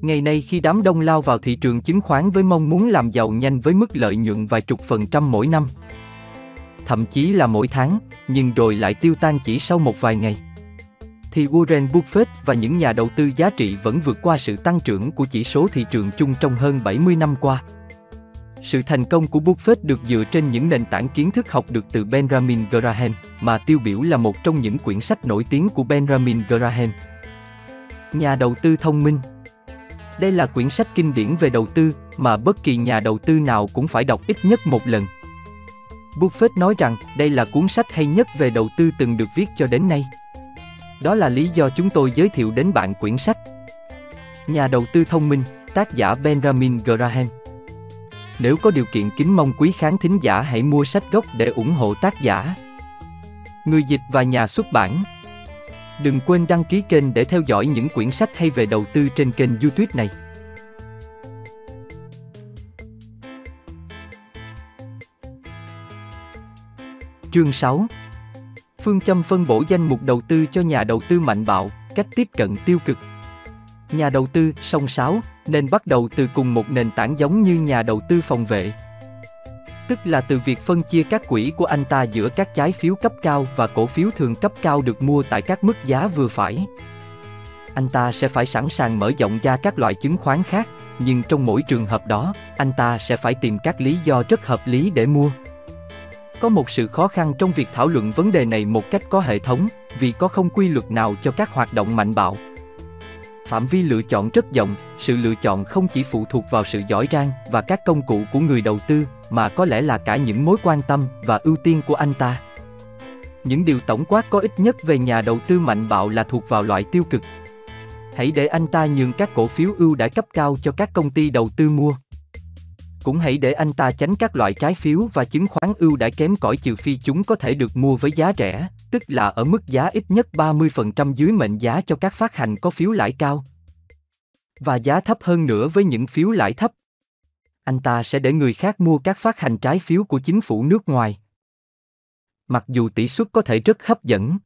Ngày nay khi đám đông lao vào thị trường chứng khoán với mong muốn làm giàu nhanh với mức lợi nhuận vài chục phần trăm mỗi năm, thậm chí là mỗi tháng, nhưng rồi lại tiêu tan chỉ sau một vài ngày. Thì Warren Buffett và những nhà đầu tư giá trị vẫn vượt qua sự tăng trưởng của chỉ số thị trường chung trong hơn 70 năm qua. Sự thành công của Buffett được dựa trên những nền tảng kiến thức học được từ Benjamin Graham, mà tiêu biểu là một trong những quyển sách nổi tiếng của Benjamin Graham. Nhà đầu tư thông minh đây là quyển sách kinh điển về đầu tư mà bất kỳ nhà đầu tư nào cũng phải đọc ít nhất một lần. Buffett nói rằng đây là cuốn sách hay nhất về đầu tư từng được viết cho đến nay. Đó là lý do chúng tôi giới thiệu đến bạn quyển sách. Nhà đầu tư thông minh, tác giả Benjamin Graham. Nếu có điều kiện kính mong quý khán thính giả hãy mua sách gốc để ủng hộ tác giả. Người dịch và nhà xuất bản. Đừng quên đăng ký kênh để theo dõi những quyển sách hay về đầu tư trên kênh YouTube này. Chương 6 Phương châm phân bổ danh mục đầu tư cho nhà đầu tư mạnh bạo, cách tiếp cận tiêu cực. Nhà đầu tư song sáo nên bắt đầu từ cùng một nền tảng giống như nhà đầu tư phòng vệ. Tức là từ việc phân chia các quỹ của anh ta giữa các trái phiếu cấp cao và cổ phiếu thường cấp cao được mua tại các mức giá vừa phải. Anh ta sẽ phải sẵn sàng mở rộng ra các loại chứng khoán khác, nhưng trong mỗi trường hợp đó, anh ta sẽ phải tìm các lý do rất hợp lý để mua. Có một sự khó khăn trong việc thảo luận vấn đề này một cách có hệ thống, vì có không quy luật nào cho các hoạt động mạnh bạo. Phạm vi lựa chọn rất rộng, sự lựa chọn không chỉ phụ thuộc vào sự giỏi giang và các công cụ của người đầu tư, mà có lẽ là cả những mối quan tâm và ưu tiên của anh ta. Những điều tổng quát có ích nhất về nhà đầu tư mạnh bạo là thuộc vào loại tiêu cực. Hãy để anh ta nhường các cổ phiếu ưu đãi cấp cao cho các công ty đầu tư mua. Cũng hãy để anh ta tránh các loại trái phiếu và chứng khoán ưu đãi kém cỏi trừ phi chúng có thể được mua với giá rẻ, tức là ở mức giá ít nhất 30% dưới mệnh giá cho các phát hành có phiếu lãi cao. Và giá thấp hơn nữa với những phiếu lãi thấp. Anh ta sẽ để người khác mua các phát hành trái phiếu của chính phủ nước ngoài. Mặc dù tỷ suất có thể rất hấp dẫn,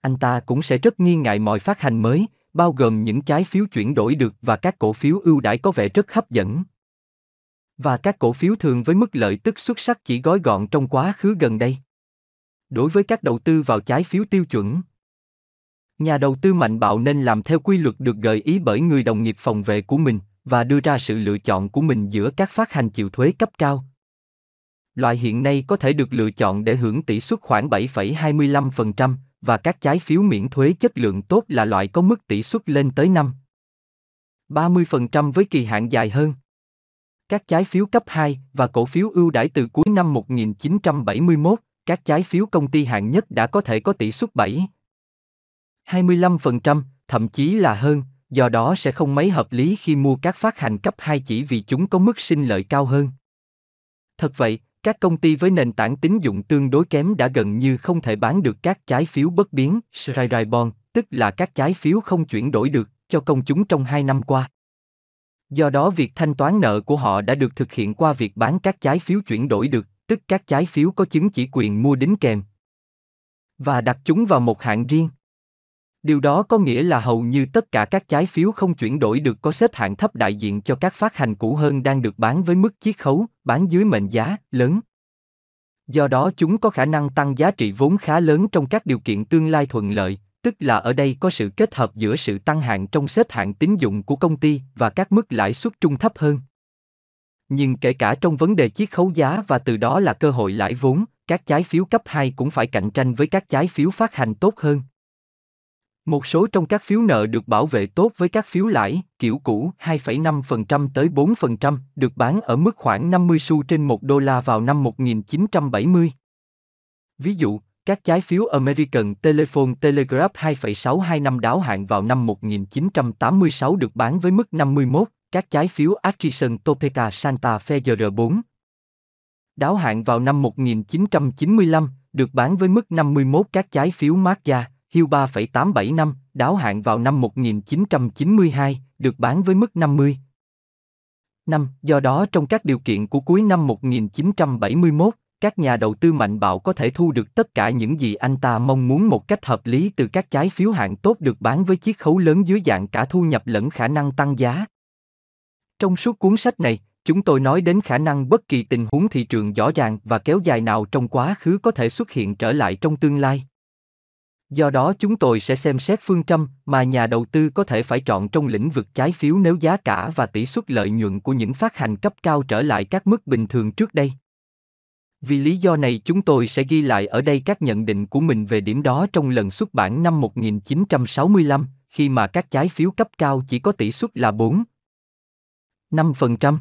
anh ta cũng sẽ rất nghi ngại mọi phát hành mới, bao gồm những trái phiếu chuyển đổi được và các cổ phiếu ưu đãi có vẻ rất hấp dẫn. Và các cổ phiếu thường với mức lợi tức xuất sắc chỉ gói gọn trong quá khứ gần đây. Đối với các đầu tư vào trái phiếu tiêu chuẩn, nhà đầu tư mạnh bạo nên làm theo quy luật được gợi ý bởi người đồng nghiệp phòng vệ của mình và đưa ra sự lựa chọn của mình giữa các phát hành chịu thuế cấp cao. Loại hiện nay có thể được lựa chọn để hưởng tỷ suất khoảng 7,25% và các trái phiếu miễn thuế chất lượng tốt là loại có mức tỷ suất lên tới 5. 30% với kỳ hạn dài hơn. Các trái phiếu cấp 2 và cổ phiếu ưu đãi từ cuối năm 1971, các trái phiếu công ty hạng nhất đã có thể có tỷ suất 7. 25%, thậm chí là hơn, do đó sẽ không mấy hợp lý khi mua các phát hành cấp 2 chỉ vì chúng có mức sinh lợi cao hơn. Thật vậy, các công ty với nền tảng tín dụng tương đối kém đã gần như không thể bán được các trái phiếu bất biến, bond, tức là các trái phiếu không chuyển đổi được, cho công chúng trong hai năm qua. Do đó việc thanh toán nợ của họ đã được thực hiện qua việc bán các trái phiếu chuyển đổi được, tức các trái phiếu có chứng chỉ quyền mua đính kèm. Và đặt chúng vào một hạng riêng. Điều đó có nghĩa là hầu như tất cả các trái phiếu không chuyển đổi được có xếp hạng thấp đại diện cho các phát hành cũ hơn đang được bán với mức chiết khấu, bán dưới mệnh giá, lớn. Do đó chúng có khả năng tăng giá trị vốn khá lớn trong các điều kiện tương lai thuận lợi, tức là ở đây có sự kết hợp giữa sự tăng hạng trong xếp hạng tín dụng của công ty và các mức lãi suất trung thấp hơn. Nhưng kể cả trong vấn đề chiết khấu giá và từ đó là cơ hội lãi vốn, các trái phiếu cấp 2 cũng phải cạnh tranh với các trái phiếu phát hành tốt hơn. Một số trong các phiếu nợ được bảo vệ tốt với các phiếu lãi, kiểu cũ 2,5% tới 4%, được bán ở mức khoảng 50 xu trên 1 đô la vào năm 1970. Ví dụ, các trái phiếu American Telephone Telegraph 2,625 đáo hạn vào năm 1986 được bán với mức 51, các trái phiếu Atchison Topeka Santa Fe GR4. Đáo hạn vào năm 1995, được bán với mức 51 các trái phiếu Mazda, Hill 3,875, đáo hạn vào năm 1992, được bán với mức 50. Năm, do đó trong các điều kiện của cuối năm 1971, các nhà đầu tư mạnh bạo có thể thu được tất cả những gì anh ta mong muốn một cách hợp lý từ các trái phiếu hạng tốt được bán với chiết khấu lớn dưới dạng cả thu nhập lẫn khả năng tăng giá. Trong suốt cuốn sách này, chúng tôi nói đến khả năng bất kỳ tình huống thị trường rõ ràng và kéo dài nào trong quá khứ có thể xuất hiện trở lại trong tương lai. Do đó chúng tôi sẽ xem xét phương châm mà nhà đầu tư có thể phải chọn trong lĩnh vực trái phiếu nếu giá cả và tỷ suất lợi nhuận của những phát hành cấp cao trở lại các mức bình thường trước đây. Vì lý do này chúng tôi sẽ ghi lại ở đây các nhận định của mình về điểm đó trong lần xuất bản năm 1965, khi mà các trái phiếu cấp cao chỉ có tỷ suất là 4. 5%.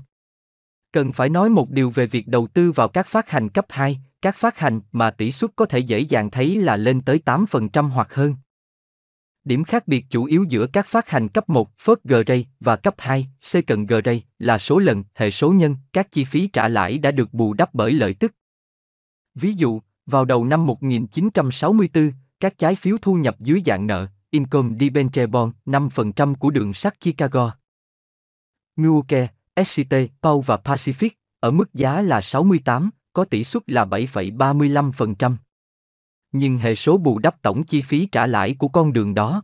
Cần phải nói một điều về việc đầu tư vào các phát hành cấp 2, các phát hành mà tỷ suất có thể dễ dàng thấy là lên tới 8% hoặc hơn. Điểm khác biệt chủ yếu giữa các phát hành cấp 1 First Grade và cấp 2 Second Grade là số lần, hệ số nhân, các chi phí trả lãi đã được bù đắp bởi lợi tức. Ví dụ, vào đầu năm 1964, các trái phiếu thu nhập dưới dạng nợ, Income Debenture Bond, 5% của đường sắt Chicago. Milwaukee, SCT, Pau và Pacific, ở mức giá là 68, có tỷ suất là 7,35%. Nhưng hệ số bù đắp tổng chi phí trả lãi của con đường đó.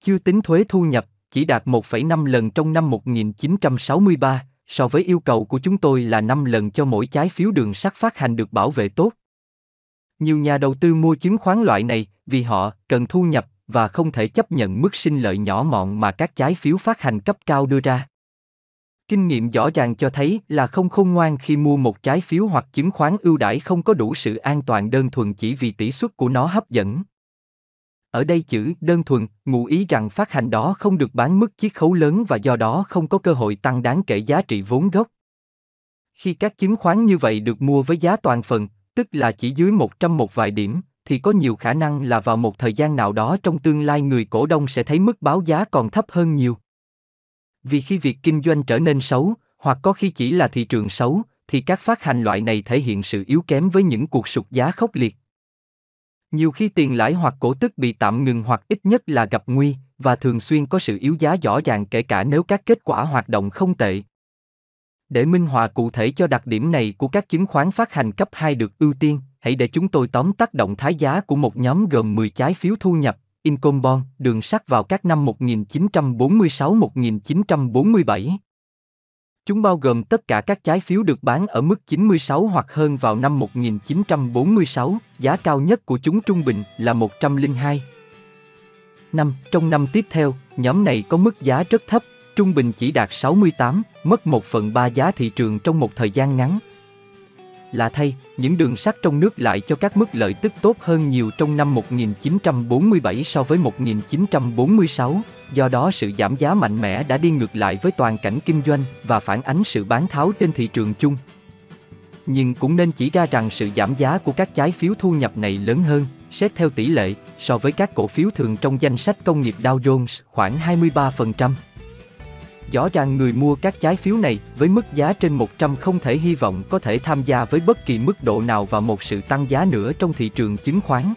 Chưa tính thuế thu nhập, chỉ đạt 1,5 lần trong năm 1963, so với yêu cầu của chúng tôi là 5 lần cho mỗi trái phiếu đường sắt phát hành được bảo vệ tốt. Nhiều nhà đầu tư mua chứng khoán loại này vì họ cần thu nhập và không thể chấp nhận mức sinh lợi nhỏ mọn mà các trái phiếu phát hành cấp cao đưa ra. Kinh nghiệm rõ ràng cho thấy là không khôn ngoan khi mua một trái phiếu hoặc chứng khoán ưu đãi không có đủ sự an toàn đơn thuần chỉ vì tỷ suất của nó hấp dẫn. Ở đây chữ đơn thuần, ngụ ý rằng phát hành đó không được bán mức chiết khấu lớn và do đó không có cơ hội tăng đáng kể giá trị vốn gốc. Khi các chứng khoán như vậy được mua với giá toàn phần, tức là chỉ dưới 100 một vài điểm, thì có nhiều khả năng là vào một thời gian nào đó trong tương lai người cổ đông sẽ thấy mức báo giá còn thấp hơn nhiều. Vì khi việc kinh doanh trở nên xấu, hoặc có khi chỉ là thị trường xấu, thì các phát hành loại này thể hiện sự yếu kém với những cuộc sụt giá khốc liệt. Nhiều khi tiền lãi hoặc cổ tức bị tạm ngừng hoặc ít nhất là gặp nguy, và thường xuyên có sự yếu giá rõ ràng kể cả nếu các kết quả hoạt động không tệ. Để minh họa cụ thể cho đặc điểm này của các chứng khoán phát hành cấp 2 được ưu tiên, hãy để chúng tôi tóm tắt động thái giá của một nhóm gồm 10 trái phiếu thu nhập, Incom đường sắt vào các năm 1946-1947. Chúng bao gồm tất cả các trái phiếu được bán ở mức 96 hoặc hơn vào năm 1946, giá cao nhất của chúng trung bình là 102. Năm, trong năm tiếp theo, nhóm này có mức giá rất thấp, trung bình chỉ đạt 68, mất 1 phần 3 giá thị trường trong một thời gian ngắn, Lạ thay, những đường sắt trong nước lại cho các mức lợi tức tốt hơn nhiều trong năm 1947 so với 1946, do đó sự giảm giá mạnh mẽ đã đi ngược lại với toàn cảnh kinh doanh và phản ánh sự bán tháo trên thị trường chung. Nhưng cũng nên chỉ ra rằng sự giảm giá của các trái phiếu thu nhập này lớn hơn, xét theo tỷ lệ, so với các cổ phiếu thường trong danh sách công nghiệp Dow Jones khoảng 23%. Rõ ràng người mua các trái phiếu này với mức giá trên 100 không thể hy vọng có thể tham gia với bất kỳ mức độ nào vào một sự tăng giá nữa trong thị trường chứng khoán.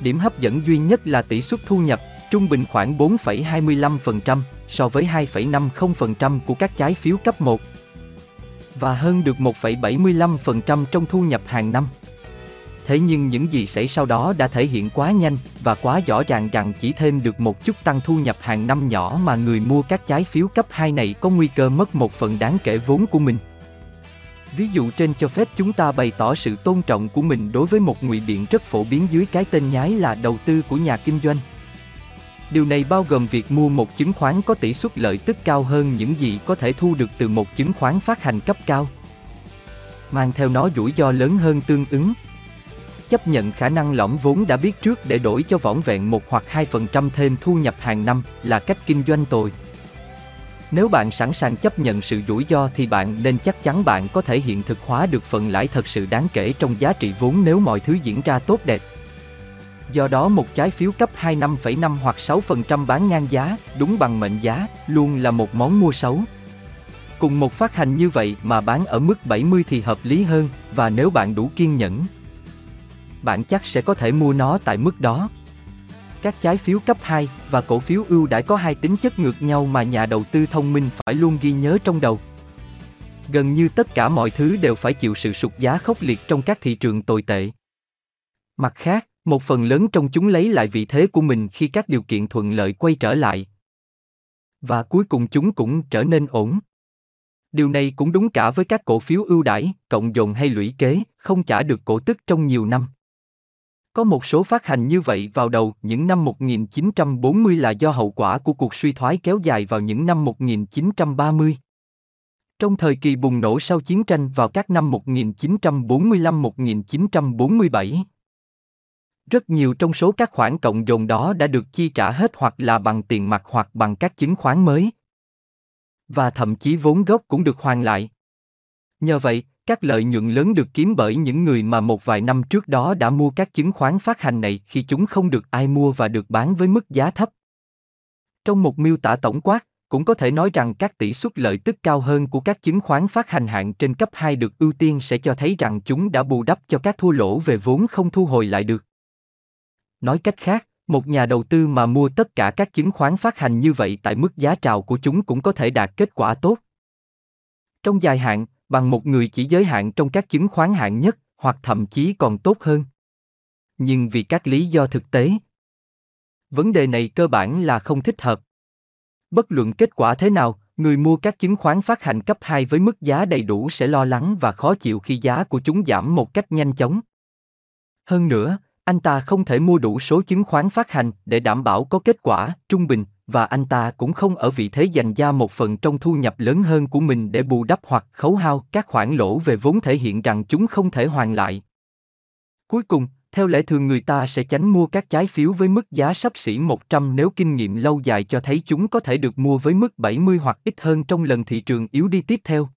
Điểm hấp dẫn duy nhất là tỷ suất thu nhập, trung bình khoảng 4,25% so với 2,50% của các trái phiếu cấp 1 và hơn được 1,75% trong thu nhập hàng năm. Thế nhưng những gì xảy sau đó đã thể hiện quá nhanh và quá rõ ràng rằng chỉ thêm được một chút tăng thu nhập hàng năm nhỏ mà người mua các trái phiếu cấp 2 này có nguy cơ mất một phần đáng kể vốn của mình. Ví dụ trên cho phép chúng ta bày tỏ sự tôn trọng của mình đối với một ngụy biện rất phổ biến dưới cái tên nhái là đầu tư của nhà kinh doanh. Điều này bao gồm việc mua một chứng khoán có tỷ suất lợi tức cao hơn những gì có thể thu được từ một chứng khoán phát hành cấp cao. Mang theo nó rủi ro lớn hơn tương ứng, chấp nhận khả năng lõm vốn đã biết trước để đổi cho vỏn vẹn một hoặc 2% thêm thu nhập hàng năm là cách kinh doanh tồi. Nếu bạn sẵn sàng chấp nhận sự rủi ro thì bạn nên chắc chắn bạn có thể hiện thực hóa được phần lãi thật sự đáng kể trong giá trị vốn nếu mọi thứ diễn ra tốt đẹp. Do đó một trái phiếu cấp 2 5,5 hoặc 6% bán ngang giá, đúng bằng mệnh giá, luôn là một món mua xấu. Cùng một phát hành như vậy mà bán ở mức 70 thì hợp lý hơn, và nếu bạn đủ kiên nhẫn, bạn chắc sẽ có thể mua nó tại mức đó. Các trái phiếu cấp 2 và cổ phiếu ưu đãi có hai tính chất ngược nhau mà nhà đầu tư thông minh phải luôn ghi nhớ trong đầu. Gần như tất cả mọi thứ đều phải chịu sự sụt giá khốc liệt trong các thị trường tồi tệ. Mặt khác, một phần lớn trong chúng lấy lại vị thế của mình khi các điều kiện thuận lợi quay trở lại. Và cuối cùng chúng cũng trở nên ổn. Điều này cũng đúng cả với các cổ phiếu ưu đãi, cộng dồn hay lũy kế, không trả được cổ tức trong nhiều năm. Có một số phát hành như vậy vào đầu những năm 1940 là do hậu quả của cuộc suy thoái kéo dài vào những năm 1930. Trong thời kỳ bùng nổ sau chiến tranh vào các năm 1945-1947, rất nhiều trong số các khoản cộng dồn đó đã được chi trả hết hoặc là bằng tiền mặt hoặc bằng các chứng khoán mới. Và thậm chí vốn gốc cũng được hoàn lại. Nhờ vậy, các lợi nhuận lớn được kiếm bởi những người mà một vài năm trước đó đã mua các chứng khoán phát hành này khi chúng không được ai mua và được bán với mức giá thấp. Trong một miêu tả tổng quát, cũng có thể nói rằng các tỷ suất lợi tức cao hơn của các chứng khoán phát hành hạng trên cấp 2 được ưu tiên sẽ cho thấy rằng chúng đã bù đắp cho các thua lỗ về vốn không thu hồi lại được. Nói cách khác, một nhà đầu tư mà mua tất cả các chứng khoán phát hành như vậy tại mức giá trào của chúng cũng có thể đạt kết quả tốt. Trong dài hạn, bằng một người chỉ giới hạn trong các chứng khoán hạng nhất, hoặc thậm chí còn tốt hơn. Nhưng vì các lý do thực tế, vấn đề này cơ bản là không thích hợp. Bất luận kết quả thế nào, người mua các chứng khoán phát hành cấp 2 với mức giá đầy đủ sẽ lo lắng và khó chịu khi giá của chúng giảm một cách nhanh chóng. Hơn nữa, anh ta không thể mua đủ số chứng khoán phát hành để đảm bảo có kết quả trung bình, và anh ta cũng không ở vị thế dành ra một phần trong thu nhập lớn hơn của mình để bù đắp hoặc khấu hao các khoản lỗ về vốn thể hiện rằng chúng không thể hoàn lại. Cuối cùng, theo lẽ thường người ta sẽ tránh mua các trái phiếu với mức giá sắp xỉ 100 nếu kinh nghiệm lâu dài cho thấy chúng có thể được mua với mức 70 hoặc ít hơn trong lần thị trường yếu đi tiếp theo.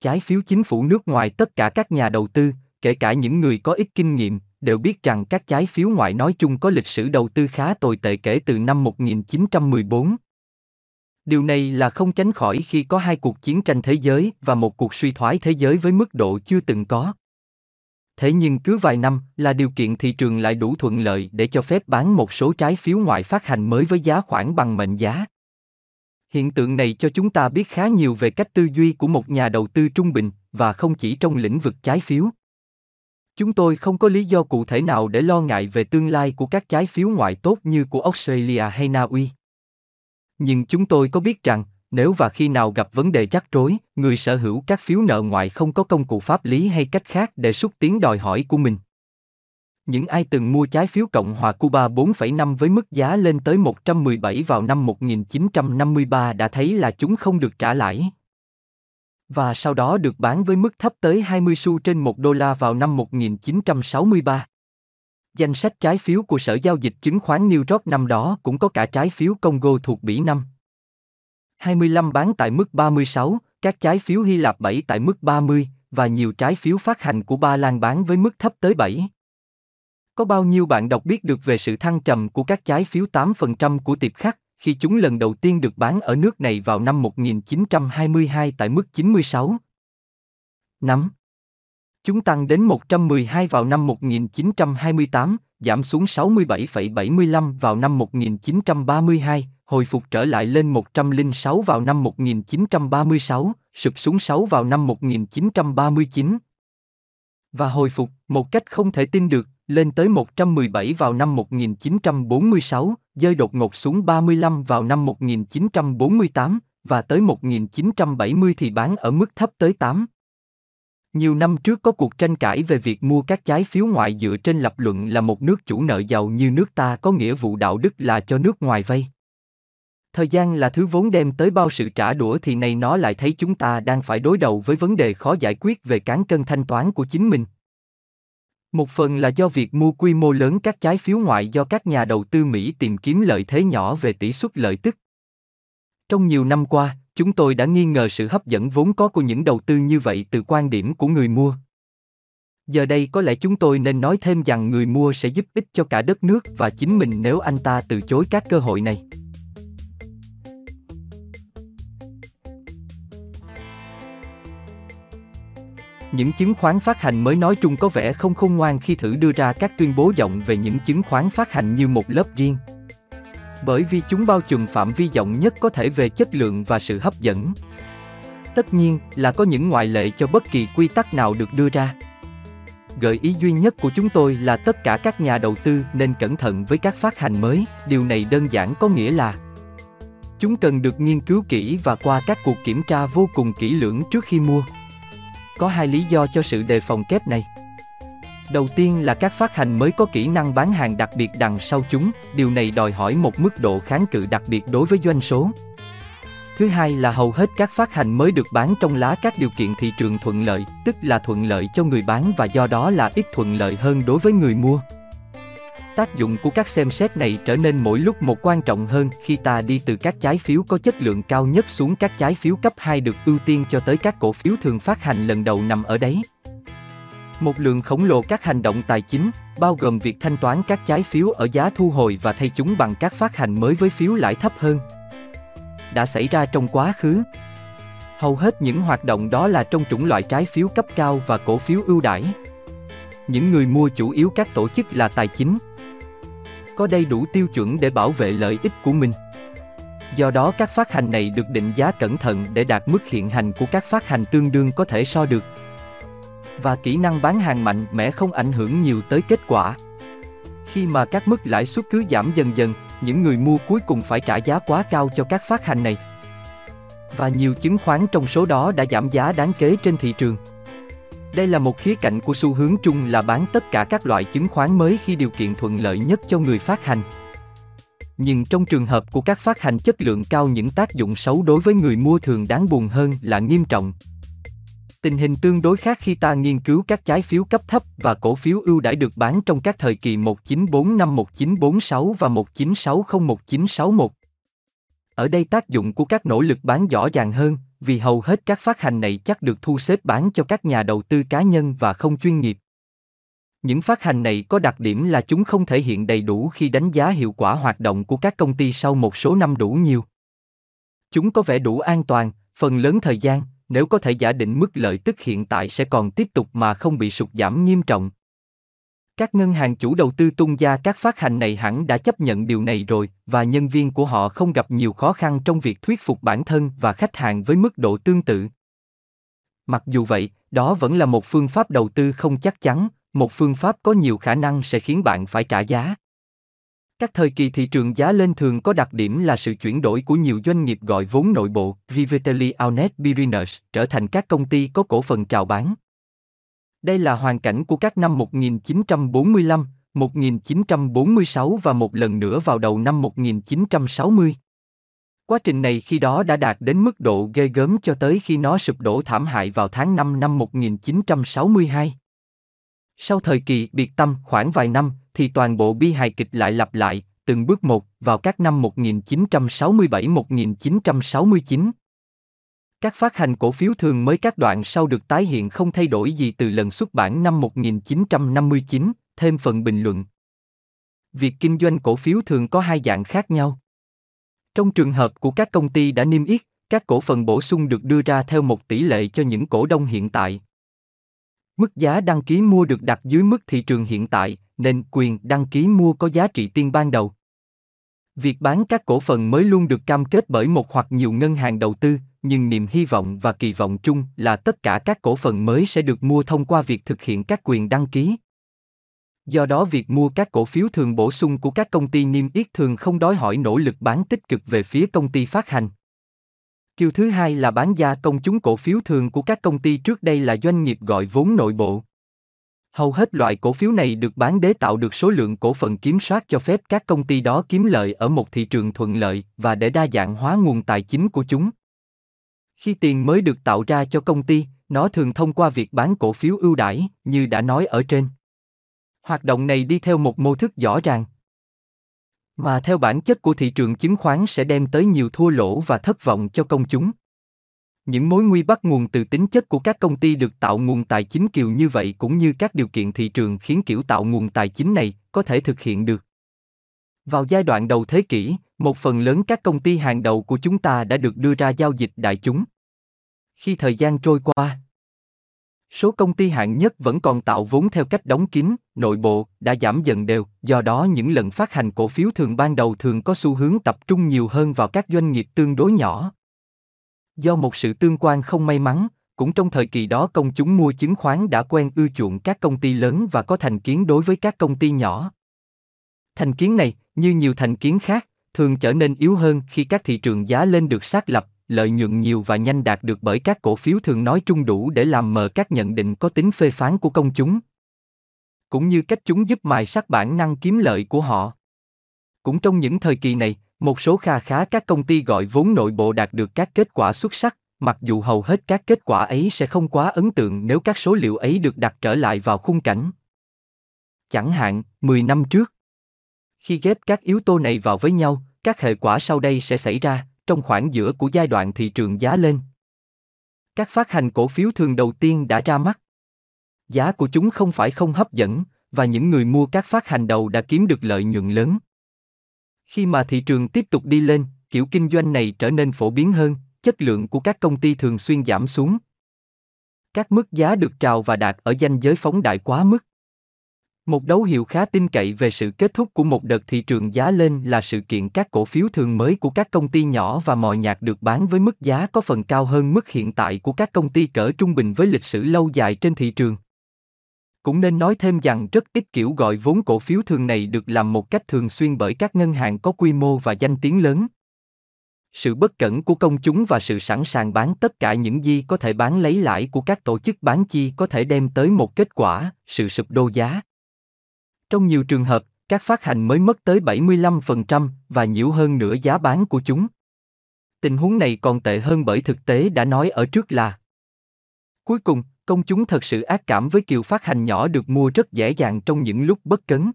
Trái phiếu chính phủ nước ngoài tất cả các nhà đầu tư, kể cả những người có ít kinh nghiệm, đều biết rằng các trái phiếu ngoại nói chung có lịch sử đầu tư khá tồi tệ kể từ năm 1914. Điều này là không tránh khỏi khi có hai cuộc chiến tranh thế giới và một cuộc suy thoái thế giới với mức độ chưa từng có. Thế nhưng cứ vài năm là điều kiện thị trường lại đủ thuận lợi để cho phép bán một số trái phiếu ngoại phát hành mới với giá khoảng bằng mệnh giá. Hiện tượng này cho chúng ta biết khá nhiều về cách tư duy của một nhà đầu tư trung bình, và không chỉ trong lĩnh vực trái phiếu. Chúng tôi không có lý do cụ thể nào để lo ngại về tương lai của các trái phiếu ngoại tốt như của Australia hay Na Uy. Nhưng chúng tôi có biết rằng, nếu và khi nào gặp vấn đề rắc rối, người sở hữu các phiếu nợ ngoại không có công cụ pháp lý hay cách khác để xúc tiến đòi hỏi của mình. Những ai từng mua trái phiếu Cộng hòa Cuba 4,5 với mức giá lên tới 117 vào năm 1953 đã thấy là chúng không được trả lãi và sau đó được bán với mức thấp tới 20 xu trên 1 đô la vào năm 1963. Danh sách trái phiếu của Sở Giao dịch Chứng khoán New York năm đó cũng có cả trái phiếu Congo thuộc Bỉ năm. 25 bán tại mức 36, các trái phiếu Hy Lạp 7 tại mức 30, và nhiều trái phiếu phát hành của Ba Lan bán với mức thấp tới 7. Có bao nhiêu bạn đọc biết được về sự thăng trầm của các trái phiếu 8% của tiệp khắc, khi chúng lần đầu tiên được bán ở nước này vào năm 1922 tại mức 96. nắm, Chúng tăng đến 112 vào năm 1928, giảm xuống 67,75 vào năm 1932, hồi phục trở lại lên 106 vào năm 1936, sụp xuống 6 vào năm 1939. Và hồi phục, một cách không thể tin được, lên tới 117 vào năm 1946, rơi đột ngột xuống 35 vào năm 1948, và tới 1970 thì bán ở mức thấp tới 8. Nhiều năm trước có cuộc tranh cãi về việc mua các trái phiếu ngoại dựa trên lập luận là một nước chủ nợ giàu như nước ta có nghĩa vụ đạo đức là cho nước ngoài vay. Thời gian là thứ vốn đem tới bao sự trả đũa thì nay nó lại thấy chúng ta đang phải đối đầu với vấn đề khó giải quyết về cán cân thanh toán của chính mình. Một phần là do việc mua quy mô lớn các trái phiếu ngoại do các nhà đầu tư Mỹ tìm kiếm lợi thế nhỏ về tỷ suất lợi tức. Trong nhiều năm qua, chúng tôi đã nghi ngờ sự hấp dẫn vốn có của những đầu tư như vậy từ quan điểm của người mua. Giờ đây có lẽ chúng tôi nên nói thêm rằng người mua sẽ giúp ích cho cả đất nước và chính mình nếu anh ta từ chối các cơ hội này. Những chứng khoán phát hành mới nói chung có vẻ không khôn ngoan khi thử đưa ra các tuyên bố rộng về những chứng khoán phát hành như một lớp riêng. Bởi vì chúng bao trùm phạm vi rộng nhất có thể về chất lượng và sự hấp dẫn. Tất nhiên là có những ngoại lệ cho bất kỳ quy tắc nào được đưa ra. Gợi ý duy nhất của chúng tôi là tất cả các nhà đầu tư nên cẩn thận với các phát hành mới, điều này đơn giản có nghĩa là chúng cần được nghiên cứu kỹ và qua các cuộc kiểm tra vô cùng kỹ lưỡng trước khi mua. Có hai lý do cho sự đề phòng kép này. Đầu tiên là các phát hành mới có kỹ năng bán hàng đặc biệt đằng sau chúng, điều này đòi hỏi một mức độ kháng cự đặc biệt đối với doanh số. Thứ hai là hầu hết các phát hành mới được bán trong lá các điều kiện thị trường thuận lợi, tức là thuận lợi cho người bán và do đó là ít thuận lợi hơn đối với người mua. Tác dụng của các xem xét này trở nên mỗi lúc một quan trọng hơn khi ta đi từ các trái phiếu có chất lượng cao nhất xuống các trái phiếu cấp 2 được ưu tiên cho tới các cổ phiếu thường phát hành lần đầu nằm ở đấy. Một lượng khổng lồ các hành động tài chính, bao gồm việc thanh toán các trái phiếu ở giá thu hồi và thay chúng bằng các phát hành mới với phiếu lãi thấp hơn. Đã xảy ra trong quá khứ. Hầu hết những hoạt động đó là trong chủng loại trái phiếu cấp cao và cổ phiếu ưu đãi. Những người mua chủ yếu các tổ chức là tài chính. Có đầy đủ tiêu chuẩn để bảo vệ lợi ích của mình. Do đó các phát hành này được định giá cẩn thận để đạt mức hiện hành của các phát hành tương đương có thể so được và kỹ năng bán hàng mạnh mẽ không ảnh hưởng nhiều tới kết quả. Khi mà các mức lãi suất cứ giảm dần dần, những người mua cuối cùng phải trả giá quá cao cho các phát hành này. Và nhiều chứng khoán trong số đó đã giảm giá đáng kể trên thị trường. Đây là một khía cạnh của xu hướng chung là bán tất cả các loại chứng khoán mới khi điều kiện thuận lợi nhất cho người phát hành. Nhưng trong trường hợp của các phát hành chất lượng cao những tác dụng xấu đối với người mua thường đáng buồn hơn là nghiêm trọng, Tình hình tương đối khác khi ta nghiên cứu các trái phiếu cấp thấp và cổ phiếu ưu đãi được bán trong các thời kỳ 1945 1946 và 1960 1961. Ở đây tác dụng của các nỗ lực bán rõ ràng hơn, vì hầu hết các phát hành này chắc được thu xếp bán cho các nhà đầu tư cá nhân và không chuyên nghiệp. Những phát hành này có đặc điểm là chúng không thể hiện đầy đủ khi đánh giá hiệu quả hoạt động của các công ty sau một số năm đủ nhiều. Chúng có vẻ đủ an toàn, phần lớn thời gian, nếu có thể giả định mức lợi tức hiện tại sẽ còn tiếp tục mà không bị sụt giảm nghiêm trọng. Các ngân hàng chủ đầu tư tung ra các phát hành này hẳn đã chấp nhận điều này rồi, và nhân viên của họ không gặp nhiều khó khăn trong việc thuyết phục bản thân và khách hàng với mức độ tương tự. Mặc dù vậy, đó vẫn là một phương pháp đầu tư không chắc chắn, một phương pháp có nhiều khả năng sẽ khiến bạn phải trả giá. Các thời kỳ thị trường giá lên thường có đặc điểm là sự chuyển đổi của nhiều doanh nghiệp gọi vốn nội bộ, Rivatelli Aunet Biriners, trở thành các công ty có cổ phần chào bán. Đây là hoàn cảnh của các năm 1945, 1946 và một lần nữa vào đầu năm 1960. Quá trình này khi đó đã đạt đến mức độ ghê gớm cho tới khi nó sụp đổ thảm hại vào tháng 5 năm 1962. Sau thời kỳ biệt tâm khoảng vài năm, thì toàn bộ bi hài kịch lại lặp lại, từng bước một, vào các năm 1967-1969. Các phát hành cổ phiếu thường mới các đoạn sau được tái hiện không thay đổi gì từ lần xuất bản năm 1959, thêm phần bình luận. Việc kinh doanh cổ phiếu thường có hai dạng khác nhau. Trong trường hợp của các công ty đã niêm yết, các cổ phần bổ sung được đưa ra theo một tỷ lệ cho những cổ đông hiện tại. Mức giá đăng ký mua được đặt dưới mức thị trường hiện tại, nên quyền đăng ký mua có giá trị tiên ban đầu. Việc bán các cổ phần mới luôn được cam kết bởi một hoặc nhiều ngân hàng đầu tư, nhưng niềm hy vọng và kỳ vọng chung là tất cả các cổ phần mới sẽ được mua thông qua việc thực hiện các quyền đăng ký. Do đó việc mua các cổ phiếu thường bổ sung của các công ty niêm yết thường không đòi hỏi nỗ lực bán tích cực về phía công ty phát hành. Kiểu thứ hai là bán gia công chúng cổ phiếu thường của các công ty trước đây là doanh nghiệp gọi vốn nội bộ. Hầu hết loại cổ phiếu này được bán để tạo được số lượng cổ phần kiểm soát cho phép các công ty đó kiếm lợi ở một thị trường thuận lợi và để đa dạng hóa nguồn tài chính của chúng. Khi tiền mới được tạo ra cho công ty, nó thường thông qua việc bán cổ phiếu ưu đãi, như đã nói ở trên. Hoạt động này đi theo một mô thức rõ ràng. Mà theo bản chất của thị trường chứng khoán sẽ đem tới nhiều thua lỗ và thất vọng cho công chúng. Những mối nguy bắt nguồn từ tính chất của các công ty được tạo nguồn tài chính kiều như vậy cũng như các điều kiện thị trường khiến kiểu tạo nguồn tài chính này có thể thực hiện được. Vào giai đoạn đầu thế kỷ, một phần lớn các công ty hàng đầu của chúng ta đã được đưa ra giao dịch đại chúng. Khi thời gian trôi qua, số công ty hạng nhất vẫn còn tạo vốn theo cách đóng kín, nội bộ đã giảm dần đều, do đó những lần phát hành cổ phiếu thường ban đầu thường có xu hướng tập trung nhiều hơn vào các doanh nghiệp tương đối nhỏ. Do một sự tương quan không may mắn, cũng trong thời kỳ đó công chúng mua chứng khoán đã quen ưa chuộng các công ty lớn và có thành kiến đối với các công ty nhỏ. Thành kiến này, như nhiều thành kiến khác, thường trở nên yếu hơn khi các thị trường giá lên được xác lập, lợi nhuận nhiều và nhanh đạt được bởi các cổ phiếu thường nói chung đủ để làm mờ các nhận định có tính phê phán của công chúng. Cũng như cách chúng giúp mài sắc bản năng kiếm lợi của họ. Cũng trong những thời kỳ này, một số kha khá các công ty gọi vốn nội bộ đạt được các kết quả xuất sắc, mặc dù hầu hết các kết quả ấy sẽ không quá ấn tượng nếu các số liệu ấy được đặt trở lại vào khung cảnh. Chẳng hạn, 10 năm trước. Khi ghép các yếu tố này vào với nhau, các hệ quả sau đây sẽ xảy ra, trong khoảng giữa của giai đoạn thị trường giá lên. Các phát hành cổ phiếu thường đầu tiên đã ra mắt. Giá của chúng không phải không hấp dẫn, và những người mua các phát hành đầu đã kiếm được lợi nhuận lớn. Khi mà thị trường tiếp tục đi lên, kiểu kinh doanh này trở nên phổ biến hơn, chất lượng của các công ty thường xuyên giảm xuống. Các mức giá được trào và đạt ở danh giới phóng đại quá mức. Một dấu hiệu khá tin cậy về sự kết thúc của một đợt thị trường giá lên là sự kiện các cổ phiếu thường mới của các công ty nhỏ và mòi nhạt được bán với mức giá có phần cao hơn mức hiện tại của các công ty cỡ trung bình với lịch sử lâu dài trên thị trường. Cũng nên nói thêm rằng rất ít kiểu gọi vốn cổ phiếu thường này được làm một cách thường xuyên bởi các ngân hàng có quy mô và danh tiếng lớn. Sự bất cẩn của công chúng và sự sẵn sàng bán tất cả những gì có thể bán lấy lãi của các tổ chức bán chi có thể đem tới một kết quả, sự sụp đô giá. Trong nhiều trường hợp, các phát hành mới mất tới 75% và nhiều hơn nửa giá bán của chúng. Tình huống này còn tệ hơn bởi thực tế đã nói ở trước là Cuối cùng, công chúng thật sự ác cảm với kiểu phát hành nhỏ được mua rất dễ dàng trong những lúc bất cấn.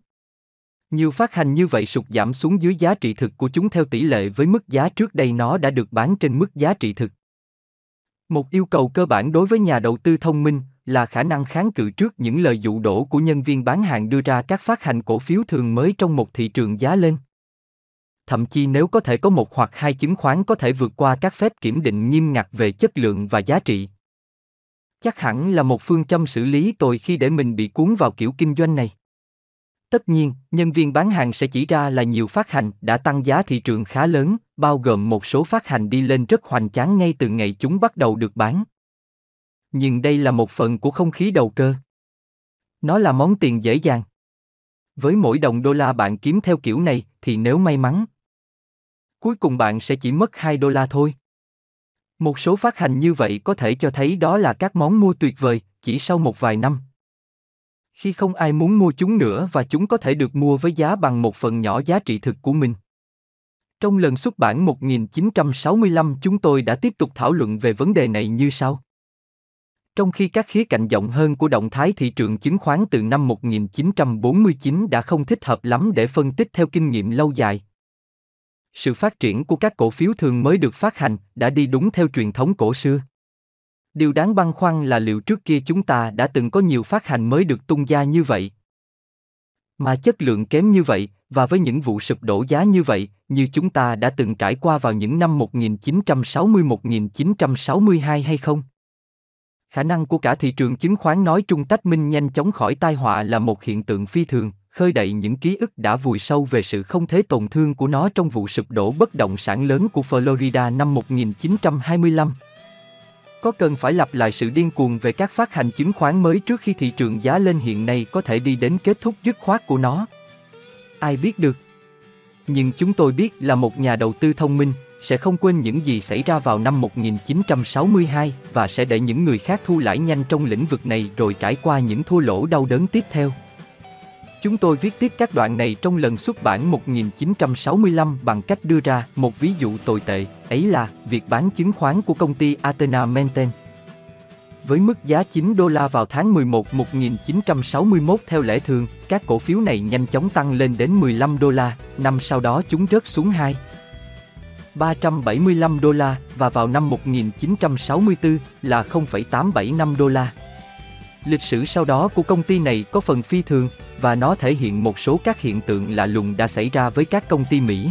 Nhiều phát hành như vậy sụt giảm xuống dưới giá trị thực của chúng theo tỷ lệ với mức giá trước đây nó đã được bán trên mức giá trị thực. Một yêu cầu cơ bản đối với nhà đầu tư thông minh là khả năng kháng cự trước những lời dụ đổ của nhân viên bán hàng đưa ra các phát hành cổ phiếu thường mới trong một thị trường giá lên. Thậm chí nếu có thể có một hoặc hai chứng khoán có thể vượt qua các phép kiểm định nghiêm ngặt về chất lượng và giá trị. Chắc hẳn là một phương châm xử lý tồi khi để mình bị cuốn vào kiểu kinh doanh này. Tất nhiên, nhân viên bán hàng sẽ chỉ ra là nhiều phát hành đã tăng giá thị trường khá lớn, bao gồm một số phát hành đi lên rất hoành tráng ngay từ ngày chúng bắt đầu được bán. Nhưng đây là một phần của không khí đầu cơ. Nó là món tiền dễ dàng. Với mỗi đồng đô la bạn kiếm theo kiểu này thì nếu may mắn, cuối cùng bạn sẽ chỉ mất 2 đô la thôi. Một số phát hành như vậy có thể cho thấy đó là các món mua tuyệt vời, chỉ sau một vài năm. Khi không ai muốn mua chúng nữa và chúng có thể được mua với giá bằng một phần nhỏ giá trị thực của mình. Trong lần xuất bản 1965 chúng tôi đã tiếp tục thảo luận về vấn đề này như sau. Trong khi các khía cạnh rộng hơn của động thái thị trường chứng khoán từ năm 1949 đã không thích hợp lắm để phân tích theo kinh nghiệm lâu dài, sự phát triển của các cổ phiếu thường mới được phát hành đã đi đúng theo truyền thống cổ xưa. Điều đáng băn khoăn là liệu trước kia chúng ta đã từng có nhiều phát hành mới được tung ra như vậy. Mà chất lượng kém như vậy, và với những vụ sụp đổ giá như vậy, như chúng ta đã từng trải qua vào những năm 1960-1962 hay không? Khả năng của cả thị trường chứng khoán nói chung tách minh nhanh chóng khỏi tai họa là một hiện tượng phi thường, khơi đậy những ký ức đã vùi sâu về sự không thế tổn thương của nó trong vụ sụp đổ bất động sản lớn của Florida năm 1925. Có cần phải lặp lại sự điên cuồng về các phát hành chứng khoán mới trước khi thị trường giá lên hiện nay có thể đi đến kết thúc dứt khoát của nó? Ai biết được? Nhưng chúng tôi biết là một nhà đầu tư thông minh sẽ không quên những gì xảy ra vào năm 1962 và sẽ để những người khác thu lãi nhanh trong lĩnh vực này rồi trải qua những thua lỗ đau đớn tiếp theo. Chúng tôi viết tiếp các đoạn này trong lần xuất bản 1965 bằng cách đưa ra một ví dụ tồi tệ, ấy là việc bán chứng khoán của công ty Athena Menten. Với mức giá 9 đô la vào tháng 11 1961 theo lẽ thường, các cổ phiếu này nhanh chóng tăng lên đến 15 đô la, năm sau đó chúng rớt xuống 2. 375 đô la và vào năm 1964 là 0,875 đô la. Lịch sử sau đó của công ty này có phần phi thường, và nó thể hiện một số các hiện tượng lạ lùng đã xảy ra với các công ty Mỹ.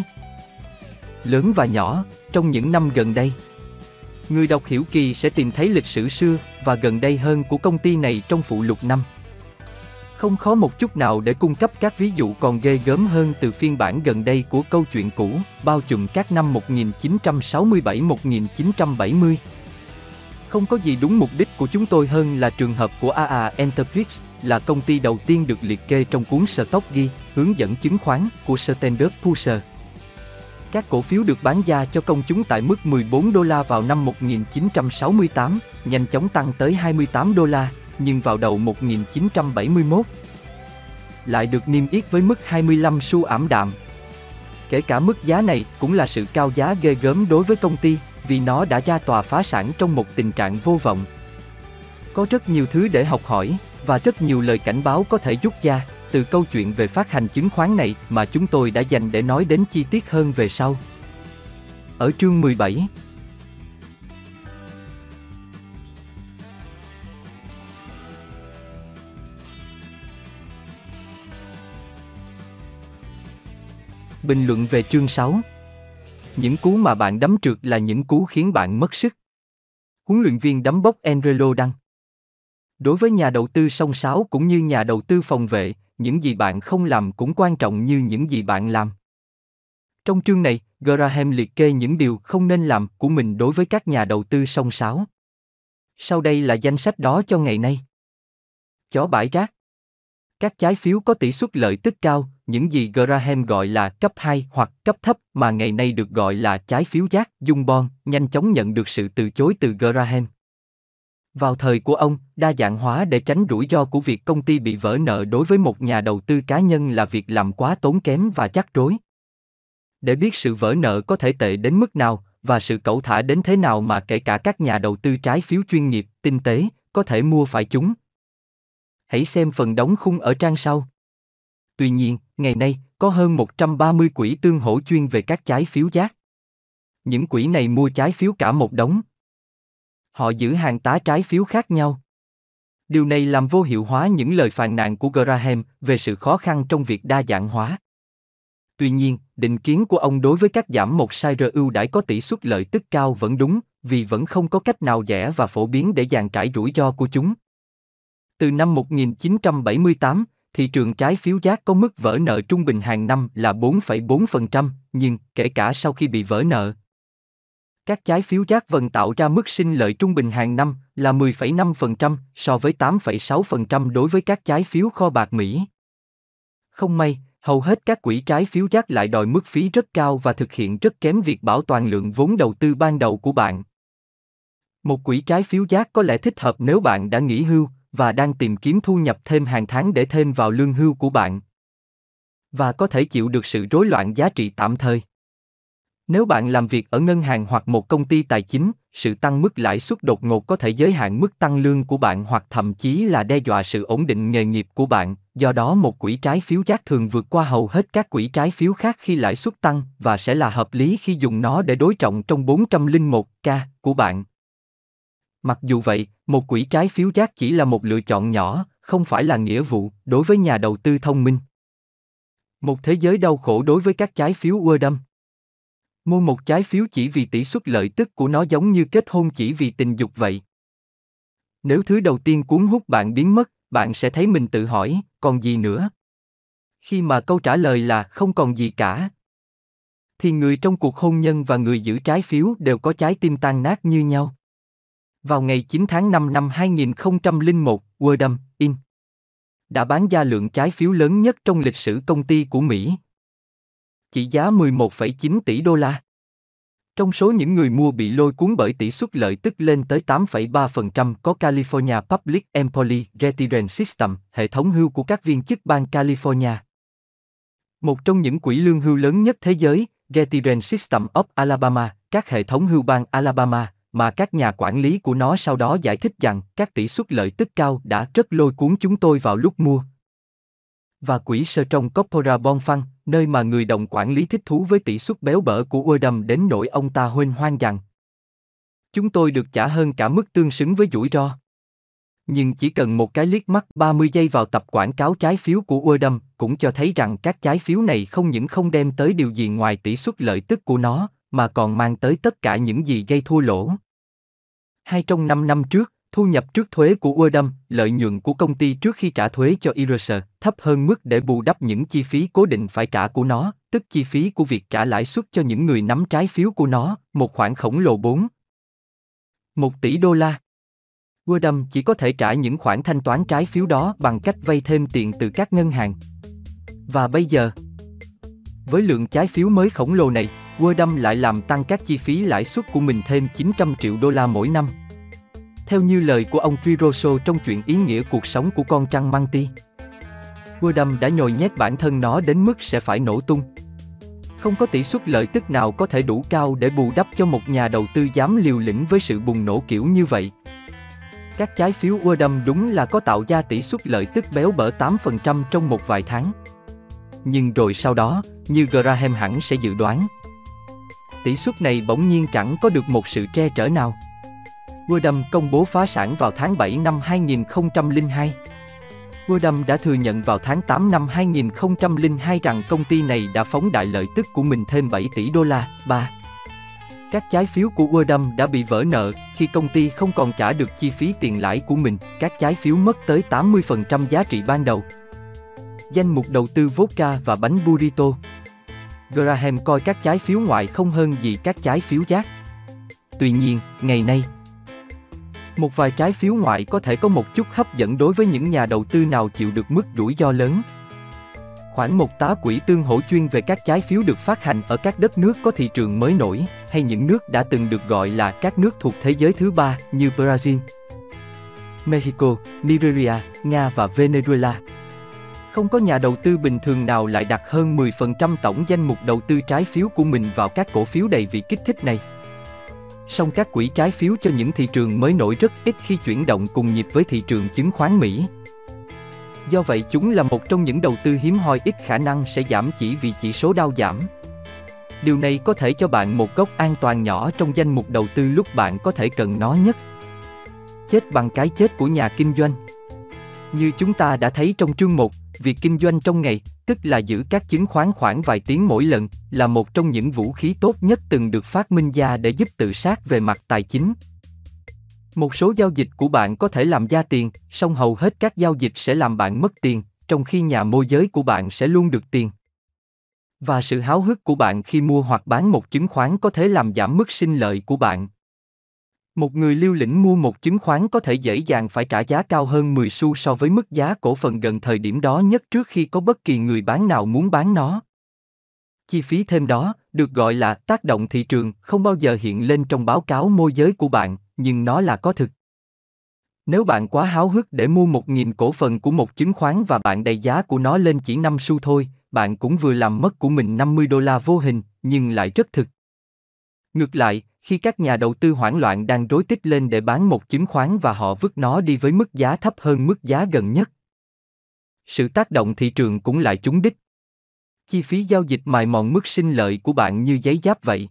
Lớn và nhỏ, trong những năm gần đây. Người đọc hiểu kỳ sẽ tìm thấy lịch sử xưa và gần đây hơn của công ty này trong phụ lục năm. Không khó một chút nào để cung cấp các ví dụ còn ghê gớm hơn từ phiên bản gần đây của câu chuyện cũ, bao trùm các năm 1967-1970. Không có gì đúng mục đích của chúng tôi hơn là trường hợp của AA Enterprise, là công ty đầu tiên được liệt kê trong cuốn Stock ghi, hướng dẫn chứng khoán của Standard Pusher. Các cổ phiếu được bán ra cho công chúng tại mức 14 đô la vào năm 1968, nhanh chóng tăng tới 28 đô la, nhưng vào đầu 1971 lại được niêm yết với mức 25 xu ảm đạm. Kể cả mức giá này cũng là sự cao giá ghê gớm đối với công ty, vì nó đã ra tòa phá sản trong một tình trạng vô vọng. Có rất nhiều thứ để học hỏi, và rất nhiều lời cảnh báo có thể rút ra từ câu chuyện về phát hành chứng khoán này mà chúng tôi đã dành để nói đến chi tiết hơn về sau. Ở chương 17, Bình luận về chương 6 Những cú mà bạn đấm trượt là những cú khiến bạn mất sức. Huấn luyện viên đấm bốc Enrelo đăng Đối với nhà đầu tư song sáo cũng như nhà đầu tư phòng vệ, những gì bạn không làm cũng quan trọng như những gì bạn làm. Trong chương này, Graham liệt kê những điều không nên làm của mình đối với các nhà đầu tư song sáo. Sau đây là danh sách đó cho ngày nay. Chó bãi rác Các trái phiếu có tỷ suất lợi tức cao, những gì Graham gọi là cấp 2 hoặc cấp thấp mà ngày nay được gọi là trái phiếu rác, dung bon, nhanh chóng nhận được sự từ chối từ Graham. Vào thời của ông, đa dạng hóa để tránh rủi ro của việc công ty bị vỡ nợ đối với một nhà đầu tư cá nhân là việc làm quá tốn kém và chắc rối. Để biết sự vỡ nợ có thể tệ đến mức nào và sự cẩu thả đến thế nào mà kể cả các nhà đầu tư trái phiếu chuyên nghiệp, tinh tế, có thể mua phải chúng. Hãy xem phần đóng khung ở trang sau. Tuy nhiên, ngày nay, có hơn 130 quỹ tương hỗ chuyên về các trái phiếu giác. Những quỹ này mua trái phiếu cả một đống, Họ giữ hàng tá trái phiếu khác nhau. Điều này làm vô hiệu hóa những lời phàn nàn của Graham về sự khó khăn trong việc đa dạng hóa. Tuy nhiên, định kiến của ông đối với các giảm một sai rơ ưu đãi có tỷ suất lợi tức cao vẫn đúng, vì vẫn không có cách nào rẻ và phổ biến để dàn trải rủi ro của chúng. Từ năm 1978, thị trường trái phiếu giác có mức vỡ nợ trung bình hàng năm là 4,4%, nhưng kể cả sau khi bị vỡ nợ, các trái phiếu giác vần tạo ra mức sinh lợi trung bình hàng năm là 10,5% so với 8,6% đối với các trái phiếu kho bạc Mỹ. Không may, hầu hết các quỹ trái phiếu giác lại đòi mức phí rất cao và thực hiện rất kém việc bảo toàn lượng vốn đầu tư ban đầu của bạn. Một quỹ trái phiếu giác có lẽ thích hợp nếu bạn đã nghỉ hưu và đang tìm kiếm thu nhập thêm hàng tháng để thêm vào lương hưu của bạn. Và có thể chịu được sự rối loạn giá trị tạm thời. Nếu bạn làm việc ở ngân hàng hoặc một công ty tài chính, sự tăng mức lãi suất đột ngột có thể giới hạn mức tăng lương của bạn hoặc thậm chí là đe dọa sự ổn định nghề nghiệp của bạn, do đó một quỹ trái phiếu giác thường vượt qua hầu hết các quỹ trái phiếu khác khi lãi suất tăng và sẽ là hợp lý khi dùng nó để đối trọng trong 401k của bạn. Mặc dù vậy, một quỹ trái phiếu rác chỉ là một lựa chọn nhỏ, không phải là nghĩa vụ đối với nhà đầu tư thông minh. Một thế giới đau khổ đối với các trái phiếu Wordam. Mua một trái phiếu chỉ vì tỷ suất lợi tức của nó giống như kết hôn chỉ vì tình dục vậy. Nếu thứ đầu tiên cuốn hút bạn biến mất, bạn sẽ thấy mình tự hỏi, còn gì nữa? Khi mà câu trả lời là không còn gì cả, thì người trong cuộc hôn nhân và người giữ trái phiếu đều có trái tim tan nát như nhau. Vào ngày 9 tháng 5 năm 2001, Wordum, In đã bán ra lượng trái phiếu lớn nhất trong lịch sử công ty của Mỹ, chỉ giá 11,9 tỷ đô la. Trong số những người mua bị lôi cuốn bởi tỷ suất lợi tức lên tới 8,3% có California Public Employee Retirement System, hệ thống hưu của các viên chức bang California. Một trong những quỹ lương hưu lớn nhất thế giới, Retirement System of Alabama, các hệ thống hưu bang Alabama, mà các nhà quản lý của nó sau đó giải thích rằng các tỷ suất lợi tức cao đã rất lôi cuốn chúng tôi vào lúc mua. Và quỹ sơ trong Coppola Bonfang, nơi mà người đồng quản lý thích thú với tỷ suất béo bở của Wordham đến nỗi ông ta huênh hoang rằng Chúng tôi được trả hơn cả mức tương xứng với rủi ro. Nhưng chỉ cần một cái liếc mắt 30 giây vào tập quảng cáo trái phiếu của Wordham cũng cho thấy rằng các trái phiếu này không những không đem tới điều gì ngoài tỷ suất lợi tức của nó, mà còn mang tới tất cả những gì gây thua lỗ. Hai trong năm năm trước, Thu nhập trước thuế của Wordam, lợi nhuận của công ty trước khi trả thuế cho Eraser, thấp hơn mức để bù đắp những chi phí cố định phải trả của nó, tức chi phí của việc trả lãi suất cho những người nắm trái phiếu của nó, một khoản khổng lồ 4. 1 tỷ đô la. Wordam chỉ có thể trả những khoản thanh toán trái phiếu đó bằng cách vay thêm tiền từ các ngân hàng. Và bây giờ, với lượng trái phiếu mới khổng lồ này, Wordam lại làm tăng các chi phí lãi suất của mình thêm 900 triệu đô la mỗi năm. Theo như lời của ông Triroso trong chuyện ý nghĩa cuộc sống của con trăng Manti. Wordam đã nhồi nhét bản thân nó đến mức sẽ phải nổ tung. Không có tỷ suất lợi tức nào có thể đủ cao để bù đắp cho một nhà đầu tư dám liều lĩnh với sự bùng nổ kiểu như vậy. Các trái phiếu Wordam đúng là có tạo ra tỷ suất lợi tức béo bở 8% trong một vài tháng. Nhưng rồi sau đó, như Graham hẳn sẽ dự đoán, tỷ suất này bỗng nhiên chẳng có được một sự che chở nào. Wordam công bố phá sản vào tháng 7 năm 2002. Wordam đã thừa nhận vào tháng 8 năm 2002 rằng công ty này đã phóng đại lợi tức của mình thêm 7 tỷ đô la. 3. Các trái phiếu của Wordam đã bị vỡ nợ khi công ty không còn trả được chi phí tiền lãi của mình, các trái phiếu mất tới 80% giá trị ban đầu. Danh mục đầu tư vodka và bánh burrito. Graham coi các trái phiếu ngoại không hơn gì các trái phiếu giác. Tuy nhiên, ngày nay, một vài trái phiếu ngoại có thể có một chút hấp dẫn đối với những nhà đầu tư nào chịu được mức rủi ro lớn. Khoảng một tá quỹ tương hỗ chuyên về các trái phiếu được phát hành ở các đất nước có thị trường mới nổi, hay những nước đã từng được gọi là các nước thuộc thế giới thứ ba như Brazil, Mexico, Nigeria, Nga và Venezuela. Không có nhà đầu tư bình thường nào lại đặt hơn 10% tổng danh mục đầu tư trái phiếu của mình vào các cổ phiếu đầy vị kích thích này song các quỹ trái phiếu cho những thị trường mới nổi rất ít khi chuyển động cùng nhịp với thị trường chứng khoán Mỹ. Do vậy chúng là một trong những đầu tư hiếm hoi ít khả năng sẽ giảm chỉ vì chỉ số đau giảm. Điều này có thể cho bạn một góc an toàn nhỏ trong danh mục đầu tư lúc bạn có thể cần nó nhất. Chết bằng cái chết của nhà kinh doanh. Như chúng ta đã thấy trong chương 1, việc kinh doanh trong ngày, tức là giữ các chứng khoán khoảng vài tiếng mỗi lần, là một trong những vũ khí tốt nhất từng được phát minh ra để giúp tự sát về mặt tài chính. Một số giao dịch của bạn có thể làm ra tiền, song hầu hết các giao dịch sẽ làm bạn mất tiền, trong khi nhà môi giới của bạn sẽ luôn được tiền. Và sự háo hức của bạn khi mua hoặc bán một chứng khoán có thể làm giảm mức sinh lợi của bạn. Một người lưu lĩnh mua một chứng khoán có thể dễ dàng phải trả giá cao hơn 10 xu so với mức giá cổ phần gần thời điểm đó nhất trước khi có bất kỳ người bán nào muốn bán nó. Chi phí thêm đó, được gọi là tác động thị trường, không bao giờ hiện lên trong báo cáo môi giới của bạn, nhưng nó là có thực. Nếu bạn quá háo hức để mua 1.000 cổ phần của một chứng khoán và bạn đẩy giá của nó lên chỉ 5 xu thôi, bạn cũng vừa làm mất của mình 50 đô la vô hình, nhưng lại rất thực. Ngược lại, khi các nhà đầu tư hoảng loạn đang rối tích lên để bán một chứng khoán và họ vứt nó đi với mức giá thấp hơn mức giá gần nhất. Sự tác động thị trường cũng lại trúng đích. Chi phí giao dịch mài mòn mức sinh lợi của bạn như giấy giáp vậy.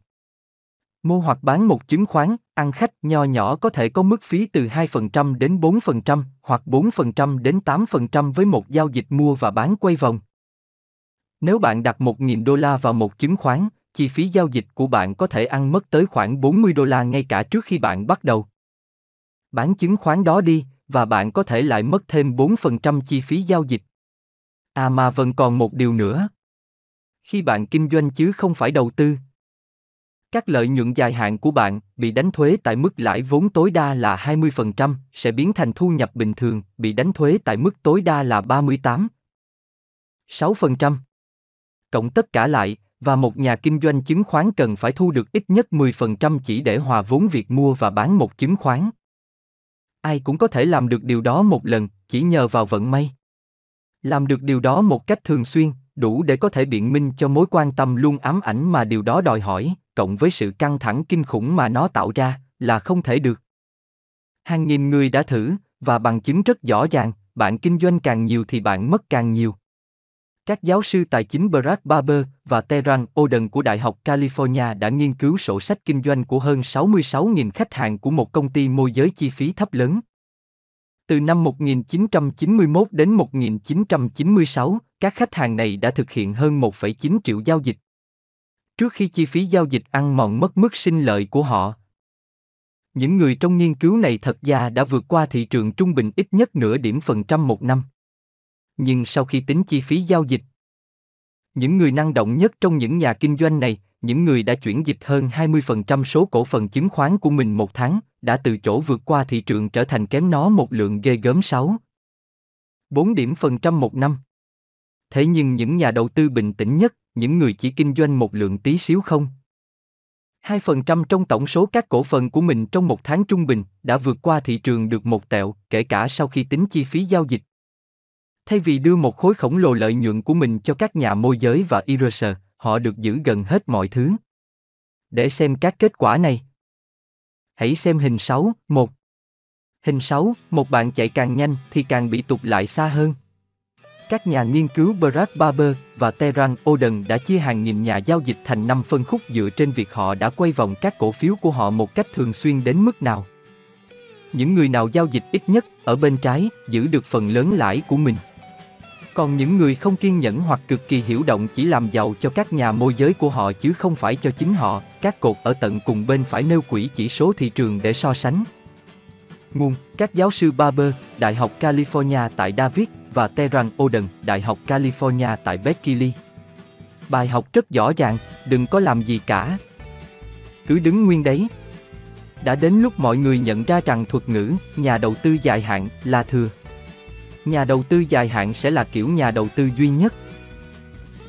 Mua hoặc bán một chứng khoán, ăn khách nho nhỏ có thể có mức phí từ 2% đến 4% hoặc 4% đến 8% với một giao dịch mua và bán quay vòng. Nếu bạn đặt 1.000 đô la vào một chứng khoán, chi phí giao dịch của bạn có thể ăn mất tới khoảng 40 đô la ngay cả trước khi bạn bắt đầu. Bán chứng khoán đó đi, và bạn có thể lại mất thêm 4% chi phí giao dịch. À mà vẫn còn một điều nữa. Khi bạn kinh doanh chứ không phải đầu tư. Các lợi nhuận dài hạn của bạn bị đánh thuế tại mức lãi vốn tối đa là 20% sẽ biến thành thu nhập bình thường bị đánh thuế tại mức tối đa là 38. 6%. Cộng tất cả lại, và một nhà kinh doanh chứng khoán cần phải thu được ít nhất 10% chỉ để hòa vốn việc mua và bán một chứng khoán. Ai cũng có thể làm được điều đó một lần, chỉ nhờ vào vận may. Làm được điều đó một cách thường xuyên, đủ để có thể biện minh cho mối quan tâm luôn ám ảnh mà điều đó đòi hỏi, cộng với sự căng thẳng kinh khủng mà nó tạo ra, là không thể được. Hàng nghìn người đã thử, và bằng chứng rất rõ ràng, bạn kinh doanh càng nhiều thì bạn mất càng nhiều. Các giáo sư tài chính Brad Barber và Terran Oden của Đại học California đã nghiên cứu sổ sách kinh doanh của hơn 66.000 khách hàng của một công ty môi giới chi phí thấp lớn. Từ năm 1991 đến 1996, các khách hàng này đã thực hiện hơn 1,9 triệu giao dịch. Trước khi chi phí giao dịch ăn mòn mất mức sinh lợi của họ. Những người trong nghiên cứu này thật ra đã vượt qua thị trường trung bình ít nhất nửa điểm phần trăm một năm. Nhưng sau khi tính chi phí giao dịch, những người năng động nhất trong những nhà kinh doanh này, những người đã chuyển dịch hơn 20% số cổ phần chứng khoán của mình một tháng, đã từ chỗ vượt qua thị trường trở thành kém nó một lượng ghê gớm 6. 4 điểm phần trăm một năm. Thế nhưng những nhà đầu tư bình tĩnh nhất, những người chỉ kinh doanh một lượng tí xíu không. 2% trong tổng số các cổ phần của mình trong một tháng trung bình đã vượt qua thị trường được một tẹo, kể cả sau khi tính chi phí giao dịch. Thay vì đưa một khối khổng lồ lợi nhuận của mình cho các nhà môi giới và IRS, họ được giữ gần hết mọi thứ. Để xem các kết quả này. Hãy xem hình 6, 1. Hình 6, một bạn chạy càng nhanh thì càng bị tụt lại xa hơn. Các nhà nghiên cứu Brad Barber và Terran Oden đã chia hàng nghìn nhà giao dịch thành 5 phân khúc dựa trên việc họ đã quay vòng các cổ phiếu của họ một cách thường xuyên đến mức nào. Những người nào giao dịch ít nhất ở bên trái giữ được phần lớn lãi của mình. Còn những người không kiên nhẫn hoặc cực kỳ hiểu động chỉ làm giàu cho các nhà môi giới của họ chứ không phải cho chính họ, các cột ở tận cùng bên phải nêu quỹ chỉ số thị trường để so sánh. Nguồn, các giáo sư Barber, Đại học California tại David và Terran Oden, Đại học California tại Berkeley. Bài học rất rõ ràng, đừng có làm gì cả. Cứ đứng nguyên đấy. Đã đến lúc mọi người nhận ra rằng thuật ngữ, nhà đầu tư dài hạn là thừa. Nhà đầu tư dài hạn sẽ là kiểu nhà đầu tư duy nhất.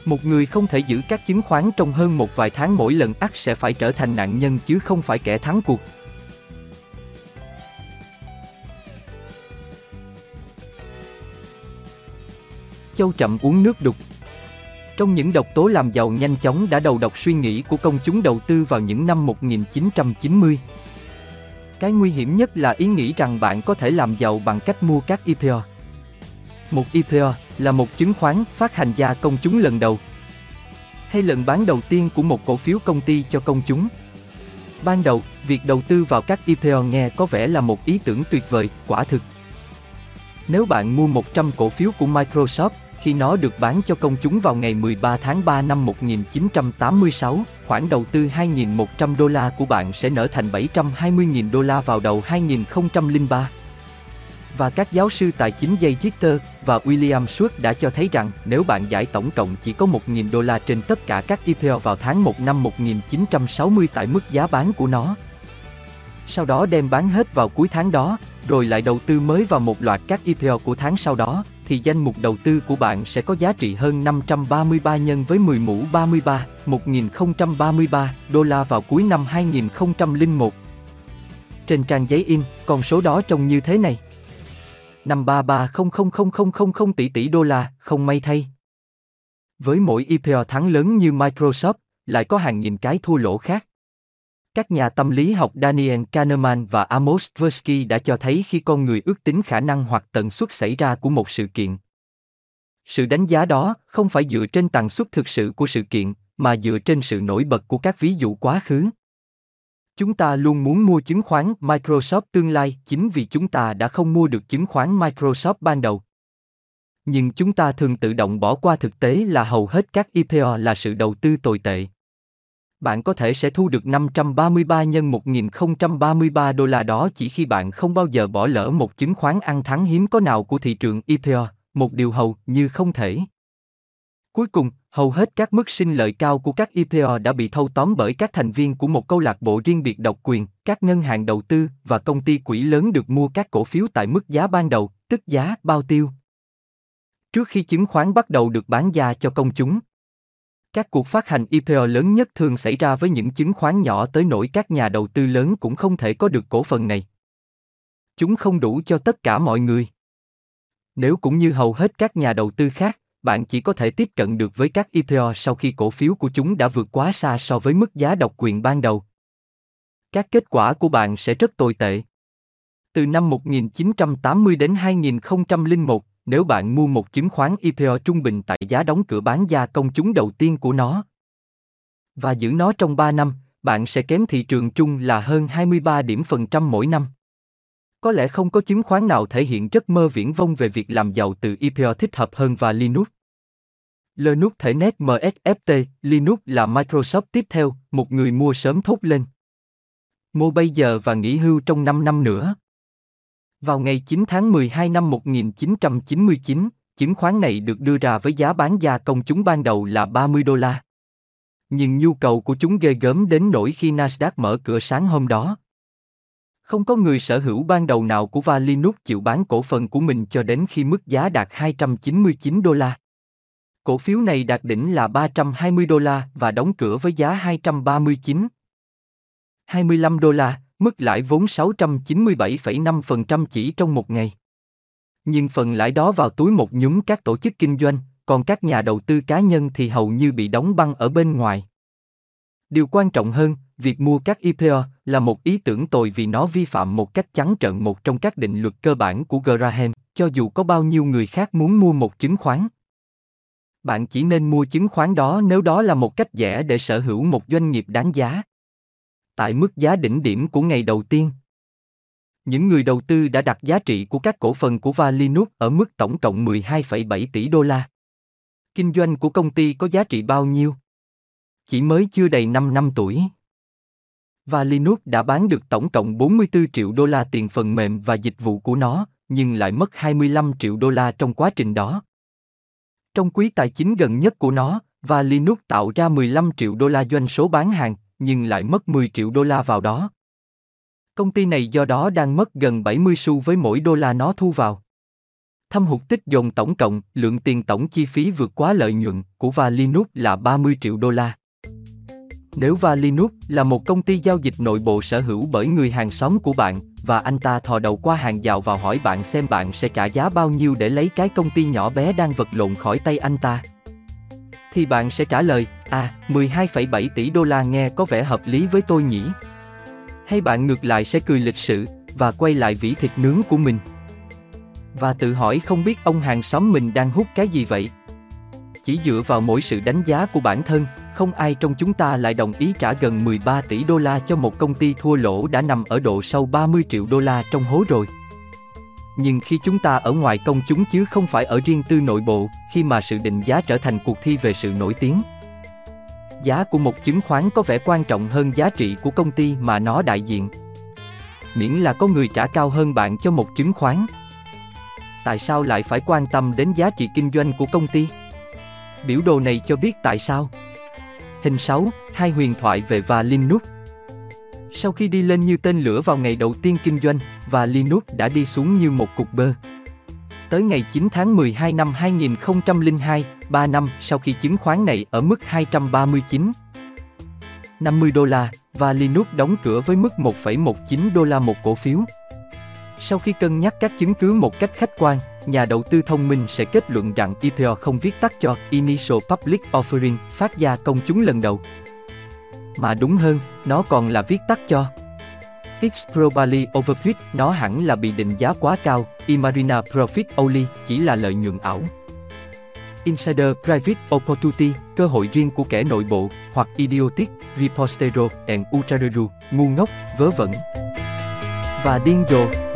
Một người không thể giữ các chứng khoán trong hơn một vài tháng mỗi lần ắt sẽ phải trở thành nạn nhân chứ không phải kẻ thắng cuộc. Châu chậm uống nước đục. Trong những độc tố làm giàu nhanh chóng đã đầu độc suy nghĩ của công chúng đầu tư vào những năm 1990. Cái nguy hiểm nhất là ý nghĩ rằng bạn có thể làm giàu bằng cách mua các IPO. Một IPO là một chứng khoán phát hành ra công chúng lần đầu, hay lần bán đầu tiên của một cổ phiếu công ty cho công chúng. Ban đầu, việc đầu tư vào các IPO nghe có vẻ là một ý tưởng tuyệt vời, quả thực. Nếu bạn mua 100 cổ phiếu của Microsoft, khi nó được bán cho công chúng vào ngày 13 tháng 3 năm 1986, khoản đầu tư 2.100 đô la của bạn sẽ nở thành 720.000 đô la vào đầu 2003. Và các giáo sư tài chính Jay Jeter và William Schwartz đã cho thấy rằng nếu bạn giải tổng cộng chỉ có 1.000 đô la trên tất cả các IPO vào tháng 1 năm 1960 tại mức giá bán của nó, sau đó đem bán hết vào cuối tháng đó, rồi lại đầu tư mới vào một loạt các IPO của tháng sau đó, thì danh mục đầu tư của bạn sẽ có giá trị hơn 533 nhân với 10 mũ 33, 1033 đô la vào cuối năm 2001. Trên trang giấy in, con số đó trông như thế này. 533000000 tỷ tỷ đô la, không may thay. Với mỗi IPO thắng lớn như Microsoft, lại có hàng nghìn cái thua lỗ khác. Các nhà tâm lý học Daniel Kahneman và Amos Tversky đã cho thấy khi con người ước tính khả năng hoặc tần suất xảy ra của một sự kiện. Sự đánh giá đó không phải dựa trên tần suất thực sự của sự kiện, mà dựa trên sự nổi bật của các ví dụ quá khứ. Chúng ta luôn muốn mua chứng khoán Microsoft tương lai chính vì chúng ta đã không mua được chứng khoán Microsoft ban đầu. Nhưng chúng ta thường tự động bỏ qua thực tế là hầu hết các IPO là sự đầu tư tồi tệ bạn có thể sẽ thu được 533 nhân 1033 đô la đó chỉ khi bạn không bao giờ bỏ lỡ một chứng khoán ăn thắng hiếm có nào của thị trường IPO, một điều hầu như không thể. Cuối cùng, hầu hết các mức sinh lợi cao của các IPO đã bị thâu tóm bởi các thành viên của một câu lạc bộ riêng biệt độc quyền, các ngân hàng đầu tư và công ty quỹ lớn được mua các cổ phiếu tại mức giá ban đầu, tức giá bao tiêu. Trước khi chứng khoán bắt đầu được bán ra cho công chúng, các cuộc phát hành IPO lớn nhất thường xảy ra với những chứng khoán nhỏ tới nỗi các nhà đầu tư lớn cũng không thể có được cổ phần này. Chúng không đủ cho tất cả mọi người. Nếu cũng như hầu hết các nhà đầu tư khác, bạn chỉ có thể tiếp cận được với các IPO sau khi cổ phiếu của chúng đã vượt quá xa so với mức giá độc quyền ban đầu. Các kết quả của bạn sẽ rất tồi tệ. Từ năm 1980 đến 2001, nếu bạn mua một chứng khoán IPO trung bình tại giá đóng cửa bán ra công chúng đầu tiên của nó và giữ nó trong 3 năm, bạn sẽ kém thị trường chung là hơn 23 điểm phần trăm mỗi năm. Có lẽ không có chứng khoán nào thể hiện giấc mơ viễn vông về việc làm giàu từ IPO thích hợp hơn và Linux. Linux thể net MSFT, Linux là Microsoft tiếp theo, một người mua sớm thốt lên. Mua bây giờ và nghỉ hưu trong 5 năm nữa. Vào ngày 9 tháng 12 năm 1999, chứng khoán này được đưa ra với giá bán gia công chúng ban đầu là 30 đô la. Nhưng nhu cầu của chúng ghê gớm đến nỗi khi Nasdaq mở cửa sáng hôm đó. Không có người sở hữu ban đầu nào của Valinux chịu bán cổ phần của mình cho đến khi mức giá đạt 299 đô la. Cổ phiếu này đạt đỉnh là 320 đô la và đóng cửa với giá 239. 25 đô la, mức lãi vốn 697,5% chỉ trong một ngày. Nhưng phần lãi đó vào túi một nhúm các tổ chức kinh doanh, còn các nhà đầu tư cá nhân thì hầu như bị đóng băng ở bên ngoài. Điều quan trọng hơn, việc mua các IPO là một ý tưởng tồi vì nó vi phạm một cách trắng trợn một trong các định luật cơ bản của Graham, cho dù có bao nhiêu người khác muốn mua một chứng khoán. Bạn chỉ nên mua chứng khoán đó nếu đó là một cách rẻ để sở hữu một doanh nghiệp đáng giá. Tại mức giá đỉnh điểm của ngày đầu tiên, những người đầu tư đã đặt giá trị của các cổ phần của Valinus ở mức tổng cộng 12,7 tỷ đô la. Kinh doanh của công ty có giá trị bao nhiêu? Chỉ mới chưa đầy 5 năm tuổi. Valinux đã bán được tổng cộng 44 triệu đô la tiền phần mềm và dịch vụ của nó, nhưng lại mất 25 triệu đô la trong quá trình đó. Trong quý tài chính gần nhất của nó, Valinux tạo ra 15 triệu đô la doanh số bán hàng, nhưng lại mất 10 triệu đô la vào đó. Công ty này do đó đang mất gần 70 xu với mỗi đô la nó thu vào. Thâm hụt tích dồn tổng cộng, lượng tiền tổng chi phí vượt quá lợi nhuận của Valinux là 30 triệu đô la. Nếu Valinux là một công ty giao dịch nội bộ sở hữu bởi người hàng xóm của bạn, và anh ta thò đầu qua hàng rào vào hỏi bạn xem bạn sẽ trả giá bao nhiêu để lấy cái công ty nhỏ bé đang vật lộn khỏi tay anh ta. Thì bạn sẽ trả lời, à, 12,7 tỷ đô la nghe có vẻ hợp lý với tôi nhỉ? Hay bạn ngược lại sẽ cười lịch sự, và quay lại vỉ thịt nướng của mình? Và tự hỏi không biết ông hàng xóm mình đang hút cái gì vậy? Chỉ dựa vào mỗi sự đánh giá của bản thân, không ai trong chúng ta lại đồng ý trả gần 13 tỷ đô la cho một công ty thua lỗ đã nằm ở độ sâu 30 triệu đô la trong hố rồi. Nhưng khi chúng ta ở ngoài công chúng chứ không phải ở riêng tư nội bộ, khi mà sự định giá trở thành cuộc thi về sự nổi tiếng. Giá của một chứng khoán có vẻ quan trọng hơn giá trị của công ty mà nó đại diện. Miễn là có người trả cao hơn bạn cho một chứng khoán. Tại sao lại phải quan tâm đến giá trị kinh doanh của công ty? Biểu đồ này cho biết tại sao. Hình 6, hai huyền thoại về và Linux. Sau khi đi lên như tên lửa vào ngày đầu tiên kinh doanh, và Linux đã đi xuống như một cục bơ. Tới ngày 9 tháng 12 năm 2002, 3 năm sau khi chứng khoán này ở mức 239 50 đô la, và Linux đóng cửa với mức 1,19 đô la một cổ phiếu. Sau khi cân nhắc các chứng cứ một cách khách quan, nhà đầu tư thông minh sẽ kết luận rằng IPO không viết tắt cho Initial Public Offering, phát ra công chúng lần đầu. Mà đúng hơn, nó còn là viết tắt cho X probably overbid, nó hẳn là bị định giá quá cao, Imarina Profit Only chỉ là lợi nhuận ảo. Insider Private Opportunity, cơ hội riêng của kẻ nội bộ, hoặc Idiotic, Ripostero, and Ultraru, ngu ngốc, vớ vẩn. Và điên rồ.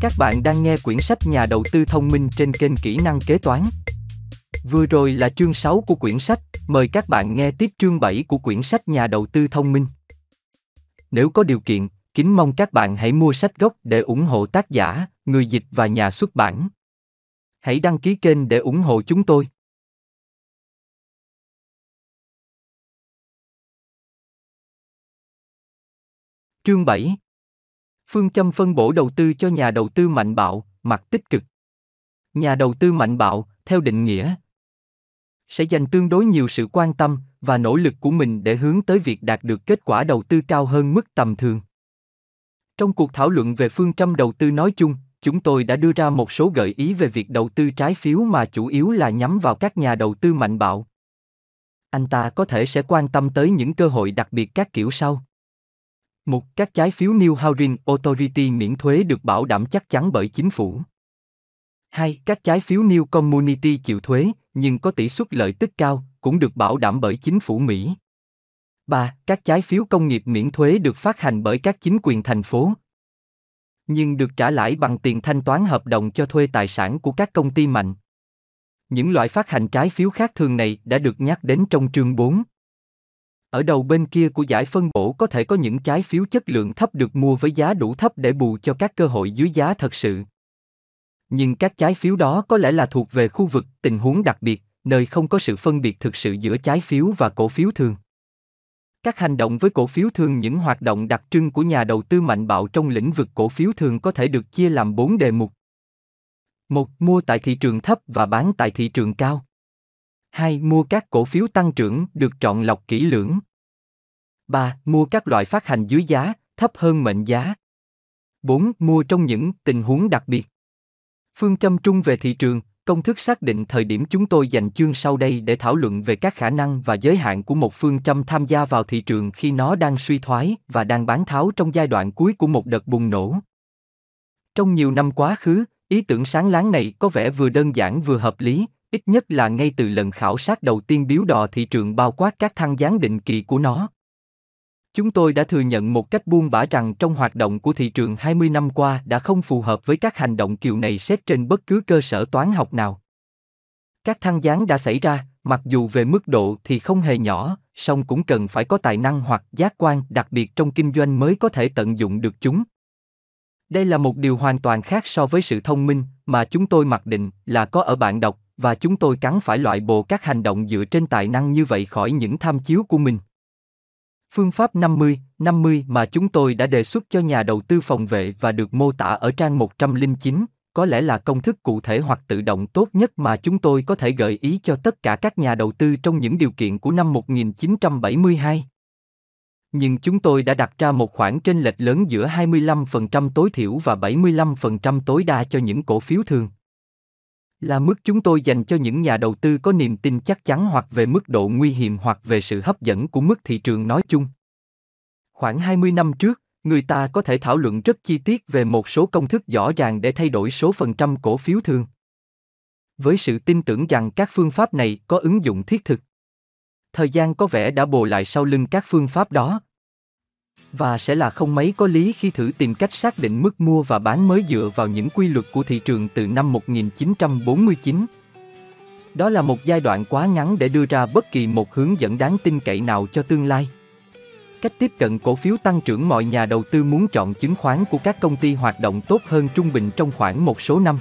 Các bạn đang nghe quyển sách Nhà đầu tư thông minh trên kênh Kỹ năng kế toán. Vừa rồi là chương 6 của quyển sách, mời các bạn nghe tiếp chương 7 của quyển sách Nhà đầu tư thông minh. Nếu có điều kiện, kính mong các bạn hãy mua sách gốc để ủng hộ tác giả, người dịch và nhà xuất bản. Hãy đăng ký kênh để ủng hộ chúng tôi. Chương 7 Phương châm phân bổ đầu tư cho nhà đầu tư mạnh bạo, mặt tích cực. Nhà đầu tư mạnh bạo, theo định nghĩa, sẽ dành tương đối nhiều sự quan tâm và nỗ lực của mình để hướng tới việc đạt được kết quả đầu tư cao hơn mức tầm thường. Trong cuộc thảo luận về phương châm đầu tư nói chung, chúng tôi đã đưa ra một số gợi ý về việc đầu tư trái phiếu mà chủ yếu là nhắm vào các nhà đầu tư mạnh bạo. Anh ta có thể sẽ quan tâm tới những cơ hội đặc biệt các kiểu sau. Một, các trái phiếu New Housing Authority miễn thuế được bảo đảm chắc chắn bởi chính phủ. 2. Các trái phiếu New Community chịu thuế, nhưng có tỷ suất lợi tức cao, cũng được bảo đảm bởi chính phủ Mỹ. 3. Các trái phiếu công nghiệp miễn thuế được phát hành bởi các chính quyền thành phố. Nhưng được trả lãi bằng tiền thanh toán hợp đồng cho thuê tài sản của các công ty mạnh. Những loại phát hành trái phiếu khác thường này đã được nhắc đến trong chương 4. Ở đầu bên kia của giải phân bổ có thể có những trái phiếu chất lượng thấp được mua với giá đủ thấp để bù cho các cơ hội dưới giá thật sự. Nhưng các trái phiếu đó có lẽ là thuộc về khu vực tình huống đặc biệt, nơi không có sự phân biệt thực sự giữa trái phiếu và cổ phiếu thường. Các hành động với cổ phiếu thường những hoạt động đặc trưng của nhà đầu tư mạnh bạo trong lĩnh vực cổ phiếu thường có thể được chia làm 4 đề mục. 1. Mua tại thị trường thấp và bán tại thị trường cao. 2. Mua các cổ phiếu tăng trưởng được chọn lọc kỹ lưỡng. 3. Mua các loại phát hành dưới giá, thấp hơn mệnh giá. 4. Mua trong những tình huống đặc biệt. Phương châm trung về thị trường, công thức xác định thời điểm chúng tôi dành chương sau đây để thảo luận về các khả năng và giới hạn của một phương châm tham gia vào thị trường khi nó đang suy thoái và đang bán tháo trong giai đoạn cuối của một đợt bùng nổ. Trong nhiều năm quá khứ, ý tưởng sáng láng này có vẻ vừa đơn giản vừa hợp lý, ít nhất là ngay từ lần khảo sát đầu tiên biếu đò thị trường bao quát các thăng gián định kỳ của nó. Chúng tôi đã thừa nhận một cách buông bã rằng trong hoạt động của thị trường 20 năm qua đã không phù hợp với các hành động kiểu này xét trên bất cứ cơ sở toán học nào. Các thăng gián đã xảy ra, mặc dù về mức độ thì không hề nhỏ, song cũng cần phải có tài năng hoặc giác quan đặc biệt trong kinh doanh mới có thể tận dụng được chúng. Đây là một điều hoàn toàn khác so với sự thông minh mà chúng tôi mặc định là có ở bạn đọc và chúng tôi cắn phải loại bộ các hành động dựa trên tài năng như vậy khỏi những tham chiếu của mình. Phương pháp 50, 50 mà chúng tôi đã đề xuất cho nhà đầu tư phòng vệ và được mô tả ở trang 109, có lẽ là công thức cụ thể hoặc tự động tốt nhất mà chúng tôi có thể gợi ý cho tất cả các nhà đầu tư trong những điều kiện của năm 1972. Nhưng chúng tôi đã đặt ra một khoảng chênh lệch lớn giữa 25% tối thiểu và 75% tối đa cho những cổ phiếu thường là mức chúng tôi dành cho những nhà đầu tư có niềm tin chắc chắn hoặc về mức độ nguy hiểm hoặc về sự hấp dẫn của mức thị trường nói chung. Khoảng 20 năm trước, người ta có thể thảo luận rất chi tiết về một số công thức rõ ràng để thay đổi số phần trăm cổ phiếu thường. Với sự tin tưởng rằng các phương pháp này có ứng dụng thiết thực. Thời gian có vẻ đã bồ lại sau lưng các phương pháp đó, và sẽ là không mấy có lý khi thử tìm cách xác định mức mua và bán mới dựa vào những quy luật của thị trường từ năm 1949. Đó là một giai đoạn quá ngắn để đưa ra bất kỳ một hướng dẫn đáng tin cậy nào cho tương lai. Cách tiếp cận cổ phiếu tăng trưởng mọi nhà đầu tư muốn chọn chứng khoán của các công ty hoạt động tốt hơn trung bình trong khoảng một số năm.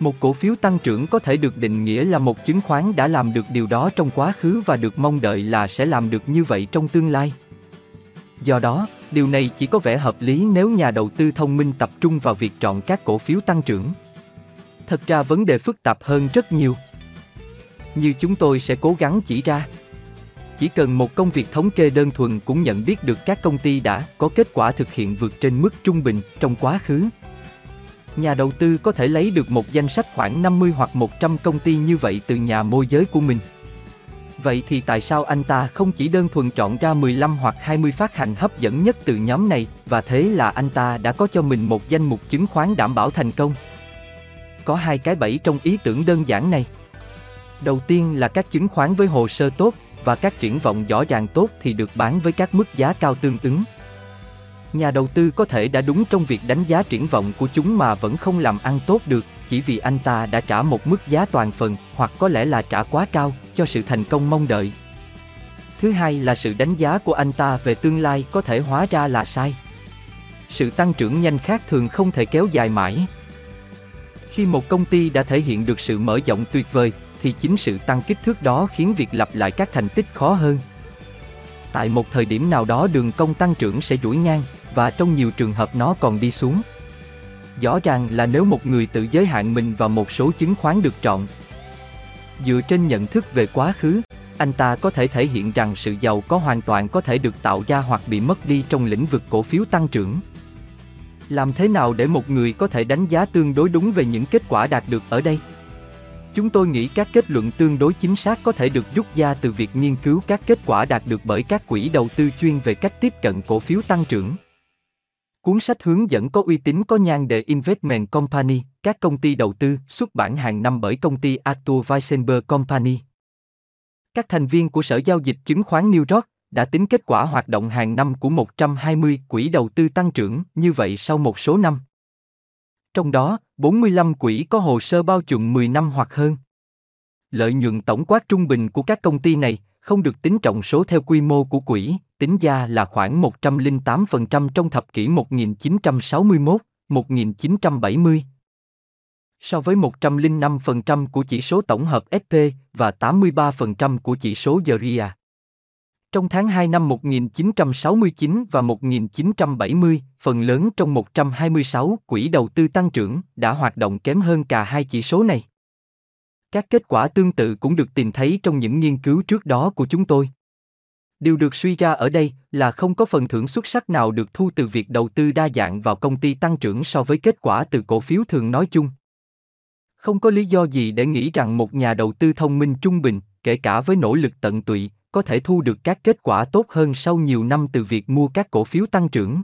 Một cổ phiếu tăng trưởng có thể được định nghĩa là một chứng khoán đã làm được điều đó trong quá khứ và được mong đợi là sẽ làm được như vậy trong tương lai. Do đó, điều này chỉ có vẻ hợp lý nếu nhà đầu tư thông minh tập trung vào việc chọn các cổ phiếu tăng trưởng. Thật ra vấn đề phức tạp hơn rất nhiều. Như chúng tôi sẽ cố gắng chỉ ra. Chỉ cần một công việc thống kê đơn thuần cũng nhận biết được các công ty đã có kết quả thực hiện vượt trên mức trung bình trong quá khứ. Nhà đầu tư có thể lấy được một danh sách khoảng 50 hoặc 100 công ty như vậy từ nhà môi giới của mình. Vậy thì tại sao anh ta không chỉ đơn thuần chọn ra 15 hoặc 20 phát hành hấp dẫn nhất từ nhóm này, và thế là anh ta đã có cho mình một danh mục chứng khoán đảm bảo thành công? Có hai cái bẫy trong ý tưởng đơn giản này. Đầu tiên là các chứng khoán với hồ sơ tốt, và các triển vọng rõ ràng tốt thì được bán với các mức giá cao tương ứng. Nhà đầu tư có thể đã đúng trong việc đánh giá triển vọng của chúng mà vẫn không làm ăn tốt được, chỉ vì anh ta đã trả một mức giá toàn phần, hoặc có lẽ là trả quá cao, cho sự thành công mong đợi. Thứ hai là sự đánh giá của anh ta về tương lai có thể hóa ra là sai. Sự tăng trưởng nhanh khác thường không thể kéo dài mãi. Khi một công ty đã thể hiện được sự mở rộng tuyệt vời, thì chính sự tăng kích thước đó khiến việc lặp lại các thành tích khó hơn. Tại một thời điểm nào đó đường công tăng trưởng sẽ duỗi ngang, và trong nhiều trường hợp nó còn đi xuống. Rõ ràng là nếu một người tự giới hạn mình vào một số chứng khoán được chọn, dựa trên nhận thức về quá khứ, anh ta có thể thể hiện rằng sự giàu có hoàn toàn có thể được tạo ra hoặc bị mất đi trong lĩnh vực cổ phiếu tăng trưởng. Làm thế nào để một người có thể đánh giá tương đối đúng về những kết quả đạt được ở đây? Chúng tôi nghĩ các kết luận tương đối chính xác có thể được rút ra từ việc nghiên cứu các kết quả đạt được bởi các quỹ đầu tư chuyên về cách tiếp cận cổ phiếu tăng trưởng. Cuốn sách hướng dẫn có uy tín có nhan đề Investment Company, các công ty đầu tư, xuất bản hàng năm bởi công ty Arthur Weisenberg Company. Các thành viên của Sở Giao dịch Chứng khoán New York, đã tính kết quả hoạt động hàng năm của 120 quỹ đầu tư tăng trưởng như vậy sau một số năm. Trong đó, 45 quỹ có hồ sơ bao trùm 10 năm hoặc hơn. Lợi nhuận tổng quát trung bình của các công ty này không được tính trọng số theo quy mô của quỹ, tính ra là khoảng 108% trong thập kỷ 1961, 1970. So với 105% của chỉ số tổng hợp SP và 83% của chỉ số Zeria. Trong tháng 2 năm 1969 và 1970, phần lớn trong 126 quỹ đầu tư tăng trưởng đã hoạt động kém hơn cả hai chỉ số này. Các kết quả tương tự cũng được tìm thấy trong những nghiên cứu trước đó của chúng tôi. Điều được suy ra ở đây là không có phần thưởng xuất sắc nào được thu từ việc đầu tư đa dạng vào công ty tăng trưởng so với kết quả từ cổ phiếu thường nói chung. Không có lý do gì để nghĩ rằng một nhà đầu tư thông minh trung bình, kể cả với nỗ lực tận tụy, có thể thu được các kết quả tốt hơn sau nhiều năm từ việc mua các cổ phiếu tăng trưởng.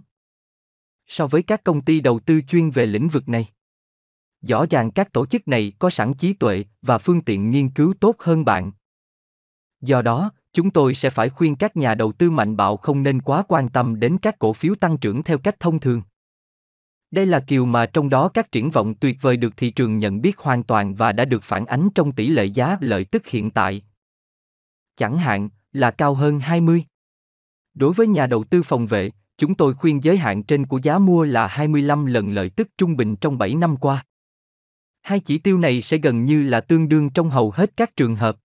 So với các công ty đầu tư chuyên về lĩnh vực này, rõ ràng các tổ chức này có sẵn trí tuệ và phương tiện nghiên cứu tốt hơn bạn. Do đó, chúng tôi sẽ phải khuyên các nhà đầu tư mạnh bạo không nên quá quan tâm đến các cổ phiếu tăng trưởng theo cách thông thường. Đây là kiều mà trong đó các triển vọng tuyệt vời được thị trường nhận biết hoàn toàn và đã được phản ánh trong tỷ lệ giá lợi tức hiện tại. Chẳng hạn, là cao hơn 20. Đối với nhà đầu tư phòng vệ, chúng tôi khuyên giới hạn trên của giá mua là 25 lần lợi tức trung bình trong 7 năm qua. Hai chỉ tiêu này sẽ gần như là tương đương trong hầu hết các trường hợp.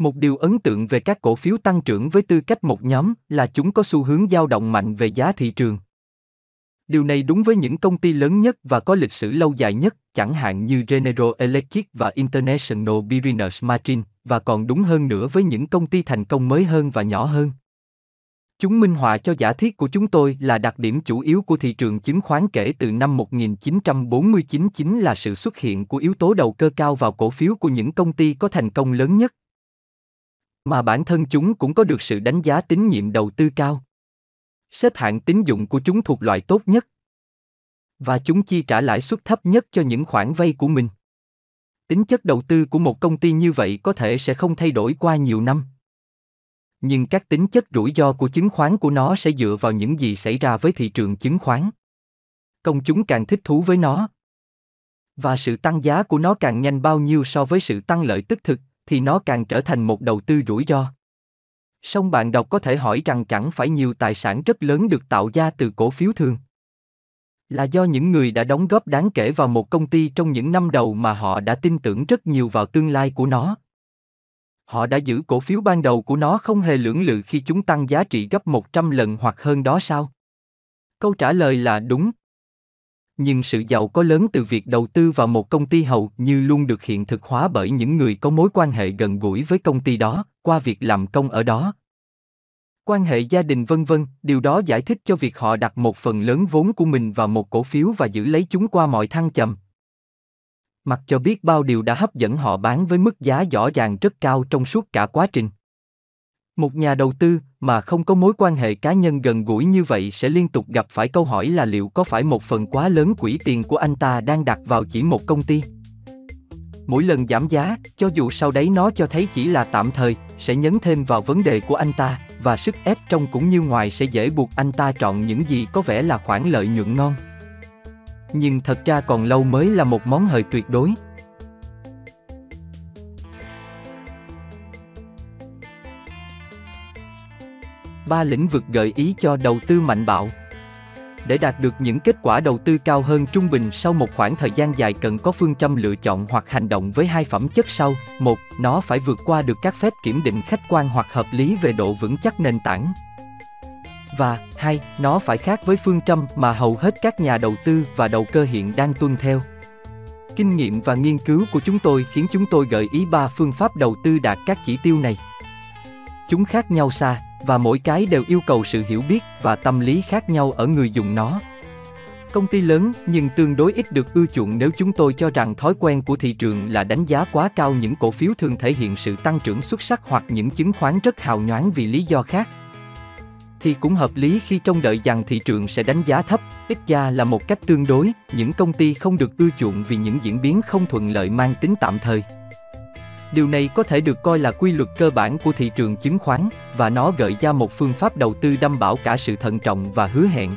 Một điều ấn tượng về các cổ phiếu tăng trưởng với tư cách một nhóm là chúng có xu hướng dao động mạnh về giá thị trường. Điều này đúng với những công ty lớn nhất và có lịch sử lâu dài nhất, chẳng hạn như General Electric và International Business Machine, và còn đúng hơn nữa với những công ty thành công mới hơn và nhỏ hơn. Chúng minh họa cho giả thiết của chúng tôi là đặc điểm chủ yếu của thị trường chứng khoán kể từ năm 1949 chính là sự xuất hiện của yếu tố đầu cơ cao vào cổ phiếu của những công ty có thành công lớn nhất. Mà bản thân chúng cũng có được sự đánh giá tín nhiệm đầu tư cao. Xếp hạng tín dụng của chúng thuộc loại tốt nhất. Và chúng chi trả lãi suất thấp nhất cho những khoản vay của mình. Tính chất đầu tư của một công ty như vậy có thể sẽ không thay đổi qua nhiều năm. Nhưng các tính chất rủi ro của chứng khoán của nó sẽ dựa vào những gì xảy ra với thị trường chứng khoán. Công chúng càng thích thú với nó. Và sự tăng giá của nó càng nhanh bao nhiêu so với sự tăng lợi tức thực, thì nó càng trở thành một đầu tư rủi ro. Song bạn đọc có thể hỏi rằng chẳng phải nhiều tài sản rất lớn được tạo ra từ cổ phiếu thường là do những người đã đóng góp đáng kể vào một công ty trong những năm đầu mà họ đã tin tưởng rất nhiều vào tương lai của nó. Họ đã giữ cổ phiếu ban đầu của nó không hề lưỡng lự khi chúng tăng giá trị gấp 100 lần hoặc hơn đó sao? Câu trả lời là đúng. Nhưng sự giàu có lớn từ việc đầu tư vào một công ty hầu như luôn được hiện thực hóa bởi những người có mối quan hệ gần gũi với công ty đó, qua việc làm công ở đó, quan hệ gia đình vân vân, điều đó giải thích cho việc họ đặt một phần lớn vốn của mình vào một cổ phiếu và giữ lấy chúng qua mọi thăng trầm. Mặc cho biết bao điều đã hấp dẫn họ bán với mức giá rõ ràng rất cao trong suốt cả quá trình. Một nhà đầu tư mà không có mối quan hệ cá nhân gần gũi như vậy sẽ liên tục gặp phải câu hỏi là liệu có phải một phần quá lớn quỹ tiền của anh ta đang đặt vào chỉ một công ty. Mỗi lần giảm giá, cho dù sau đấy nó cho thấy chỉ là tạm thời, sẽ nhấn thêm vào vấn đề của anh ta, và sức ép trong cũng như ngoài sẽ dễ buộc anh ta chọn những gì có vẻ là khoản lợi nhuận ngon. Nhưng thật ra còn lâu mới là một món hời tuyệt đối. Ba lĩnh vực gợi ý cho đầu tư mạnh bạo để đạt được những kết quả đầu tư cao hơn trung bình sau một khoảng thời gian dài cần có phương châm lựa chọn hoặc hành động với hai phẩm chất sau. Một, nó phải vượt qua được các phép kiểm định khách quan hoặc hợp lý về độ vững chắc nền tảng. Và, hai, nó phải khác với phương châm mà hầu hết các nhà đầu tư và đầu cơ hiện đang tuân theo. Kinh nghiệm và nghiên cứu của chúng tôi khiến chúng tôi gợi ý ba phương pháp đầu tư đạt các chỉ tiêu này. Chúng khác nhau xa, và mỗi cái đều yêu cầu sự hiểu biết và tâm lý khác nhau ở người dùng nó. Công ty lớn nhưng tương đối ít được ưa chuộng nếu chúng tôi cho rằng thói quen của thị trường là đánh giá quá cao những cổ phiếu thường thể hiện sự tăng trưởng xuất sắc hoặc những chứng khoán rất hào nhoáng vì lý do khác. Thì cũng hợp lý khi trông đợi rằng thị trường sẽ đánh giá thấp, ít ra là một cách tương đối, những công ty không được ưa chuộng vì những diễn biến không thuận lợi mang tính tạm thời. Điều này có thể được coi là quy luật cơ bản của thị trường chứng khoán, và nó gợi ra một phương pháp đầu tư đảm bảo cả sự thận trọng và hứa hẹn.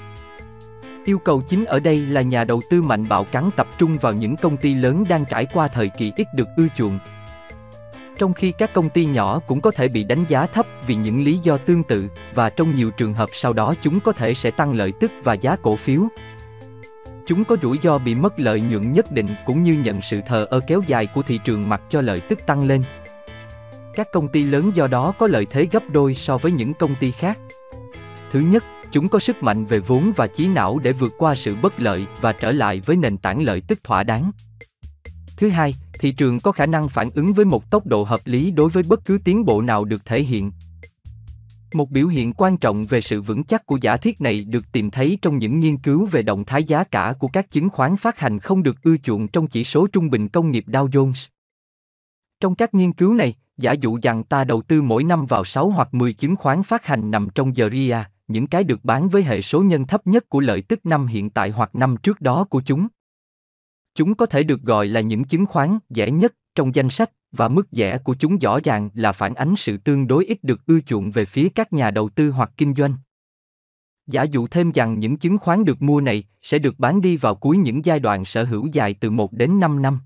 Yêu cầu chính ở đây là nhà đầu tư mạnh bạo cắn tập trung vào những công ty lớn đang trải qua thời kỳ ít được ưa chuộng. Trong khi các công ty nhỏ cũng có thể bị đánh giá thấp vì những lý do tương tự, và trong nhiều trường hợp sau đó chúng có thể sẽ tăng lợi tức và giá cổ phiếu. Chúng có rủi ro bị mất lợi nhuận nhất định cũng như nhận sự thờ ơ kéo dài của thị trường mặc cho lợi tức tăng lên. Các công ty lớn do đó có lợi thế gấp đôi so với những công ty khác. Thứ nhất, chúng có sức mạnh về vốn và trí não để vượt qua sự bất lợi và trở lại với nền tảng lợi tức thỏa đáng. Thứ hai, thị trường có khả năng phản ứng với một tốc độ hợp lý đối với bất cứ tiến bộ nào được thể hiện. Một biểu hiện quan trọng về sự vững chắc của giả thiết này được tìm thấy trong những nghiên cứu về động thái giá cả của các chứng khoán phát hành không được ưa chuộng trong chỉ số trung bình công nghiệp Dow Jones. Trong các nghiên cứu này, giả dụ rằng ta đầu tư mỗi năm vào 6 hoặc 10 chứng khoán phát hành nằm trong giờ RIA, những cái được bán với hệ số nhân thấp nhất của lợi tức năm hiện tại hoặc năm trước đó của chúng. Chúng có thể được gọi là những chứng khoán rẻ nhất trong danh sách và mức rẻ của chúng rõ ràng là phản ánh sự tương đối ít được ưa chuộng về phía các nhà đầu tư hoặc kinh doanh. Giả dụ thêm rằng những chứng khoán được mua này sẽ được bán đi vào cuối những giai đoạn sở hữu dài từ 1 đến 5 năm.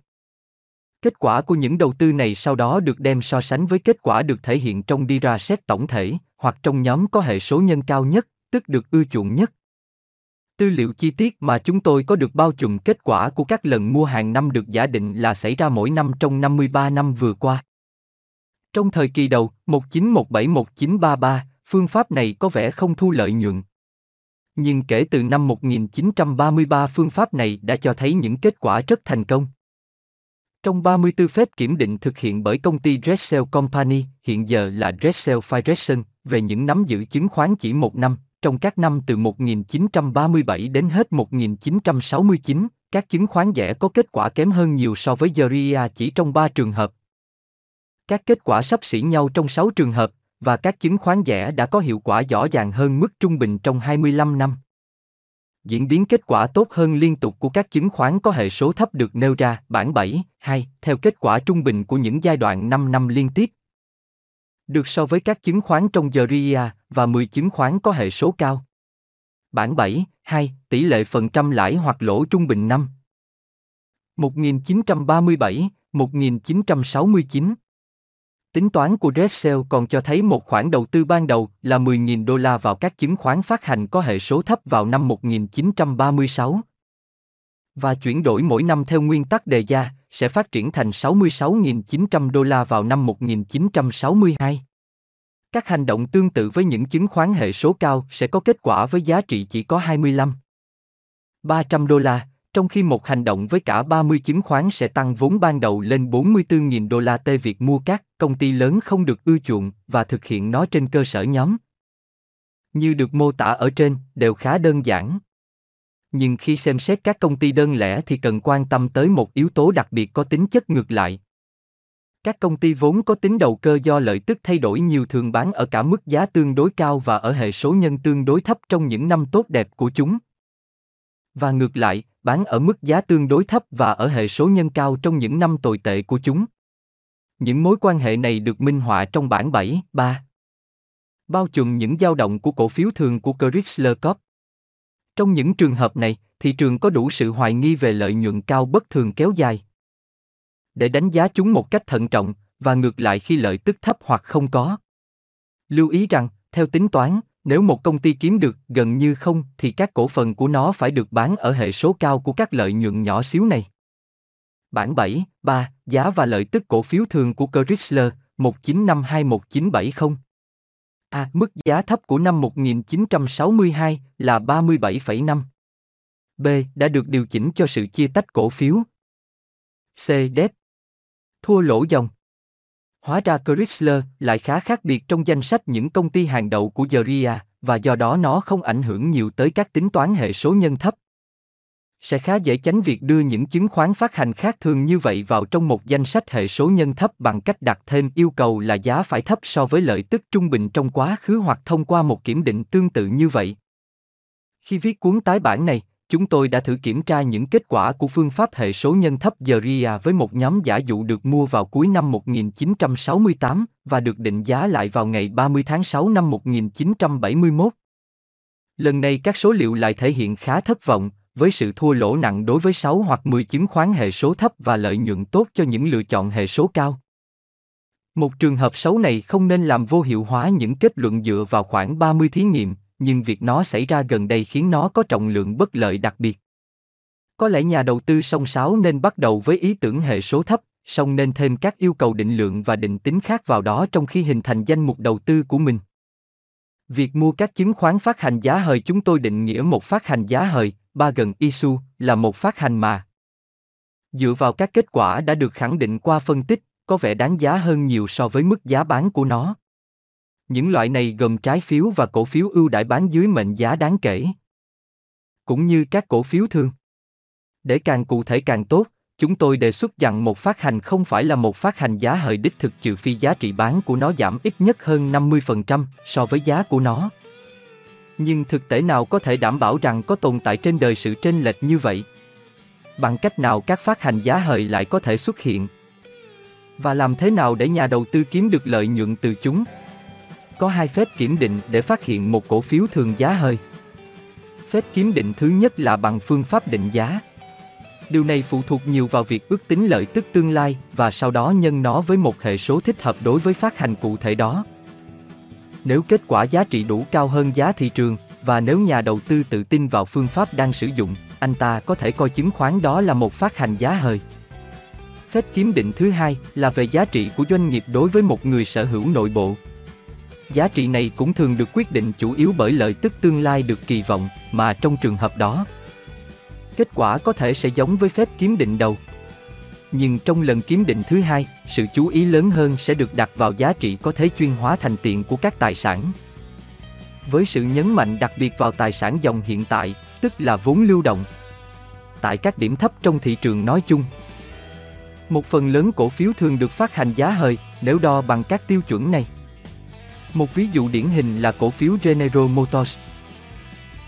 Kết quả của những đầu tư này sau đó được đem so sánh với kết quả được thể hiện trong đi ra xét tổng thể, hoặc trong nhóm có hệ số nhân cao nhất, tức được ưa chuộng nhất. Tư liệu chi tiết mà chúng tôi có được bao trùm kết quả của các lần mua hàng năm được giả định là xảy ra mỗi năm trong 53 năm vừa qua. Trong thời kỳ đầu, 1917-1933, phương pháp này có vẻ không thu lợi nhuận. Nhưng kể từ năm 1933 phương pháp này đã cho thấy những kết quả rất thành công. Trong 34 phép kiểm định thực hiện bởi công ty Drexel Company, hiện giờ là Drexel Federation, về những nắm giữ chứng khoán chỉ một năm, trong các năm từ 1937 đến hết 1969, các chứng khoán rẻ có kết quả kém hơn nhiều so với Geria chỉ trong 3 trường hợp. Các kết quả sắp xỉ nhau trong 6 trường hợp, và các chứng khoán rẻ đã có hiệu quả rõ ràng hơn mức trung bình trong 25 năm. Diễn biến kết quả tốt hơn liên tục của các chứng khoán có hệ số thấp được nêu ra, bảng 7, 2, theo kết quả trung bình của những giai đoạn 5 năm liên tiếp. Được so với các chứng khoán trong Geria và 10 chứng khoán có hệ số cao. Bản 7, 2, tỷ lệ phần trăm lãi hoặc lỗ trung bình năm. 1937, 1969 Tính toán của Drexel còn cho thấy một khoản đầu tư ban đầu là 10.000 đô la vào các chứng khoán phát hành có hệ số thấp vào năm 1936. Và chuyển đổi mỗi năm theo nguyên tắc đề ra, sẽ phát triển thành 66.900 đô la vào năm 1962. Các hành động tương tự với những chứng khoán hệ số cao sẽ có kết quả với giá trị chỉ có 25. 300 đô la, trong khi một hành động với cả 30 chứng khoán sẽ tăng vốn ban đầu lên 44.000 đô la tê việc mua các công ty lớn không được ưa chuộng và thực hiện nó trên cơ sở nhóm. Như được mô tả ở trên, đều khá đơn giản. Nhưng khi xem xét các công ty đơn lẻ thì cần quan tâm tới một yếu tố đặc biệt có tính chất ngược lại. Các công ty vốn có tính đầu cơ do lợi tức thay đổi nhiều thường bán ở cả mức giá tương đối cao và ở hệ số nhân tương đối thấp trong những năm tốt đẹp của chúng. Và ngược lại, bán ở mức giá tương đối thấp và ở hệ số nhân cao trong những năm tồi tệ của chúng. Những mối quan hệ này được minh họa trong bảng 7, 3. Bao trùm những dao động của cổ phiếu thường của Chrysler Corp. Trong những trường hợp này, thị trường có đủ sự hoài nghi về lợi nhuận cao bất thường kéo dài. Để đánh giá chúng một cách thận trọng, và ngược lại khi lợi tức thấp hoặc không có. Lưu ý rằng, theo tính toán, nếu một công ty kiếm được gần như không thì các cổ phần của nó phải được bán ở hệ số cao của các lợi nhuận nhỏ xíu này. Bản 7, 3, giá và lợi tức cổ phiếu thường của Chrysler, 1952-1970. A. Mức giá thấp của năm 1962 là 37,5. B. Đã được điều chỉnh cho sự chia tách cổ phiếu. C. Debt Thua lỗ dòng. Hóa ra Chrysler lại khá khác biệt trong danh sách những công ty hàng đầu của Geria, và do đó nó không ảnh hưởng nhiều tới các tính toán hệ số nhân thấp. Sẽ khá dễ tránh việc đưa những chứng khoán phát hành khác thường như vậy vào trong một danh sách hệ số nhân thấp bằng cách đặt thêm yêu cầu là giá phải thấp so với lợi tức trung bình trong quá khứ hoặc thông qua một kiểm định tương tự như vậy. Khi viết cuốn tái bản này, chúng tôi đã thử kiểm tra những kết quả của phương pháp hệ số nhân thấp Zeria với một nhóm giả dụ được mua vào cuối năm 1968 và được định giá lại vào ngày 30 tháng 6 năm 1971. Lần này các số liệu lại thể hiện khá thất vọng, với sự thua lỗ nặng đối với 6 hoặc 10 chứng khoán hệ số thấp và lợi nhuận tốt cho những lựa chọn hệ số cao. Một trường hợp xấu này không nên làm vô hiệu hóa những kết luận dựa vào khoảng 30 thí nghiệm, nhưng việc nó xảy ra gần đây khiến nó có trọng lượng bất lợi đặc biệt. Có lẽ nhà đầu tư song sáo nên bắt đầu với ý tưởng hệ số thấp, song nên thêm các yêu cầu định lượng và định tính khác vào đó trong khi hình thành danh mục đầu tư của mình. Việc mua các chứng khoán phát hành giá hời chúng tôi định nghĩa một phát hành giá hời, ba gần ISU, là một phát hành mà. Dựa vào các kết quả đã được khẳng định qua phân tích, có vẻ đáng giá hơn nhiều so với mức giá bán của nó. Những loại này gồm trái phiếu và cổ phiếu ưu đãi bán dưới mệnh giá đáng kể. Cũng như các cổ phiếu thường. Để càng cụ thể càng tốt, chúng tôi đề xuất rằng một phát hành không phải là một phát hành giá hời đích thực trừ phi giá trị bán của nó giảm ít nhất hơn 50% so với giá của nó. Nhưng thực tế nào có thể đảm bảo rằng có tồn tại trên đời sự chênh lệch như vậy? Bằng cách nào các phát hành giá hời lại có thể xuất hiện? Và làm thế nào để nhà đầu tư kiếm được lợi nhuận từ chúng? Có hai phép kiểm định để phát hiện một cổ phiếu thường giá hơi. Phép kiểm định thứ nhất là bằng phương pháp định giá. Điều này phụ thuộc nhiều vào việc ước tính lợi tức tương lai và sau đó nhân nó với một hệ số thích hợp đối với phát hành cụ thể đó. Nếu kết quả giá trị đủ cao hơn giá thị trường, và nếu nhà đầu tư tự tin vào phương pháp đang sử dụng, anh ta có thể coi chứng khoán đó là một phát hành giá hời. Phép kiếm định thứ hai là về giá trị của doanh nghiệp đối với một người sở hữu nội bộ. Giá trị này cũng thường được quyết định chủ yếu bởi lợi tức tương lai được kỳ vọng, mà trong trường hợp đó, kết quả có thể sẽ giống với phép kiếm định đầu. Nhưng trong lần kiếm định thứ hai, sự chú ý lớn hơn sẽ được đặt vào giá trị có thể chuyên hóa thành tiền của các tài sản. Với sự nhấn mạnh đặc biệt vào tài sản dòng hiện tại, tức là vốn lưu động. Tại các điểm thấp trong thị trường nói chung, một phần lớn cổ phiếu thường được phát hành giá hời nếu đo bằng các tiêu chuẩn này. Một ví dụ điển hình là cổ phiếu General Motors.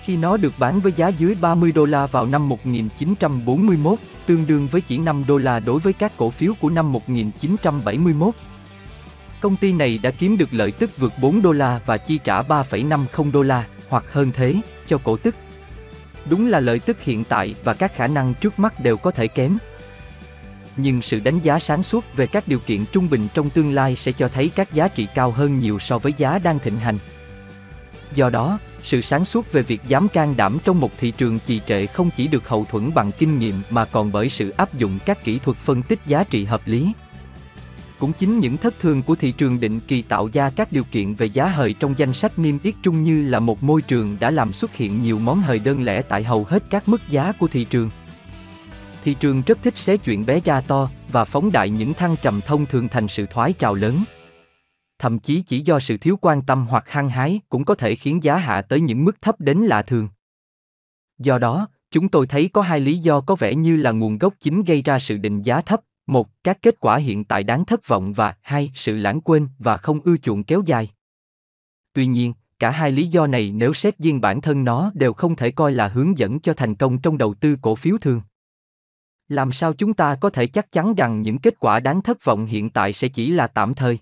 Khi nó được bán với giá dưới 30 đô la vào năm 1941, tương đương với chỉ 5 đô la đối với các cổ phiếu của năm 1971. Công ty này đã kiếm được lợi tức vượt 4 đô la và chi trả 3,50 đô la, hoặc hơn thế, cho cổ tức. Đúng là lợi tức hiện tại và các khả năng trước mắt đều có thể kém, nhưng sự đánh giá sáng suốt về các điều kiện trung bình trong tương lai sẽ cho thấy các giá trị cao hơn nhiều so với giá đang thịnh hành. Do đó, sự sáng suốt về việc dám can đảm trong một thị trường trì trệ không chỉ được hậu thuẫn bằng kinh nghiệm mà còn bởi sự áp dụng các kỹ thuật phân tích giá trị hợp lý. Cũng chính những thất thường của thị trường định kỳ tạo ra các điều kiện về giá hời trong danh sách niêm yết chung như là một môi trường đã làm xuất hiện nhiều món hời đơn lẻ tại hầu hết các mức giá của thị trường thị trường rất thích xé chuyện bé ra to và phóng đại những thăng trầm thông thường thành sự thoái trào lớn. Thậm chí chỉ do sự thiếu quan tâm hoặc hăng hái cũng có thể khiến giá hạ tới những mức thấp đến lạ thường. Do đó, chúng tôi thấy có hai lý do có vẻ như là nguồn gốc chính gây ra sự định giá thấp. Một, các kết quả hiện tại đáng thất vọng và hai, sự lãng quên và không ưa chuộng kéo dài. Tuy nhiên, cả hai lý do này nếu xét riêng bản thân nó đều không thể coi là hướng dẫn cho thành công trong đầu tư cổ phiếu thường. Làm sao chúng ta có thể chắc chắn rằng những kết quả đáng thất vọng hiện tại sẽ chỉ là tạm thời?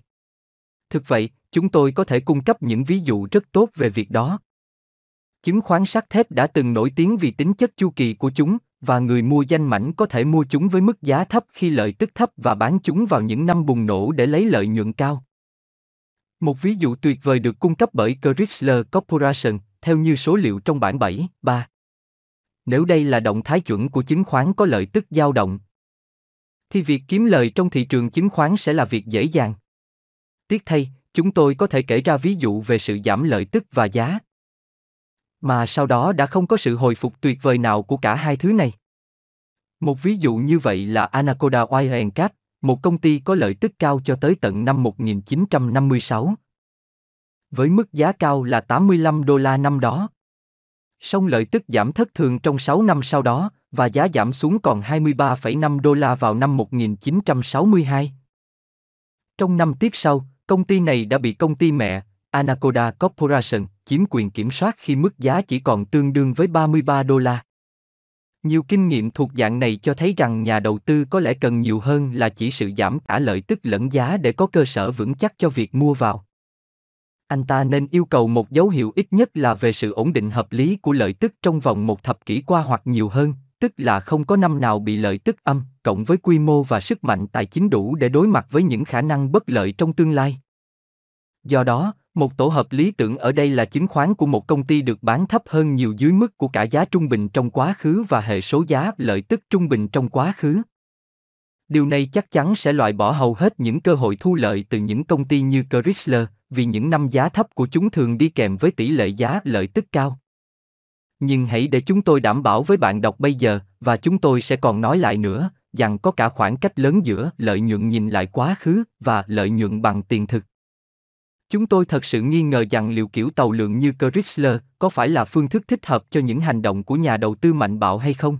Thực vậy, chúng tôi có thể cung cấp những ví dụ rất tốt về việc đó. Chứng khoán sắt thép đã từng nổi tiếng vì tính chất chu kỳ của chúng, và người mua danh mảnh có thể mua chúng với mức giá thấp khi lợi tức thấp và bán chúng vào những năm bùng nổ để lấy lợi nhuận cao. Một ví dụ tuyệt vời được cung cấp bởi Chrysler Corporation, theo như số liệu trong bản 7, 3. Nếu đây là động thái chuẩn của chứng khoán có lợi tức dao động, thì việc kiếm lời trong thị trường chứng khoán sẽ là việc dễ dàng. Tiếc thay, chúng tôi có thể kể ra ví dụ về sự giảm lợi tức và giá. Mà sau đó đã không có sự hồi phục tuyệt vời nào của cả hai thứ này. Một ví dụ như vậy là Anaconda Oil Cap, Gas, một công ty có lợi tức cao cho tới tận năm 1956. Với mức giá cao là 85 đô la năm đó. Song lợi tức giảm thất thường trong 6 năm sau đó, và giá giảm xuống còn 23,5 đô la vào năm 1962. Trong năm tiếp sau, công ty này đã bị công ty mẹ, Anacoda Corporation, chiếm quyền kiểm soát khi mức giá chỉ còn tương đương với 33 đô la. Nhiều kinh nghiệm thuộc dạng này cho thấy rằng nhà đầu tư có lẽ cần nhiều hơn là chỉ sự giảm cả lợi tức lẫn giá để có cơ sở vững chắc cho việc mua vào. Anh ta nên yêu cầu một dấu hiệu ít nhất là về sự ổn định hợp lý của lợi tức trong vòng một thập kỷ qua hoặc nhiều hơn, tức là không có năm nào bị lợi tức âm, cộng với quy mô và sức mạnh tài chính đủ để đối mặt với những khả năng bất lợi trong tương lai. Do đó, một tổ hợp lý tưởng ở đây là chứng khoán của một công ty được bán thấp hơn nhiều dưới mức của cả giá trung bình trong quá khứ và hệ số giá lợi tức trung bình trong quá khứ. Điều này chắc chắn sẽ loại bỏ hầu hết những cơ hội thu lợi từ những công ty như Chrysler, vì những năm giá thấp của chúng thường đi kèm với tỷ lệ giá lợi tức cao. Nhưng hãy để chúng tôi đảm bảo với bạn đọc bây giờ, và chúng tôi sẽ còn nói lại nữa, rằng có cả khoảng cách lớn giữa lợi nhuận nhìn lại quá khứ và lợi nhuận bằng tiền thực. Chúng tôi thật sự nghi ngờ rằng liệu kiểu tàu lượng như Chrysler có phải là phương thức thích hợp cho những hành động của nhà đầu tư mạnh bạo hay không.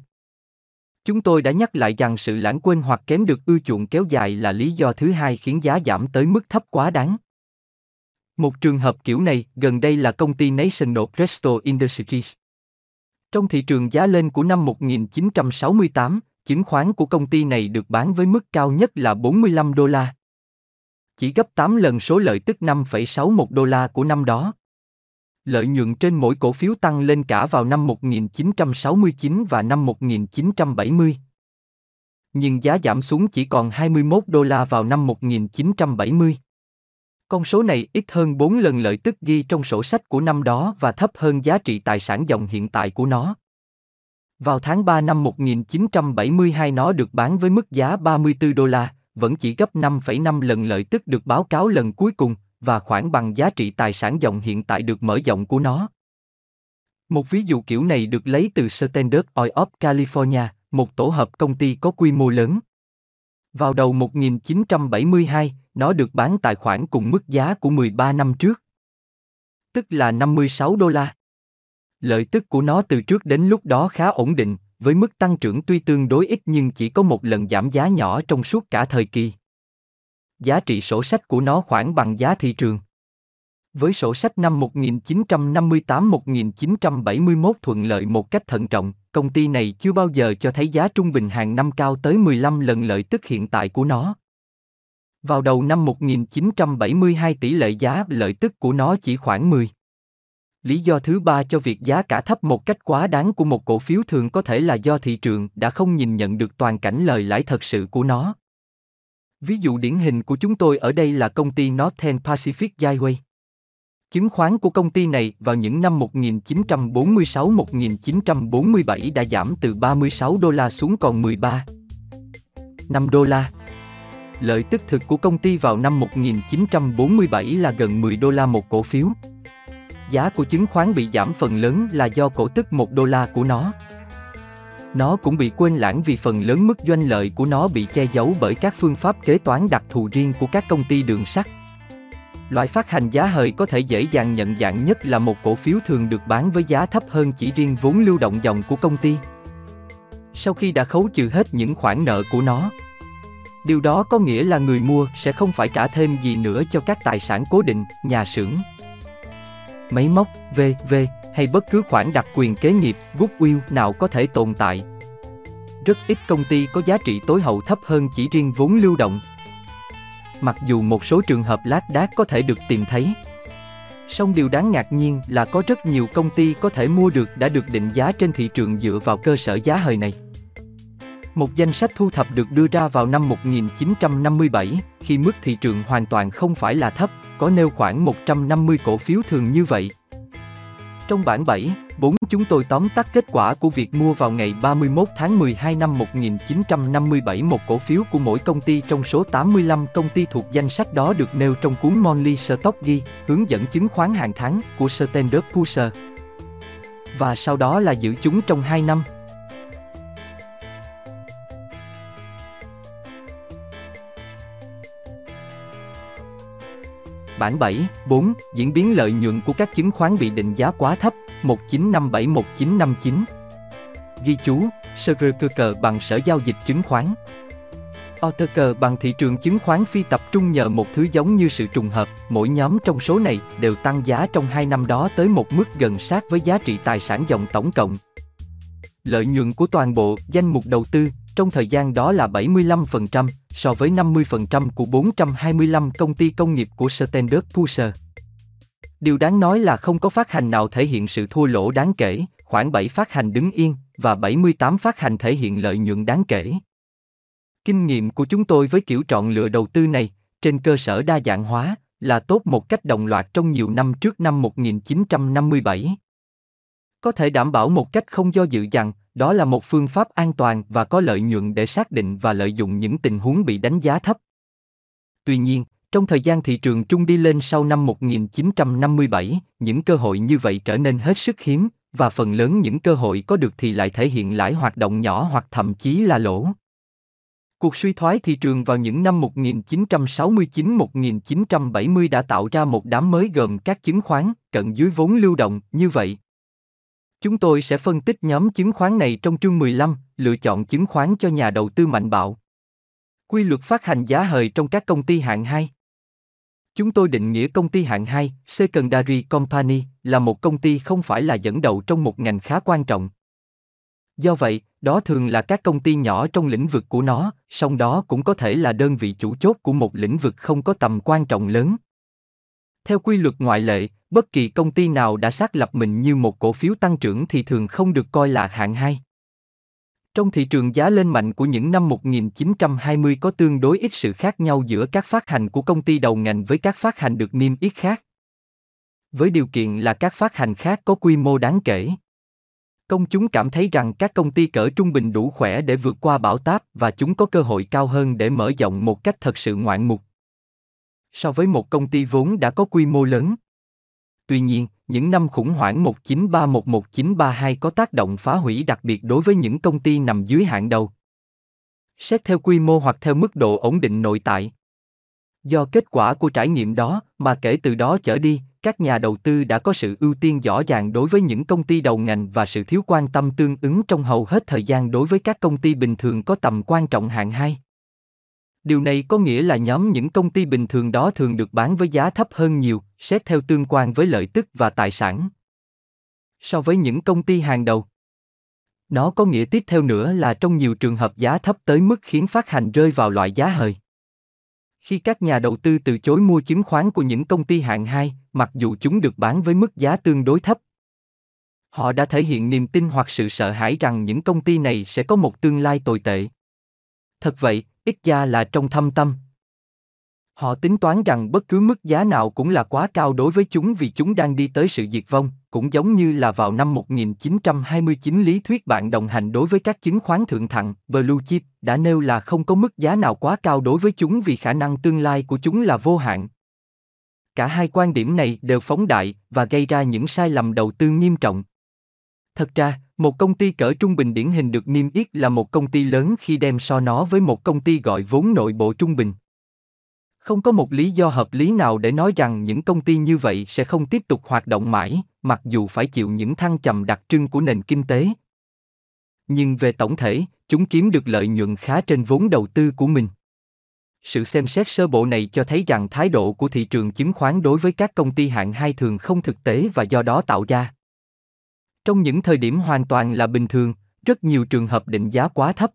Chúng tôi đã nhắc lại rằng sự lãng quên hoặc kém được ưa chuộng kéo dài là lý do thứ hai khiến giá giảm tới mức thấp quá đáng. Một trường hợp kiểu này gần đây là công ty National Presto Industries. Trong thị trường giá lên của năm 1968, chứng khoán của công ty này được bán với mức cao nhất là 45 đô la. Chỉ gấp 8 lần số lợi tức 5,61 đô la của năm đó. Lợi nhuận trên mỗi cổ phiếu tăng lên cả vào năm 1969 và năm 1970. Nhưng giá giảm xuống chỉ còn 21 đô la vào năm 1970. Con số này ít hơn 4 lần lợi tức ghi trong sổ sách của năm đó và thấp hơn giá trị tài sản dòng hiện tại của nó. Vào tháng 3 năm 1972 nó được bán với mức giá 34 đô la, vẫn chỉ gấp 5,5 lần lợi tức được báo cáo lần cuối cùng, và khoảng bằng giá trị tài sản dòng hiện tại được mở rộng của nó. Một ví dụ kiểu này được lấy từ Standard Oil of California, một tổ hợp công ty có quy mô lớn. Vào đầu 1972, nó được bán tài khoản cùng mức giá của 13 năm trước. Tức là 56 đô la. Lợi tức của nó từ trước đến lúc đó khá ổn định, với mức tăng trưởng tuy tương đối ít nhưng chỉ có một lần giảm giá nhỏ trong suốt cả thời kỳ. Giá trị sổ sách của nó khoảng bằng giá thị trường. Với sổ sách năm 1958-1971 thuận lợi một cách thận trọng, công ty này chưa bao giờ cho thấy giá trung bình hàng năm cao tới 15 lần lợi tức hiện tại của nó. Vào đầu năm 1972 tỷ lệ giá lợi tức của nó chỉ khoảng 10. Lý do thứ ba cho việc giá cả thấp một cách quá đáng của một cổ phiếu thường có thể là do thị trường đã không nhìn nhận được toàn cảnh lời lãi thật sự của nó. Ví dụ điển hình của chúng tôi ở đây là công ty Northern Pacific Highway. Chứng khoán của công ty này vào những năm 1946-1947 đã giảm từ 36 đô la xuống còn 13. 5 đô la. Lợi tức thực của công ty vào năm 1947 là gần 10 đô la một cổ phiếu. Giá của chứng khoán bị giảm phần lớn là do cổ tức 1 đô la của nó. Nó cũng bị quên lãng vì phần lớn mức doanh lợi của nó bị che giấu bởi các phương pháp kế toán đặc thù riêng của các công ty đường sắt. Loại phát hành giá hời có thể dễ dàng nhận dạng nhất là một cổ phiếu thường được bán với giá thấp hơn chỉ riêng vốn lưu động dòng của công ty. Sau khi đã khấu trừ hết những khoản nợ của nó, điều đó có nghĩa là người mua sẽ không phải trả thêm gì nữa cho các tài sản cố định, nhà xưởng, máy móc, v.v hay bất cứ khoản đặc quyền kế nghiệp, goodwill nào có thể tồn tại. Rất ít công ty có giá trị tối hậu thấp hơn chỉ riêng vốn lưu động, mặc dù một số trường hợp lác đác có thể được tìm thấy. Song điều đáng ngạc nhiên là có rất nhiều công ty có thể mua được đã được định giá trên thị trường dựa vào cơ sở giá hời này. Một danh sách thu thập được đưa ra vào năm 1957, khi mức thị trường hoàn toàn không phải là thấp, có nêu khoảng 150 cổ phiếu thường như vậy. Trong bản 7, 4 chúng tôi tóm tắt kết quả của việc mua vào ngày 31 tháng 12 năm 1957 một cổ phiếu của mỗi công ty trong số 85 công ty thuộc danh sách đó được nêu trong cuốn Monthly Stock Guide hướng dẫn chứng khoán hàng tháng của Standard Poor's. Và sau đó là giữ chúng trong 2 năm. Bản 7, 4, diễn biến lợi nhuận của các chứng khoán bị định giá quá thấp, 1957-1959. Ghi chú, sơ cơ cờ bằng sở giao dịch chứng khoán. Otker bằng thị trường chứng khoán phi tập trung nhờ một thứ giống như sự trùng hợp, mỗi nhóm trong số này đều tăng giá trong hai năm đó tới một mức gần sát với giá trị tài sản dòng tổng cộng. lợi nhuận của toàn bộ danh mục đầu tư trong thời gian đó là 75% so với 50% của 425 công ty công nghiệp của Standard Poor's. Điều đáng nói là không có phát hành nào thể hiện sự thua lỗ đáng kể, khoảng 7 phát hành đứng yên và 78 phát hành thể hiện lợi nhuận đáng kể. Kinh nghiệm của chúng tôi với kiểu chọn lựa đầu tư này, trên cơ sở đa dạng hóa, là tốt một cách đồng loạt trong nhiều năm trước năm 1957. Có thể đảm bảo một cách không do dự rằng, đó là một phương pháp an toàn và có lợi nhuận để xác định và lợi dụng những tình huống bị đánh giá thấp. Tuy nhiên, trong thời gian thị trường trung đi lên sau năm 1957, những cơ hội như vậy trở nên hết sức hiếm, và phần lớn những cơ hội có được thì lại thể hiện lãi hoạt động nhỏ hoặc thậm chí là lỗ. Cuộc suy thoái thị trường vào những năm 1969-1970 đã tạo ra một đám mới gồm các chứng khoán, cận dưới vốn lưu động, như vậy. Chúng tôi sẽ phân tích nhóm chứng khoán này trong chương 15, lựa chọn chứng khoán cho nhà đầu tư mạnh bạo. Quy luật phát hành giá hời trong các công ty hạng 2. Chúng tôi định nghĩa công ty hạng 2, Secondary Company, là một công ty không phải là dẫn đầu trong một ngành khá quan trọng. Do vậy, đó thường là các công ty nhỏ trong lĩnh vực của nó, song đó cũng có thể là đơn vị chủ chốt của một lĩnh vực không có tầm quan trọng lớn. Theo quy luật ngoại lệ, bất kỳ công ty nào đã xác lập mình như một cổ phiếu tăng trưởng thì thường không được coi là hạng hai. Trong thị trường giá lên mạnh của những năm 1920 có tương đối ít sự khác nhau giữa các phát hành của công ty đầu ngành với các phát hành được niêm yết khác. Với điều kiện là các phát hành khác có quy mô đáng kể. Công chúng cảm thấy rằng các công ty cỡ trung bình đủ khỏe để vượt qua bão táp và chúng có cơ hội cao hơn để mở rộng một cách thật sự ngoạn mục. So với một công ty vốn đã có quy mô lớn. Tuy nhiên, những năm khủng hoảng 1931-1932 có tác động phá hủy đặc biệt đối với những công ty nằm dưới hạng đầu. Xét theo quy mô hoặc theo mức độ ổn định nội tại. Do kết quả của trải nghiệm đó mà kể từ đó trở đi, các nhà đầu tư đã có sự ưu tiên rõ ràng đối với những công ty đầu ngành và sự thiếu quan tâm tương ứng trong hầu hết thời gian đối với các công ty bình thường có tầm quan trọng hạng 2. Điều này có nghĩa là nhóm những công ty bình thường đó thường được bán với giá thấp hơn nhiều, xét theo tương quan với lợi tức và tài sản. So với những công ty hàng đầu. Nó có nghĩa tiếp theo nữa là trong nhiều trường hợp giá thấp tới mức khiến phát hành rơi vào loại giá hời. Khi các nhà đầu tư từ chối mua chứng khoán của những công ty hạng 2, mặc dù chúng được bán với mức giá tương đối thấp, họ đã thể hiện niềm tin hoặc sự sợ hãi rằng những công ty này sẽ có một tương lai tồi tệ. Thật vậy, ít ra là trong thâm tâm. Họ tính toán rằng bất cứ mức giá nào cũng là quá cao đối với chúng vì chúng đang đi tới sự diệt vong, cũng giống như là vào năm 1929 lý thuyết bạn đồng hành đối với các chứng khoán thượng thặng, Blue Chip, đã nêu là không có mức giá nào quá cao đối với chúng vì khả năng tương lai của chúng là vô hạn. Cả hai quan điểm này đều phóng đại và gây ra những sai lầm đầu tư nghiêm trọng. Thật ra, một công ty cỡ trung bình điển hình được niêm yết là một công ty lớn khi đem so nó với một công ty gọi vốn nội bộ trung bình. Không có một lý do hợp lý nào để nói rằng những công ty như vậy sẽ không tiếp tục hoạt động mãi, mặc dù phải chịu những thăng trầm đặc trưng của nền kinh tế. Nhưng về tổng thể, chúng kiếm được lợi nhuận khá trên vốn đầu tư của mình. Sự xem xét sơ bộ này cho thấy rằng thái độ của thị trường chứng khoán đối với các công ty hạng hai thường không thực tế và do đó tạo ra trong những thời điểm hoàn toàn là bình thường, rất nhiều trường hợp định giá quá thấp.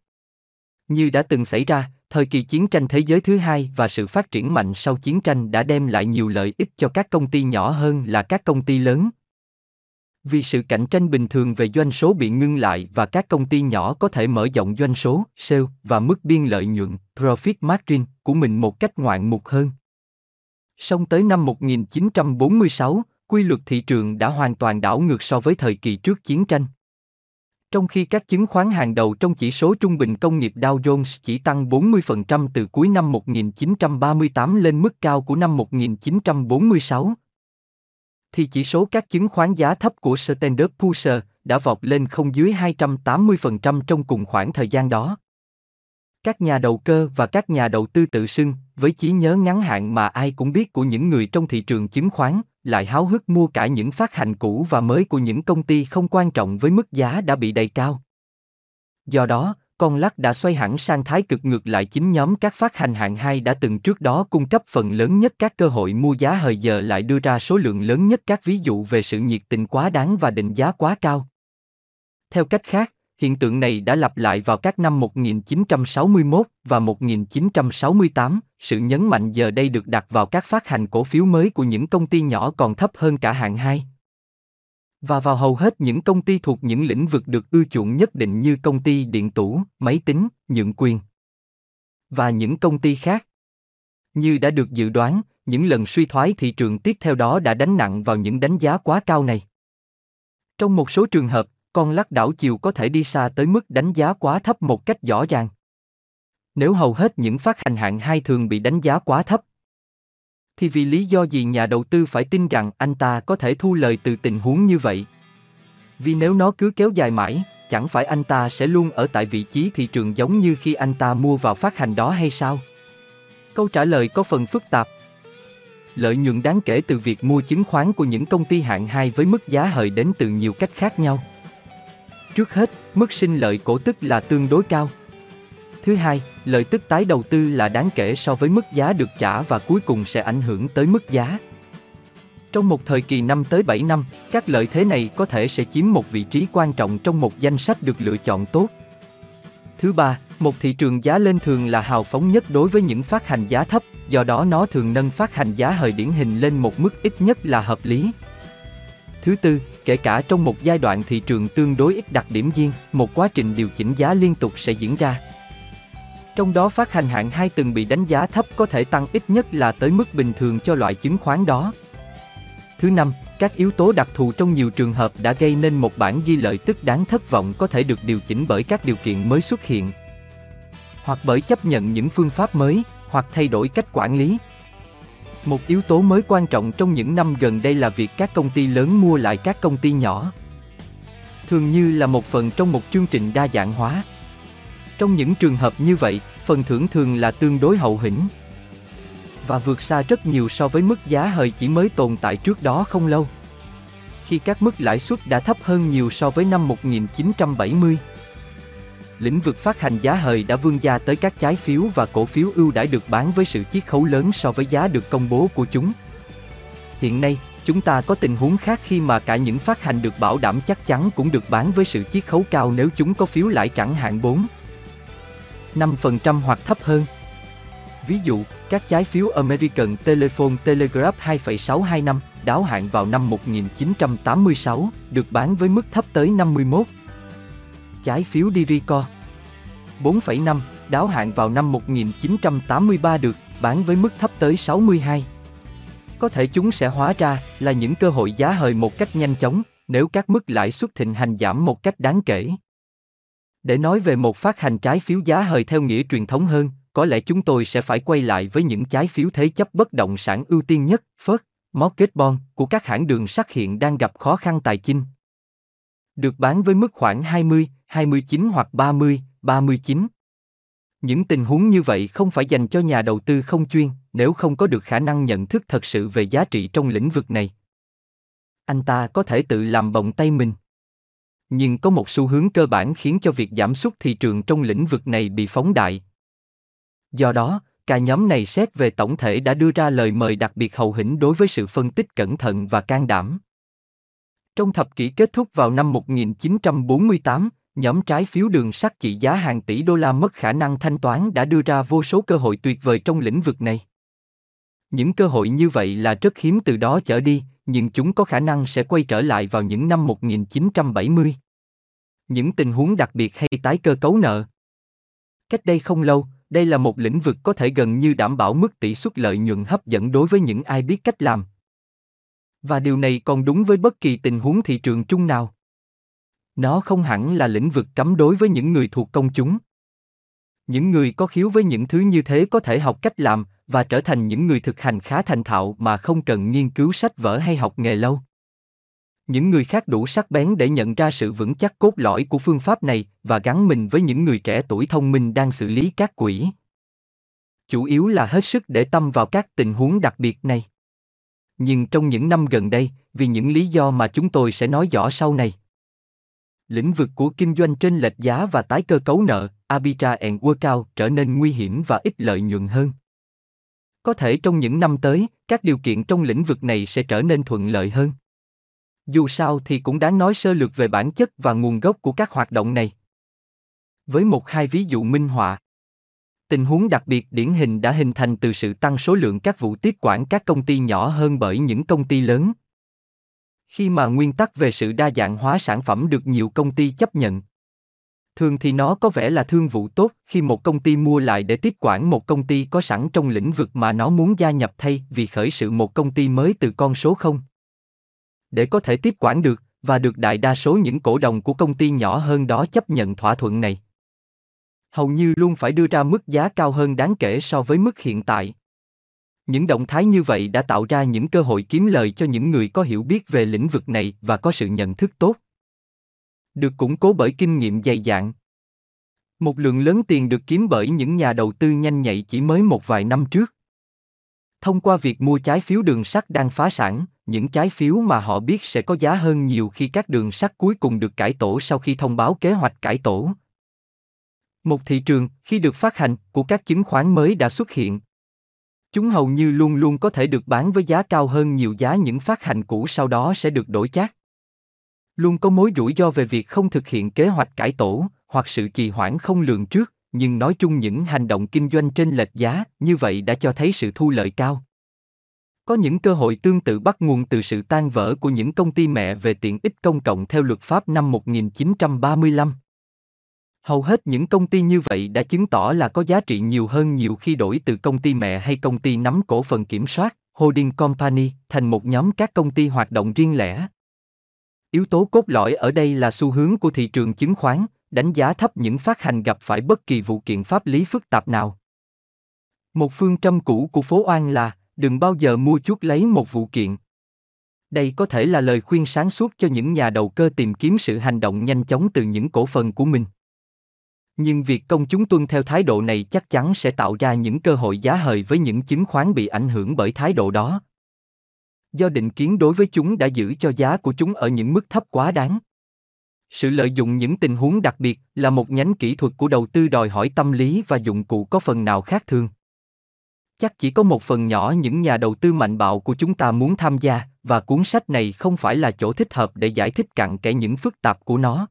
Như đã từng xảy ra, thời kỳ chiến tranh thế giới thứ hai và sự phát triển mạnh sau chiến tranh đã đem lại nhiều lợi ích cho các công ty nhỏ hơn là các công ty lớn. Vì sự cạnh tranh bình thường về doanh số bị ngưng lại và các công ty nhỏ có thể mở rộng doanh số, sale và mức biên lợi nhuận, profit margin của mình một cách ngoạn mục hơn. Song tới năm 1946, quy luật thị trường đã hoàn toàn đảo ngược so với thời kỳ trước chiến tranh. Trong khi các chứng khoán hàng đầu trong chỉ số trung bình công nghiệp Dow Jones chỉ tăng 40% từ cuối năm 1938 lên mức cao của năm 1946, thì chỉ số các chứng khoán giá thấp của Standard Poor's đã vọt lên không dưới 280% trong cùng khoảng thời gian đó. Các nhà đầu cơ và các nhà đầu tư tự xưng, với trí nhớ ngắn hạn mà ai cũng biết của những người trong thị trường chứng khoán, lại háo hức mua cả những phát hành cũ và mới của những công ty không quan trọng với mức giá đã bị đầy cao. Do đó, con lắc đã xoay hẳn sang thái cực ngược lại chính nhóm các phát hành hạng 2 đã từng trước đó cung cấp phần lớn nhất các cơ hội mua giá hời giờ lại đưa ra số lượng lớn nhất các ví dụ về sự nhiệt tình quá đáng và định giá quá cao. Theo cách khác, Hiện tượng này đã lặp lại vào các năm 1961 và 1968, sự nhấn mạnh giờ đây được đặt vào các phát hành cổ phiếu mới của những công ty nhỏ còn thấp hơn cả hạng 2. Và vào hầu hết những công ty thuộc những lĩnh vực được ưa chuộng nhất định như công ty điện tử, máy tính, nhượng quyền. Và những công ty khác. Như đã được dự đoán, những lần suy thoái thị trường tiếp theo đó đã đánh nặng vào những đánh giá quá cao này. Trong một số trường hợp, con lắc đảo chiều có thể đi xa tới mức đánh giá quá thấp một cách rõ ràng. Nếu hầu hết những phát hành hạng hai thường bị đánh giá quá thấp, thì vì lý do gì nhà đầu tư phải tin rằng anh ta có thể thu lời từ tình huống như vậy? Vì nếu nó cứ kéo dài mãi, chẳng phải anh ta sẽ luôn ở tại vị trí thị trường giống như khi anh ta mua vào phát hành đó hay sao? Câu trả lời có phần phức tạp. Lợi nhuận đáng kể từ việc mua chứng khoán của những công ty hạng 2 với mức giá hời đến từ nhiều cách khác nhau. Trước hết, mức sinh lợi cổ tức là tương đối cao. Thứ hai, lợi tức tái đầu tư là đáng kể so với mức giá được trả và cuối cùng sẽ ảnh hưởng tới mức giá. Trong một thời kỳ 5 tới 7 năm, các lợi thế này có thể sẽ chiếm một vị trí quan trọng trong một danh sách được lựa chọn tốt. Thứ ba, một thị trường giá lên thường là hào phóng nhất đối với những phát hành giá thấp, do đó nó thường nâng phát hành giá hời điển hình lên một mức ít nhất là hợp lý. Thứ tư, kể cả trong một giai đoạn thị trường tương đối ít đặc điểm riêng, một quá trình điều chỉnh giá liên tục sẽ diễn ra. Trong đó phát hành hạng 2 từng bị đánh giá thấp có thể tăng ít nhất là tới mức bình thường cho loại chứng khoán đó. Thứ năm, các yếu tố đặc thù trong nhiều trường hợp đã gây nên một bản ghi lợi tức đáng thất vọng có thể được điều chỉnh bởi các điều kiện mới xuất hiện. Hoặc bởi chấp nhận những phương pháp mới, hoặc thay đổi cách quản lý, một yếu tố mới quan trọng trong những năm gần đây là việc các công ty lớn mua lại các công ty nhỏ. Thường như là một phần trong một chương trình đa dạng hóa. Trong những trường hợp như vậy, phần thưởng thường là tương đối hậu hĩnh và vượt xa rất nhiều so với mức giá hời chỉ mới tồn tại trước đó không lâu. Khi các mức lãi suất đã thấp hơn nhiều so với năm 1970 lĩnh vực phát hành giá hời đã vươn ra tới các trái phiếu và cổ phiếu ưu đãi được bán với sự chiết khấu lớn so với giá được công bố của chúng. Hiện nay, chúng ta có tình huống khác khi mà cả những phát hành được bảo đảm chắc chắn cũng được bán với sự chiết khấu cao nếu chúng có phiếu lãi chẳng hạn 4 5% hoặc thấp hơn. Ví dụ, các trái phiếu American Telephone Telegraph 2,625 đáo hạn vào năm 1986 được bán với mức thấp tới 51 trái phiếu Dirico. 4,5, đáo hạn vào năm 1983 được bán với mức thấp tới 62. Có thể chúng sẽ hóa ra là những cơ hội giá hời một cách nhanh chóng nếu các mức lãi suất thịnh hành giảm một cách đáng kể. Để nói về một phát hành trái phiếu giá hời theo nghĩa truyền thống hơn, có lẽ chúng tôi sẽ phải quay lại với những trái phiếu thế chấp bất động sản ưu tiên nhất, First, Mortgage Bond, của các hãng đường sắt hiện đang gặp khó khăn tài chính. Được bán với mức khoảng 20, 29 hoặc 30, 39. Những tình huống như vậy không phải dành cho nhà đầu tư không chuyên, nếu không có được khả năng nhận thức thật sự về giá trị trong lĩnh vực này. Anh ta có thể tự làm bồng tay mình. Nhưng có một xu hướng cơ bản khiến cho việc giảm sút thị trường trong lĩnh vực này bị phóng đại. Do đó, cả nhóm này xét về tổng thể đã đưa ra lời mời đặc biệt hậu hĩnh đối với sự phân tích cẩn thận và can đảm. Trong thập kỷ kết thúc vào năm 1948, Nhóm trái phiếu đường sắt trị giá hàng tỷ đô la mất khả năng thanh toán đã đưa ra vô số cơ hội tuyệt vời trong lĩnh vực này. Những cơ hội như vậy là rất hiếm từ đó trở đi, nhưng chúng có khả năng sẽ quay trở lại vào những năm 1970. Những tình huống đặc biệt hay tái cơ cấu nợ. Cách đây không lâu, đây là một lĩnh vực có thể gần như đảm bảo mức tỷ suất lợi nhuận hấp dẫn đối với những ai biết cách làm. Và điều này còn đúng với bất kỳ tình huống thị trường chung nào. Nó không hẳn là lĩnh vực cấm đối với những người thuộc công chúng. Những người có khiếu với những thứ như thế có thể học cách làm và trở thành những người thực hành khá thành thạo mà không cần nghiên cứu sách vở hay học nghề lâu. Những người khác đủ sắc bén để nhận ra sự vững chắc cốt lõi của phương pháp này và gắn mình với những người trẻ tuổi thông minh đang xử lý các quỹ. Chủ yếu là hết sức để tâm vào các tình huống đặc biệt này. Nhưng trong những năm gần đây, vì những lý do mà chúng tôi sẽ nói rõ sau này, lĩnh vực của kinh doanh trên lệch giá và tái cơ cấu nợ, arbitrage and workout trở nên nguy hiểm và ít lợi nhuận hơn. Có thể trong những năm tới, các điều kiện trong lĩnh vực này sẽ trở nên thuận lợi hơn. Dù sao thì cũng đáng nói sơ lược về bản chất và nguồn gốc của các hoạt động này. Với một hai ví dụ minh họa. Tình huống đặc biệt điển hình đã hình thành từ sự tăng số lượng các vụ tiếp quản các công ty nhỏ hơn bởi những công ty lớn. Khi mà nguyên tắc về sự đa dạng hóa sản phẩm được nhiều công ty chấp nhận. Thường thì nó có vẻ là thương vụ tốt khi một công ty mua lại để tiếp quản một công ty có sẵn trong lĩnh vực mà nó muốn gia nhập thay vì khởi sự một công ty mới từ con số không. Để có thể tiếp quản được, và được đại đa số những cổ đông của công ty nhỏ hơn đó chấp nhận thỏa thuận này. Hầu như luôn phải đưa ra mức giá cao hơn đáng kể so với mức hiện tại. Những động thái như vậy đã tạo ra những cơ hội kiếm lời cho những người có hiểu biết về lĩnh vực này và có sự nhận thức tốt. Được củng cố bởi kinh nghiệm dày dạn. Một lượng lớn tiền được kiếm bởi những nhà đầu tư nhanh nhạy chỉ mới một vài năm trước. Thông qua việc mua trái phiếu đường sắt đang phá sản, những trái phiếu mà họ biết sẽ có giá hơn nhiều khi các đường sắt cuối cùng được cải tổ sau khi thông báo kế hoạch cải tổ. Một thị trường, khi được phát hành, của các chứng khoán mới đã xuất hiện. Chúng hầu như luôn luôn có thể được bán với giá cao hơn nhiều giá những phát hành cũ sau đó sẽ được đổi chác. Luôn có mối rủi ro về việc không thực hiện kế hoạch cải tổ, hoặc sự trì hoãn không lường trước, nhưng nói chung những hành động kinh doanh trên lệch giá như vậy đã cho thấy sự thu lợi cao. Có những cơ hội tương tự bắt nguồn từ sự tan vỡ của những công ty mẹ về tiện ích công cộng theo luật pháp năm 1935. Hầu hết những công ty như vậy đã chứng tỏ là có giá trị nhiều hơn nhiều khi đổi từ công ty mẹ hay công ty nắm cổ phần kiểm soát, holding company, thành một nhóm các công ty hoạt động riêng lẻ. Yếu tố cốt lõi ở đây là xu hướng của thị trường chứng khoán, đánh giá thấp những phát hành gặp phải bất kỳ vụ kiện pháp lý phức tạp nào. Một phương châm cũ của phố Oan là, đừng bao giờ mua chuốt lấy một vụ kiện. Đây có thể là lời khuyên sáng suốt cho những nhà đầu cơ tìm kiếm sự hành động nhanh chóng từ những cổ phần của mình. Nhưng việc công chúng tuân theo thái độ này chắc chắn sẽ tạo ra những cơ hội giá hời với những chứng khoán bị ảnh hưởng bởi thái độ đó. Do định kiến đối với chúng đã giữ cho giá của chúng ở những mức thấp quá đáng. Sự lợi dụng những tình huống đặc biệt là một nhánh kỹ thuật của đầu tư đòi hỏi tâm lý và dụng cụ có phần nào khác thường. Chắc chỉ có một phần nhỏ những nhà đầu tư mạnh bạo của chúng ta muốn tham gia, và cuốn sách này không phải là chỗ thích hợp để giải thích cặn kẽ những phức tạp của nó.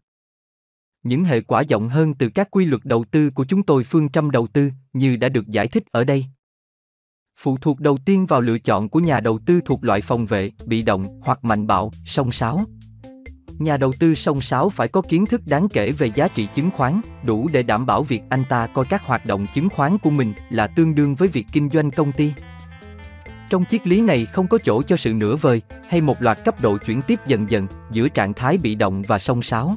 Những hệ quả rộng hơn từ các quy luật đầu tư của chúng tôi phương trăm đầu tư, như đã được giải thích ở đây. Phụ thuộc đầu tiên vào lựa chọn của nhà đầu tư thuộc loại phòng vệ, bị động hoặc mạnh bạo, song sáo. Nhà đầu tư song sáo phải có kiến thức đáng kể về giá trị chứng khoán, đủ để đảm bảo việc anh ta coi các hoạt động chứng khoán của mình là tương đương với việc kinh doanh công ty. Trong triết lý này không có chỗ cho sự nửa vời, hay một loạt cấp độ chuyển tiếp dần dần giữa trạng thái bị động và song sáo.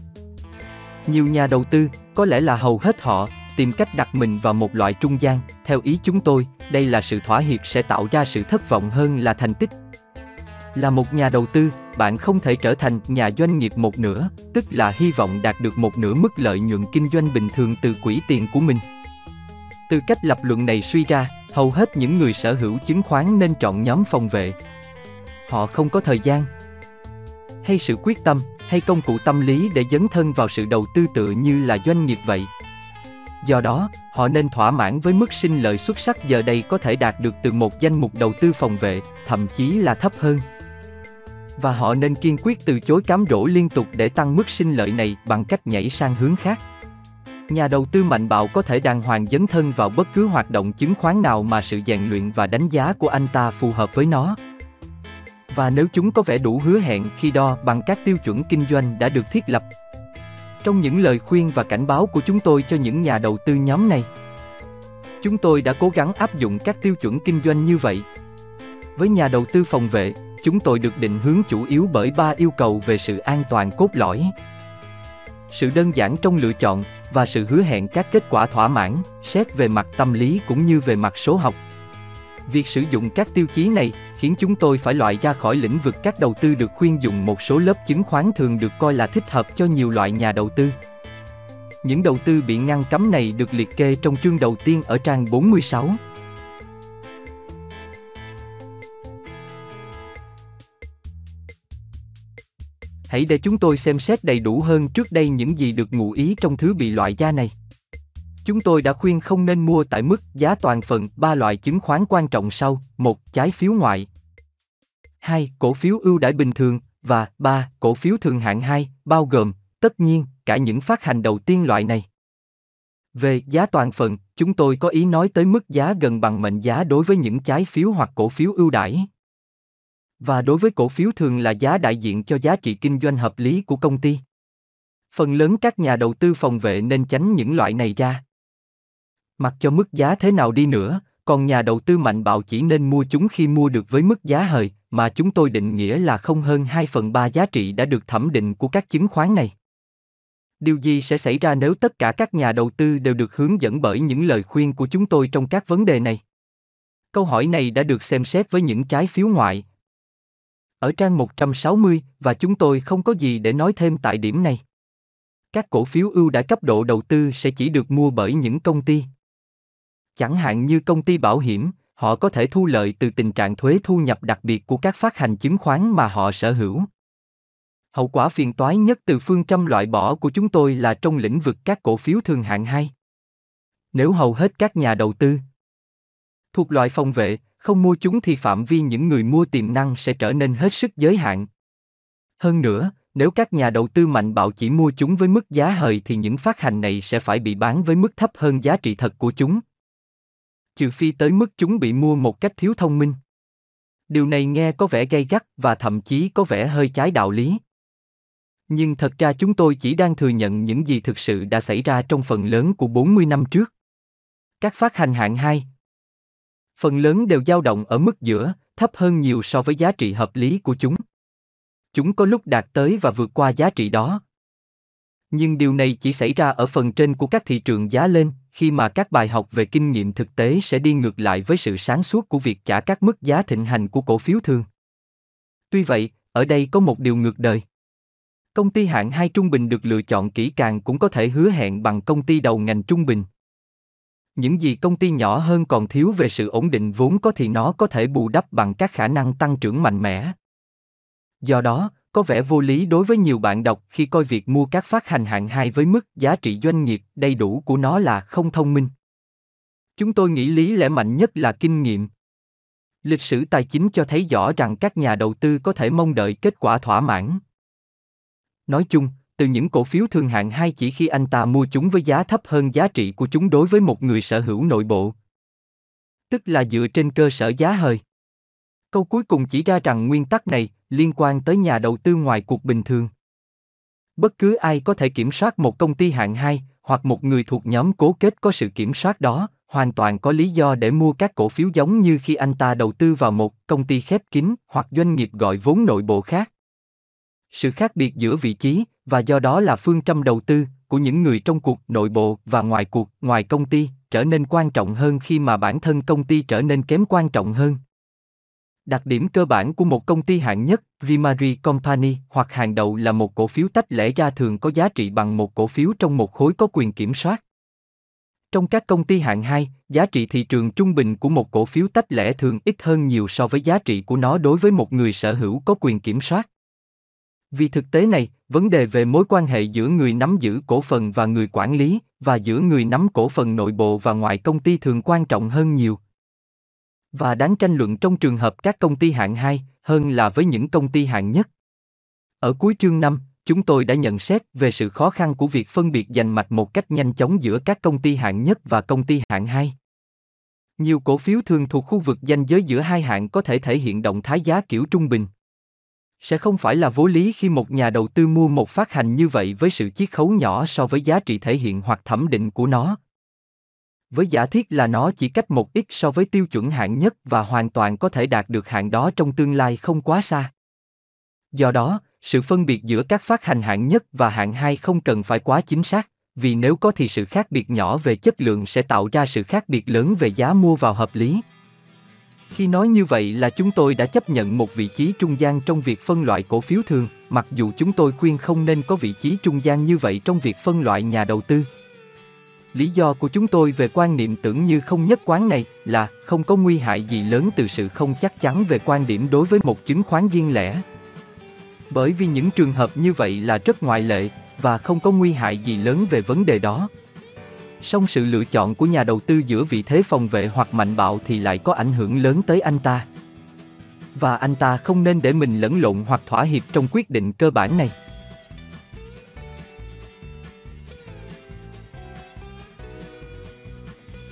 Nhiều nhà đầu tư, có lẽ là hầu hết họ, tìm cách đặt mình vào một loại trung gian, theo ý chúng tôi, đây là sự thỏa hiệp sẽ tạo ra sự thất vọng hơn là thành tích. Là một nhà đầu tư, bạn không thể trở thành nhà doanh nghiệp một nửa, tức là hy vọng đạt được một nửa mức lợi nhuận kinh doanh bình thường từ quỹ tiền của mình. Từ cách lập luận này suy ra, hầu hết những người sở hữu chứng khoán nên chọn nhóm phòng vệ. Họ không có thời gian, hay sự quyết tâm, hay công cụ tâm lý để dấn thân vào sự đầu tư tự như là doanh nghiệp vậy. Do đó, họ nên thỏa mãn với mức sinh lợi xuất sắc giờ đây có thể đạt được từ một danh mục đầu tư phòng vệ, thậm chí là thấp hơn và họ nên kiên quyết từ chối cám dỗ liên tục để tăng mức sinh lợi này bằng cách nhảy sang hướng khác. Nhà đầu tư mạnh bạo có thể đàng hoàng dấn thân vào bất cứ hoạt động chứng khoán nào mà sự rèn luyện và đánh giá của anh ta phù hợp với nó. Và nếu chúng có vẻ đủ hứa hẹn khi đo bằng các tiêu chuẩn kinh doanh đã được thiết lập. Trong những lời khuyên và cảnh báo của chúng tôi cho những nhà đầu tư nhóm này, chúng tôi đã cố gắng áp dụng các tiêu chuẩn kinh doanh như vậy. Với nhà đầu tư phòng vệ, chúng tôi được định hướng chủ yếu bởi ba yêu cầu về sự an toàn cốt lõi. Sự đơn giản trong lựa chọn và sự hứa hẹn các kết quả thỏa mãn, xét về mặt tâm lý cũng như về mặt số học. Việc sử dụng các tiêu chí này khiến chúng tôi phải loại ra khỏi lĩnh vực các đầu tư được khuyên dùng một số lớp chứng khoán thường được coi là thích hợp cho nhiều loại nhà đầu tư. Những đầu tư bị ngăn cấm này được liệt kê trong chương đầu tiên ở trang 46. Hãy để chúng tôi xem xét đầy đủ hơn trước đây những gì được ngụ ý trong thứ bị loại ra này. Chúng tôi đã khuyên không nên mua tại mức giá toàn phần ba loại chứng khoán quan trọng sau, một trái phiếu ngoại, hai cổ phiếu ưu đãi bình thường và ba cổ phiếu thường hạn 2, bao gồm tất nhiên cả những phát hành đầu tiên loại này. Về giá toàn phần, chúng tôi có ý nói tới mức giá gần bằng mệnh giá đối với những trái phiếu hoặc cổ phiếu ưu đãi. Và đối với cổ phiếu thường là giá đại diện cho giá trị kinh doanh hợp lý của công ty. Phần lớn các nhà đầu tư phòng vệ nên tránh những loại này ra. Mặc cho mức giá thế nào đi nữa, còn nhà đầu tư mạnh bạo chỉ nên mua chúng khi mua được với mức giá hời, mà chúng tôi định nghĩa là không hơn 2 phần 3 giá trị đã được thẩm định của các chứng khoán này. Điều gì sẽ xảy ra nếu tất cả các nhà đầu tư đều được hướng dẫn bởi những lời khuyên của chúng tôi trong các vấn đề này? Câu hỏi này đã được xem xét với những trái phiếu ngoại. Ở trang 160, và chúng tôi không có gì để nói thêm tại điểm này. Các cổ phiếu ưu đãi cấp độ đầu tư sẽ chỉ được mua bởi những công ty. Chẳng hạn như công ty bảo hiểm, họ có thể thu lợi từ tình trạng thuế thu nhập đặc biệt của các phát hành chứng khoán mà họ sở hữu. Hậu quả phiền toái nhất từ phương châm loại bỏ của chúng tôi là trong lĩnh vực các cổ phiếu thường hạng 2. Nếu hầu hết các nhà đầu tư thuộc loại phòng vệ, không mua chúng thì phạm vi những người mua tiềm năng sẽ trở nên hết sức giới hạn. Hơn nữa, nếu các nhà đầu tư mạnh bạo chỉ mua chúng với mức giá hời thì những phát hành này sẽ phải bị bán với mức thấp hơn giá trị thật của chúng. Trừ phi tới mức chúng bị mua một cách thiếu thông minh. Điều này nghe có vẻ gay gắt và thậm chí có vẻ hơi trái đạo lý. Nhưng thật ra chúng tôi chỉ đang thừa nhận những gì thực sự đã xảy ra trong phần lớn của 40 năm trước. Các phát hành hạng 2 Phần lớn đều dao động ở mức giữa, thấp hơn nhiều so với giá trị hợp lý của chúng. Chúng có lúc đạt tới và vượt qua giá trị đó. Nhưng điều này chỉ xảy ra ở phần trên của các thị trường giá lên, khi mà các bài học về kinh nghiệm thực tế sẽ đi ngược lại với sự sáng suốt của việc trả các mức giá thịnh hành của cổ phiếu thường. Tuy vậy, ở đây có một điều ngược đời. Công ty hạng 2 trung bình được lựa chọn kỹ càng cũng có thể hứa hẹn bằng công ty đầu ngành trung bình. Những gì công ty nhỏ hơn còn thiếu về sự ổn định vốn có thì nó có thể bù đắp bằng các khả năng tăng trưởng mạnh mẽ. Do đó, có vẻ vô lý đối với nhiều bạn đọc khi coi việc mua các phát hành hạng 2 với mức giá trị doanh nghiệp đầy đủ của nó là không thông minh. Chúng tôi nghĩ lý lẽ mạnh nhất là kinh nghiệm. Lịch sử tài chính cho thấy rõ rằng các nhà đầu tư có thể mong đợi kết quả thỏa mãn. Nói chung, từ những cổ phiếu thường hạng 2 chỉ khi anh ta mua chúng với giá thấp hơn giá trị của chúng đối với một người sở hữu nội bộ. Tức là dựa trên cơ sở giá hời. Câu cuối cùng chỉ ra rằng nguyên tắc này liên quan tới nhà đầu tư ngoài cuộc bình thường. Bất cứ ai có thể kiểm soát một công ty hạng 2 hoặc một người thuộc nhóm cố kết có sự kiểm soát đó, hoàn toàn có lý do để mua các cổ phiếu giống như khi anh ta đầu tư vào một công ty khép kín hoặc doanh nghiệp gọi vốn nội bộ khác. Sự khác biệt giữa vị trí, và do đó là phương châm đầu tư, của những người trong cuộc nội bộ và ngoài cuộc, ngoài công ty, trở nên quan trọng hơn khi mà bản thân công ty trở nên kém quan trọng hơn. Đặc điểm cơ bản của một công ty hạng nhất, Vimari Company hoặc hàng đầu là một cổ phiếu tách lẻ ra thường có giá trị bằng một cổ phiếu trong một khối có quyền kiểm soát. Trong các công ty hạng 2, giá trị thị trường trung bình của một cổ phiếu tách lẻ thường ít hơn nhiều so với giá trị của nó đối với một người sở hữu có quyền kiểm soát. Vì thực tế này, vấn đề về mối quan hệ giữa người nắm giữ cổ phần và người quản lý, và giữa người nắm cổ phần nội bộ và ngoài công ty thường quan trọng hơn nhiều. Và đáng tranh luận trong trường hợp các công ty hạng 2, hơn là với những công ty hạng nhất. Ở cuối chương 5, chúng tôi đã nhận xét về sự khó khăn của việc phân biệt giành mạch một cách nhanh chóng giữa các công ty hạng nhất và công ty hạng 2. Nhiều cổ phiếu thường thuộc khu vực danh giới giữa hai hạng có thể thể hiện động thái giá kiểu trung bình. Sẽ không phải là vô lý khi một nhà đầu tư mua một phát hành như vậy với sự chiết khấu nhỏ so với giá trị thể hiện hoặc thẩm định của nó. Với giả thiết là nó chỉ cách một ít so với tiêu chuẩn hạng nhất và hoàn toàn có thể đạt được hạng đó trong tương lai không quá xa. Do đó, sự phân biệt giữa các phát hành hạng nhất và hạng hai không cần phải quá chính xác, vì nếu có thì sự khác biệt nhỏ về chất lượng sẽ tạo ra sự khác biệt lớn về giá mua vào hợp lý. Khi nói như vậy là chúng tôi đã chấp nhận một vị trí trung gian trong việc phân loại cổ phiếu thường, mặc dù chúng tôi khuyên không nên có vị trí trung gian như vậy trong việc phân loại nhà đầu tư. Lý do của chúng tôi về quan niệm tưởng như không nhất quán này là không có nguy hại gì lớn từ sự không chắc chắn về quan điểm đối với một chứng khoán riêng lẻ. Bởi vì những trường hợp như vậy là rất ngoại lệ và không có nguy hại gì lớn về vấn đề đó song sự lựa chọn của nhà đầu tư giữa vị thế phòng vệ hoặc mạnh bạo thì lại có ảnh hưởng lớn tới anh ta. Và anh ta không nên để mình lẫn lộn hoặc thỏa hiệp trong quyết định cơ bản này.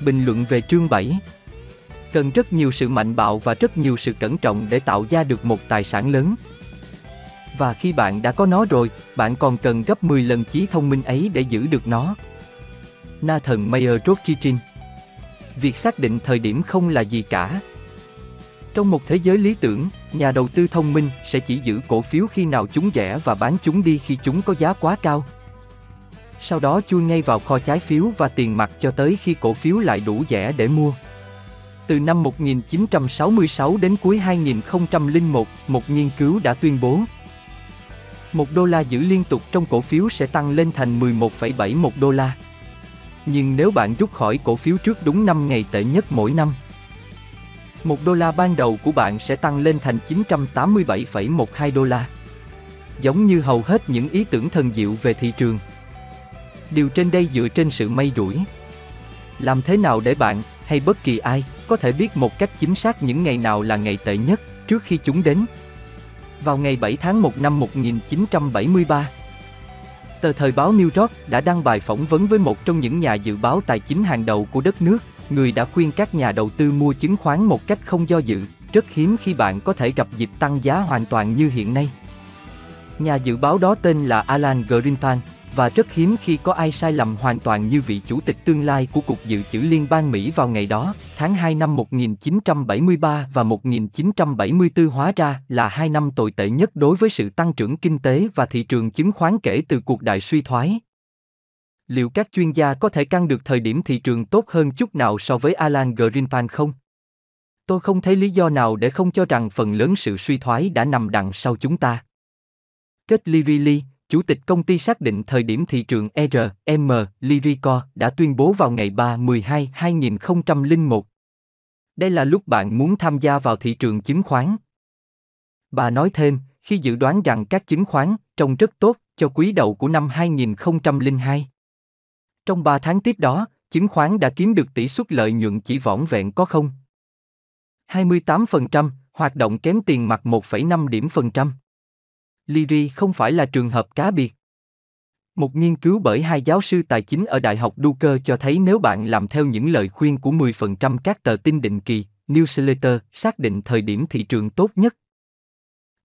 Bình luận về chương 7 Cần rất nhiều sự mạnh bạo và rất nhiều sự cẩn trọng để tạo ra được một tài sản lớn. Và khi bạn đã có nó rồi, bạn còn cần gấp 10 lần trí thông minh ấy để giữ được nó. Nathan Mayer Rothschild Việc xác định thời điểm không là gì cả. Trong một thế giới lý tưởng, nhà đầu tư thông minh sẽ chỉ giữ cổ phiếu khi nào chúng rẻ và bán chúng đi khi chúng có giá quá cao. Sau đó chui ngay vào kho trái phiếu và tiền mặt cho tới khi cổ phiếu lại đủ rẻ để mua. Từ năm 1966 đến cuối 2001, một nghiên cứu đã tuyên bố một đô la giữ liên tục trong cổ phiếu sẽ tăng lên thành 11,71 đô la. Nhưng nếu bạn rút khỏi cổ phiếu trước đúng 5 ngày tệ nhất mỗi năm, một đô la ban đầu của bạn sẽ tăng lên thành 987,12 đô la. Giống như hầu hết những ý tưởng thần diệu về thị trường. Điều trên đây dựa trên sự may rủi. Làm thế nào để bạn, hay bất kỳ ai, có thể biết một cách chính xác những ngày nào là ngày tệ nhất trước khi chúng đến? Vào ngày 7 tháng 1 năm 1973, tờ thời báo New York đã đăng bài phỏng vấn với một trong những nhà dự báo tài chính hàng đầu của đất nước, người đã khuyên các nhà đầu tư mua chứng khoán một cách không do dự, rất hiếm khi bạn có thể gặp dịp tăng giá hoàn toàn như hiện nay. Nhà dự báo đó tên là Alan Greenspan, và rất hiếm khi có ai sai lầm hoàn toàn như vị chủ tịch tương lai của Cục Dự trữ Liên bang Mỹ vào ngày đó, tháng 2 năm 1973 và 1974 hóa ra là hai năm tồi tệ nhất đối với sự tăng trưởng kinh tế và thị trường chứng khoán kể từ cuộc đại suy thoái. Liệu các chuyên gia có thể căn được thời điểm thị trường tốt hơn chút nào so với Alan Greenspan không? Tôi không thấy lý do nào để không cho rằng phần lớn sự suy thoái đã nằm đằng sau chúng ta. Kết Livili, Chủ tịch công ty xác định thời điểm thị trường RM, Lyrico đã tuyên bố vào ngày 3-12-2001. Đây là lúc bạn muốn tham gia vào thị trường chứng khoán. Bà nói thêm, khi dự đoán rằng các chứng khoán trông rất tốt cho quý đầu của năm 2002. Trong 3 tháng tiếp đó, chứng khoán đã kiếm được tỷ suất lợi nhuận chỉ vỏn vẹn có không. 28%, hoạt động kém tiền mặt 1,5 điểm phần trăm. Liri không phải là trường hợp cá biệt. Một nghiên cứu bởi hai giáo sư tài chính ở Đại học Duke cho thấy nếu bạn làm theo những lời khuyên của 10% các tờ tin định kỳ, newsletter, xác định thời điểm thị trường tốt nhất.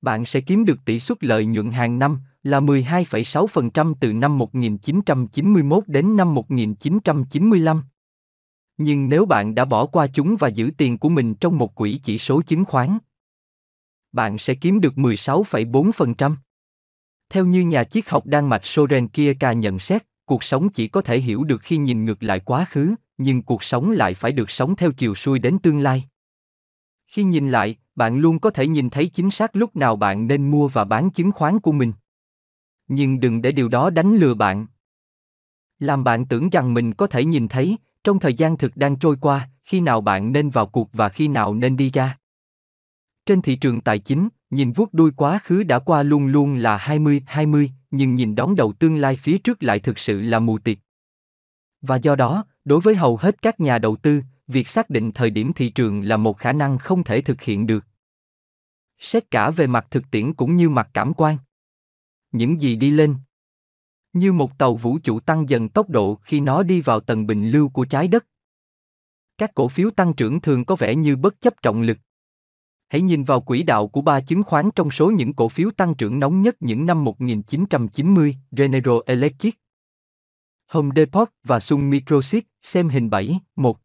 Bạn sẽ kiếm được tỷ suất lợi nhuận hàng năm là 12,6% từ năm 1991 đến năm 1995. Nhưng nếu bạn đã bỏ qua chúng và giữ tiền của mình trong một quỹ chỉ số chứng khoán, bạn sẽ kiếm được 16,4%. Theo như nhà triết học Đan Mạch Soren Kierkegaard nhận xét, cuộc sống chỉ có thể hiểu được khi nhìn ngược lại quá khứ, nhưng cuộc sống lại phải được sống theo chiều xuôi đến tương lai. Khi nhìn lại, bạn luôn có thể nhìn thấy chính xác lúc nào bạn nên mua và bán chứng khoán của mình. Nhưng đừng để điều đó đánh lừa bạn. Làm bạn tưởng rằng mình có thể nhìn thấy, trong thời gian thực đang trôi qua, khi nào bạn nên vào cuộc và khi nào nên đi ra. Trên thị trường tài chính, nhìn vuốt đuôi quá khứ đã qua luôn luôn là 20-20, nhưng nhìn đón đầu tương lai phía trước lại thực sự là mù tịt. Và do đó, đối với hầu hết các nhà đầu tư, việc xác định thời điểm thị trường là một khả năng không thể thực hiện được. Xét cả về mặt thực tiễn cũng như mặt cảm quan. Những gì đi lên. Như một tàu vũ trụ tăng dần tốc độ khi nó đi vào tầng bình lưu của trái đất. Các cổ phiếu tăng trưởng thường có vẻ như bất chấp trọng lực. Hãy nhìn vào quỹ đạo của ba chứng khoán trong số những cổ phiếu tăng trưởng nóng nhất những năm 1990, General Electric, Home Depot và Sun Microchip, xem hình 7, 1.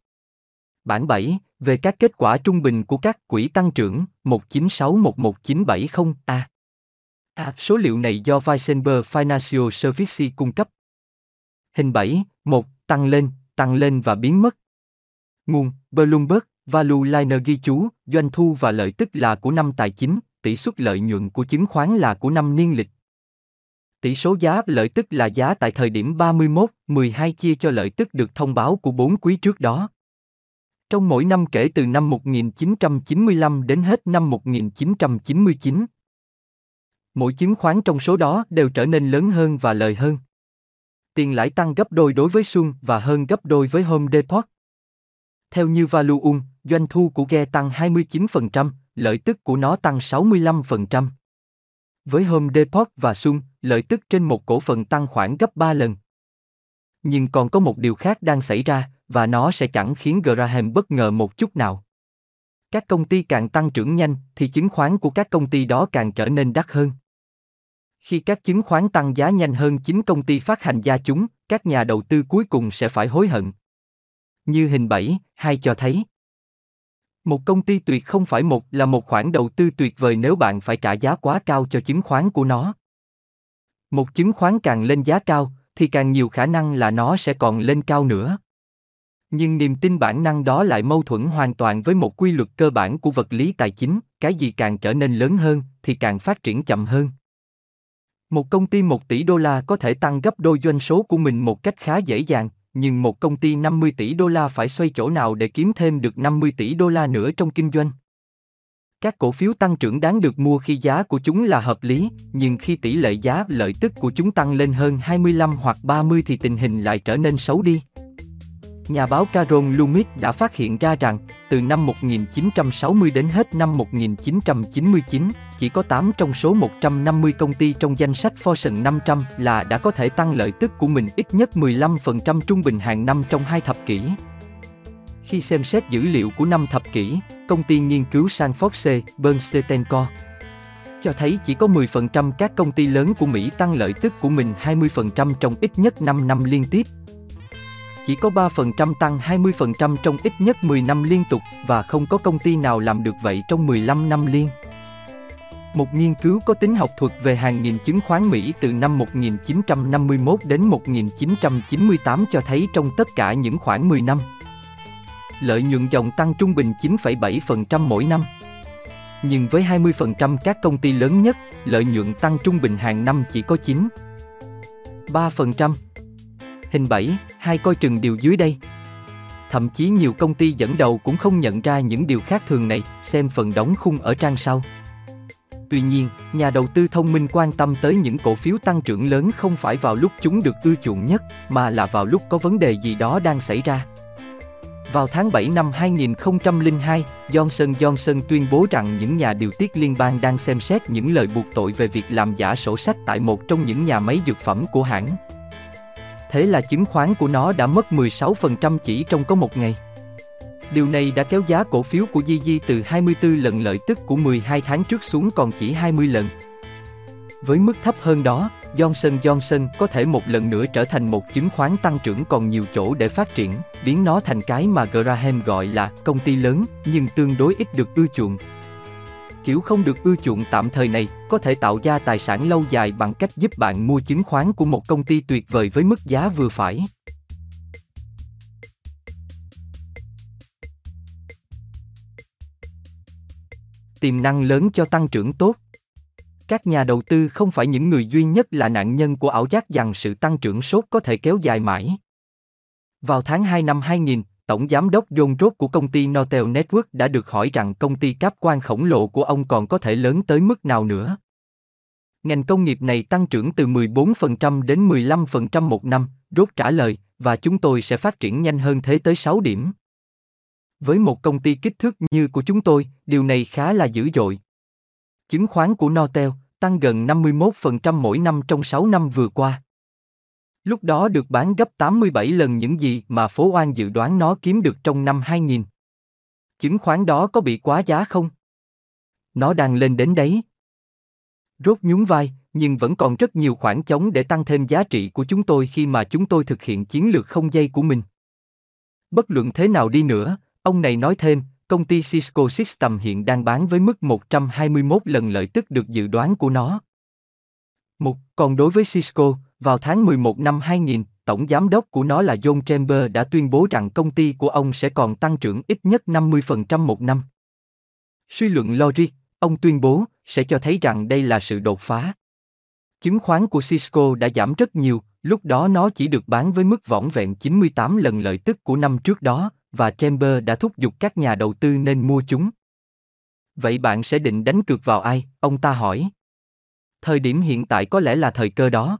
Bản 7, về các kết quả trung bình của các quỹ tăng trưởng 196-11970A. À, số liệu này do Weisenberg Financial Services cung cấp. Hình 7, 1, tăng lên, tăng lên và biến mất. Nguồn, Bloomberg, Value Liner ghi chú, doanh thu và lợi tức là của năm tài chính, tỷ suất lợi nhuận của chứng khoán là của năm niên lịch. Tỷ số giá lợi tức là giá tại thời điểm 31, 12 chia cho lợi tức được thông báo của 4 quý trước đó. Trong mỗi năm kể từ năm 1995 đến hết năm 1999, mỗi chứng khoán trong số đó đều trở nên lớn hơn và lời hơn. Tiền lãi tăng gấp đôi đối với Sun và hơn gấp đôi với Home Depot. Theo như Valuum, doanh thu của Ge tăng 29%, lợi tức của nó tăng 65%. Với Home Depot và Sun, lợi tức trên một cổ phần tăng khoảng gấp 3 lần. Nhưng còn có một điều khác đang xảy ra, và nó sẽ chẳng khiến Graham bất ngờ một chút nào. Các công ty càng tăng trưởng nhanh thì chứng khoán của các công ty đó càng trở nên đắt hơn. Khi các chứng khoán tăng giá nhanh hơn chính công ty phát hành ra chúng, các nhà đầu tư cuối cùng sẽ phải hối hận. Như hình 7, 2 cho thấy. Một công ty tuyệt không phải một là một khoản đầu tư tuyệt vời nếu bạn phải trả giá quá cao cho chứng khoán của nó. Một chứng khoán càng lên giá cao, thì càng nhiều khả năng là nó sẽ còn lên cao nữa. Nhưng niềm tin bản năng đó lại mâu thuẫn hoàn toàn với một quy luật cơ bản của vật lý tài chính, cái gì càng trở nên lớn hơn, thì càng phát triển chậm hơn. Một công ty 1 tỷ đô la có thể tăng gấp đôi doanh số của mình một cách khá dễ dàng, nhưng một công ty 50 tỷ đô la phải xoay chỗ nào để kiếm thêm được 50 tỷ đô la nữa trong kinh doanh. Các cổ phiếu tăng trưởng đáng được mua khi giá của chúng là hợp lý, nhưng khi tỷ lệ giá lợi tức của chúng tăng lên hơn 25 hoặc 30 thì tình hình lại trở nên xấu đi. Nhà báo Carol Loomis đã phát hiện ra rằng, từ năm 1960 đến hết năm 1999, chỉ có 8 trong số 150 công ty trong danh sách Fortune 500 là đã có thể tăng lợi tức của mình ít nhất 15% trung bình hàng năm trong hai thập kỷ. Khi xem xét dữ liệu của năm thập kỷ, công ty nghiên cứu Sanford C. Bernstein Co. cho thấy chỉ có 10% các công ty lớn của Mỹ tăng lợi tức của mình 20% trong ít nhất 5 năm liên tiếp. Chỉ có 3% tăng 20% trong ít nhất 10 năm liên tục và không có công ty nào làm được vậy trong 15 năm liên. Một nghiên cứu có tính học thuật về hàng nghìn chứng khoán Mỹ từ năm 1951 đến 1998 cho thấy trong tất cả những khoảng 10 năm, lợi nhuận dòng tăng trung bình 9,7% mỗi năm. Nhưng với 20% các công ty lớn nhất, lợi nhuận tăng trung bình hàng năm chỉ có 9. 3%. Hình 7, hai coi chừng điều dưới đây. Thậm chí nhiều công ty dẫn đầu cũng không nhận ra những điều khác thường này, xem phần đóng khung ở trang sau. Tuy nhiên, nhà đầu tư thông minh quan tâm tới những cổ phiếu tăng trưởng lớn không phải vào lúc chúng được ưa chuộng nhất, mà là vào lúc có vấn đề gì đó đang xảy ra. Vào tháng 7 năm 2002, Johnson Johnson tuyên bố rằng những nhà điều tiết liên bang đang xem xét những lời buộc tội về việc làm giả sổ sách tại một trong những nhà máy dược phẩm của hãng. Thế là chứng khoán của nó đã mất 16% chỉ trong có một ngày. Điều này đã kéo giá cổ phiếu của Gigi từ 24 lần lợi tức của 12 tháng trước xuống còn chỉ 20 lần. Với mức thấp hơn đó, Johnson Johnson có thể một lần nữa trở thành một chứng khoán tăng trưởng còn nhiều chỗ để phát triển, biến nó thành cái mà Graham gọi là công ty lớn, nhưng tương đối ít được ưa chuộng. Kiểu không được ưa chuộng tạm thời này có thể tạo ra tài sản lâu dài bằng cách giúp bạn mua chứng khoán của một công ty tuyệt vời với mức giá vừa phải. Tiềm năng lớn cho tăng trưởng tốt các nhà đầu tư không phải những người duy nhất là nạn nhân của ảo giác rằng sự tăng trưởng sốt có thể kéo dài mãi. Vào tháng 2 năm 2000, Tổng Giám đốc John Roth của công ty Nortel Network đã được hỏi rằng công ty cáp quan khổng lồ của ông còn có thể lớn tới mức nào nữa. Ngành công nghiệp này tăng trưởng từ 14% đến 15% một năm, Roth trả lời, và chúng tôi sẽ phát triển nhanh hơn thế tới 6 điểm. Với một công ty kích thước như của chúng tôi, điều này khá là dữ dội. Chứng khoán của Nortel tăng gần 51% mỗi năm trong 6 năm vừa qua. Lúc đó được bán gấp 87 lần những gì mà phố oan dự đoán nó kiếm được trong năm 2000. Chứng khoán đó có bị quá giá không? Nó đang lên đến đấy. Rốt nhún vai, nhưng vẫn còn rất nhiều khoảng trống để tăng thêm giá trị của chúng tôi khi mà chúng tôi thực hiện chiến lược không dây của mình. Bất luận thế nào đi nữa, ông này nói thêm, công ty Cisco Systems hiện đang bán với mức 121 lần lợi tức được dự đoán của nó. Một, còn đối với Cisco, vào tháng 11 năm 2000, tổng giám đốc của nó là John Chamber đã tuyên bố rằng công ty của ông sẽ còn tăng trưởng ít nhất 50% một năm. Suy luận logic, ông tuyên bố, sẽ cho thấy rằng đây là sự đột phá. Chứng khoán của Cisco đã giảm rất nhiều, lúc đó nó chỉ được bán với mức vỏn vẹn 98 lần lợi tức của năm trước đó, và Chamber đã thúc giục các nhà đầu tư nên mua chúng. Vậy bạn sẽ định đánh cược vào ai? Ông ta hỏi. Thời điểm hiện tại có lẽ là thời cơ đó.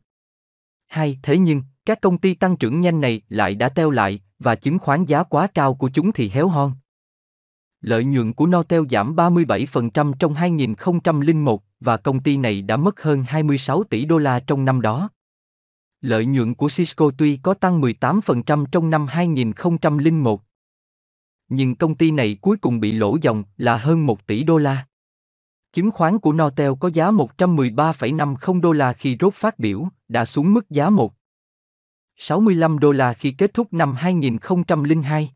Hai, thế nhưng, các công ty tăng trưởng nhanh này lại đã teo lại, và chứng khoán giá quá cao của chúng thì héo hon. Lợi nhuận của Nortel giảm 37% trong 2001 và công ty này đã mất hơn 26 tỷ đô la trong năm đó. Lợi nhuận của Cisco tuy có tăng 18% trong năm 2001, nhưng công ty này cuối cùng bị lỗ dòng là hơn 1 tỷ đô la. Chứng khoán của Nortel có giá 113,50 đô la khi rốt phát biểu, đã xuống mức giá 1. 65 đô la khi kết thúc năm 2002.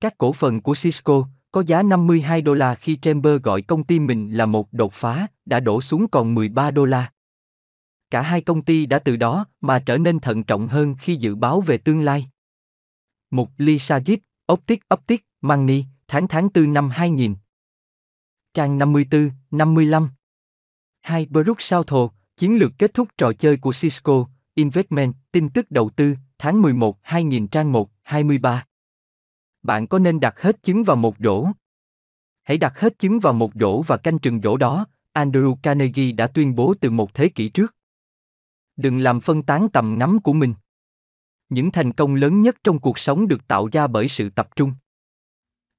Các cổ phần của Cisco có giá 52 đô la khi Chamber gọi công ty mình là một đột phá, đã đổ xuống còn 13 đô la. Cả hai công ty đã từ đó mà trở nên thận trọng hơn khi dự báo về tương lai. Mục Lisa Gibb, Optic Optic, Money, tháng tháng 4 năm 2000. Trang 54, 55. 2. Brook thồ chiến lược kết thúc trò chơi của Cisco, Investment, tin tức đầu tư, tháng 11, 2000 trang 1, 23. Bạn có nên đặt hết trứng vào một rổ? Hãy đặt hết trứng vào một rổ và canh chừng rổ đó, Andrew Carnegie đã tuyên bố từ một thế kỷ trước. Đừng làm phân tán tầm ngắm của mình. Những thành công lớn nhất trong cuộc sống được tạo ra bởi sự tập trung.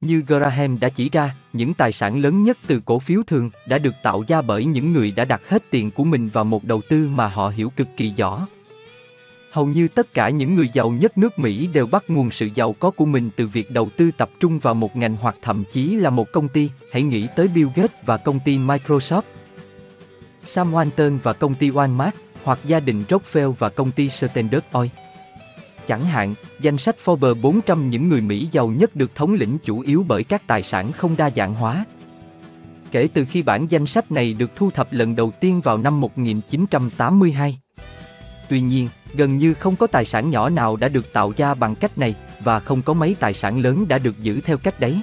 Như Graham đã chỉ ra, những tài sản lớn nhất từ cổ phiếu thường đã được tạo ra bởi những người đã đặt hết tiền của mình vào một đầu tư mà họ hiểu cực kỳ rõ. Hầu như tất cả những người giàu nhất nước Mỹ đều bắt nguồn sự giàu có của mình từ việc đầu tư tập trung vào một ngành hoặc thậm chí là một công ty, hãy nghĩ tới Bill Gates và công ty Microsoft. Sam Walton và công ty Walmart, hoặc gia đình Rockefeller và công ty Standard Oil. Chẳng hạn, danh sách Forbes 400 những người Mỹ giàu nhất được thống lĩnh chủ yếu bởi các tài sản không đa dạng hóa. Kể từ khi bản danh sách này được thu thập lần đầu tiên vào năm 1982. Tuy nhiên, gần như không có tài sản nhỏ nào đã được tạo ra bằng cách này, và không có mấy tài sản lớn đã được giữ theo cách đấy.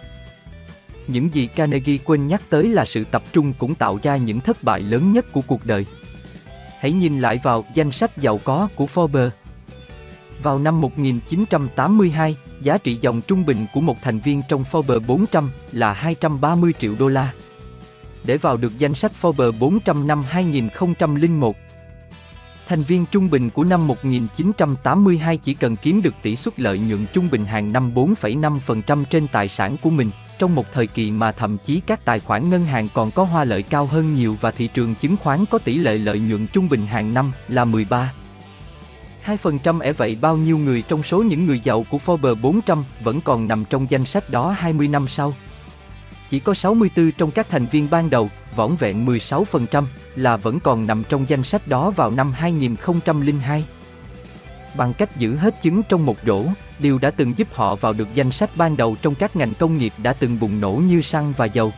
Những gì Carnegie quên nhắc tới là sự tập trung cũng tạo ra những thất bại lớn nhất của cuộc đời. Hãy nhìn lại vào danh sách giàu có của Forbes. Vào năm 1982, giá trị dòng trung bình của một thành viên trong Forbes 400 là 230 triệu đô la. Để vào được danh sách Forbes 400 năm 2001, thành viên trung bình của năm 1982 chỉ cần kiếm được tỷ suất lợi nhuận trung bình hàng năm 4,5% trên tài sản của mình, trong một thời kỳ mà thậm chí các tài khoản ngân hàng còn có hoa lợi cao hơn nhiều và thị trường chứng khoán có tỷ lệ lợi nhuận trung bình hàng năm là 13. 2% ẻ vậy bao nhiêu người trong số những người giàu của Forbes 400 vẫn còn nằm trong danh sách đó 20 năm sau? Chỉ có 64 trong các thành viên ban đầu, võng vẹn 16% là vẫn còn nằm trong danh sách đó vào năm 2002. Bằng cách giữ hết trứng trong một rổ, điều đã từng giúp họ vào được danh sách ban đầu trong các ngành công nghiệp đã từng bùng nổ như xăng và dầu.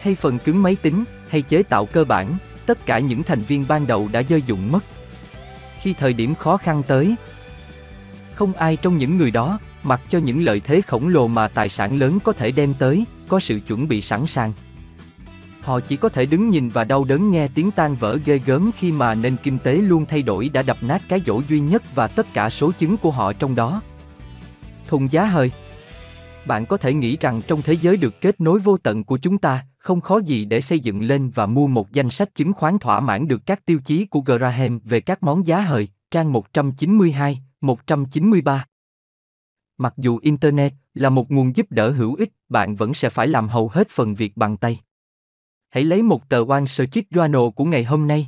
Hay phần cứng máy tính, hay chế tạo cơ bản, tất cả những thành viên ban đầu đã dơ dụng mất. Khi thời điểm khó khăn tới, không ai trong những người đó, mặc cho những lợi thế khổng lồ mà tài sản lớn có thể đem tới, có sự chuẩn bị sẵn sàng. Họ chỉ có thể đứng nhìn và đau đớn nghe tiếng tan vỡ ghê gớm khi mà nền kinh tế luôn thay đổi đã đập nát cái dỗ duy nhất và tất cả số chứng của họ trong đó. Thùng giá hơi bạn có thể nghĩ rằng trong thế giới được kết nối vô tận của chúng ta, không khó gì để xây dựng lên và mua một danh sách chứng khoán thỏa mãn được các tiêu chí của Graham về các món giá hời, trang 192, 193. Mặc dù Internet là một nguồn giúp đỡ hữu ích, bạn vẫn sẽ phải làm hầu hết phần việc bằng tay. Hãy lấy một tờ Wall Street Journal của ngày hôm nay.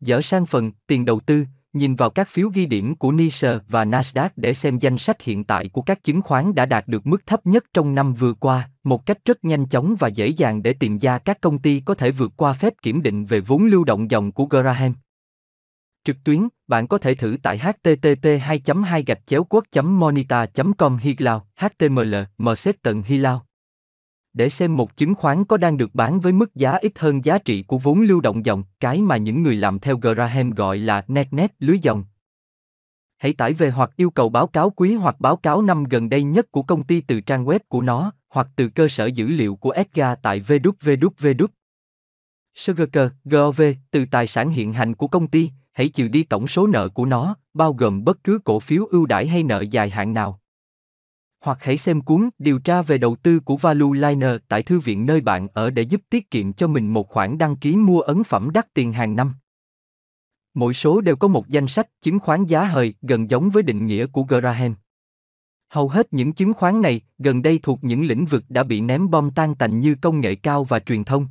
Dở sang phần tiền đầu tư, nhìn vào các phiếu ghi điểm của NYSE và Nasdaq để xem danh sách hiện tại của các chứng khoán đã đạt được mức thấp nhất trong năm vừa qua, một cách rất nhanh chóng và dễ dàng để tìm ra các công ty có thể vượt qua phép kiểm định về vốn lưu động dòng của Graham. Trực tuyến, bạn có thể thử tại http 2 2 gạch chéo quốc monita com Hilao, HTML, mset tận Hilao. Để xem một chứng khoán có đang được bán với mức giá ít hơn giá trị của vốn lưu động dòng, cái mà những người làm theo Graham gọi là net net lưới dòng. Hãy tải về hoặc yêu cầu báo cáo quý hoặc báo cáo năm gần đây nhất của công ty từ trang web của nó, hoặc từ cơ sở dữ liệu của Edgar tại www. Sugarcare, Gov, từ tài sản hiện hành của công ty, hãy trừ đi tổng số nợ của nó, bao gồm bất cứ cổ phiếu ưu đãi hay nợ dài hạn nào. Hoặc hãy xem cuốn Điều tra về đầu tư của Value Liner tại thư viện nơi bạn ở để giúp tiết kiệm cho mình một khoản đăng ký mua ấn phẩm đắt tiền hàng năm. Mỗi số đều có một danh sách chứng khoán giá hời gần giống với định nghĩa của Graham. Hầu hết những chứng khoán này gần đây thuộc những lĩnh vực đã bị ném bom tan tành như công nghệ cao và truyền thông.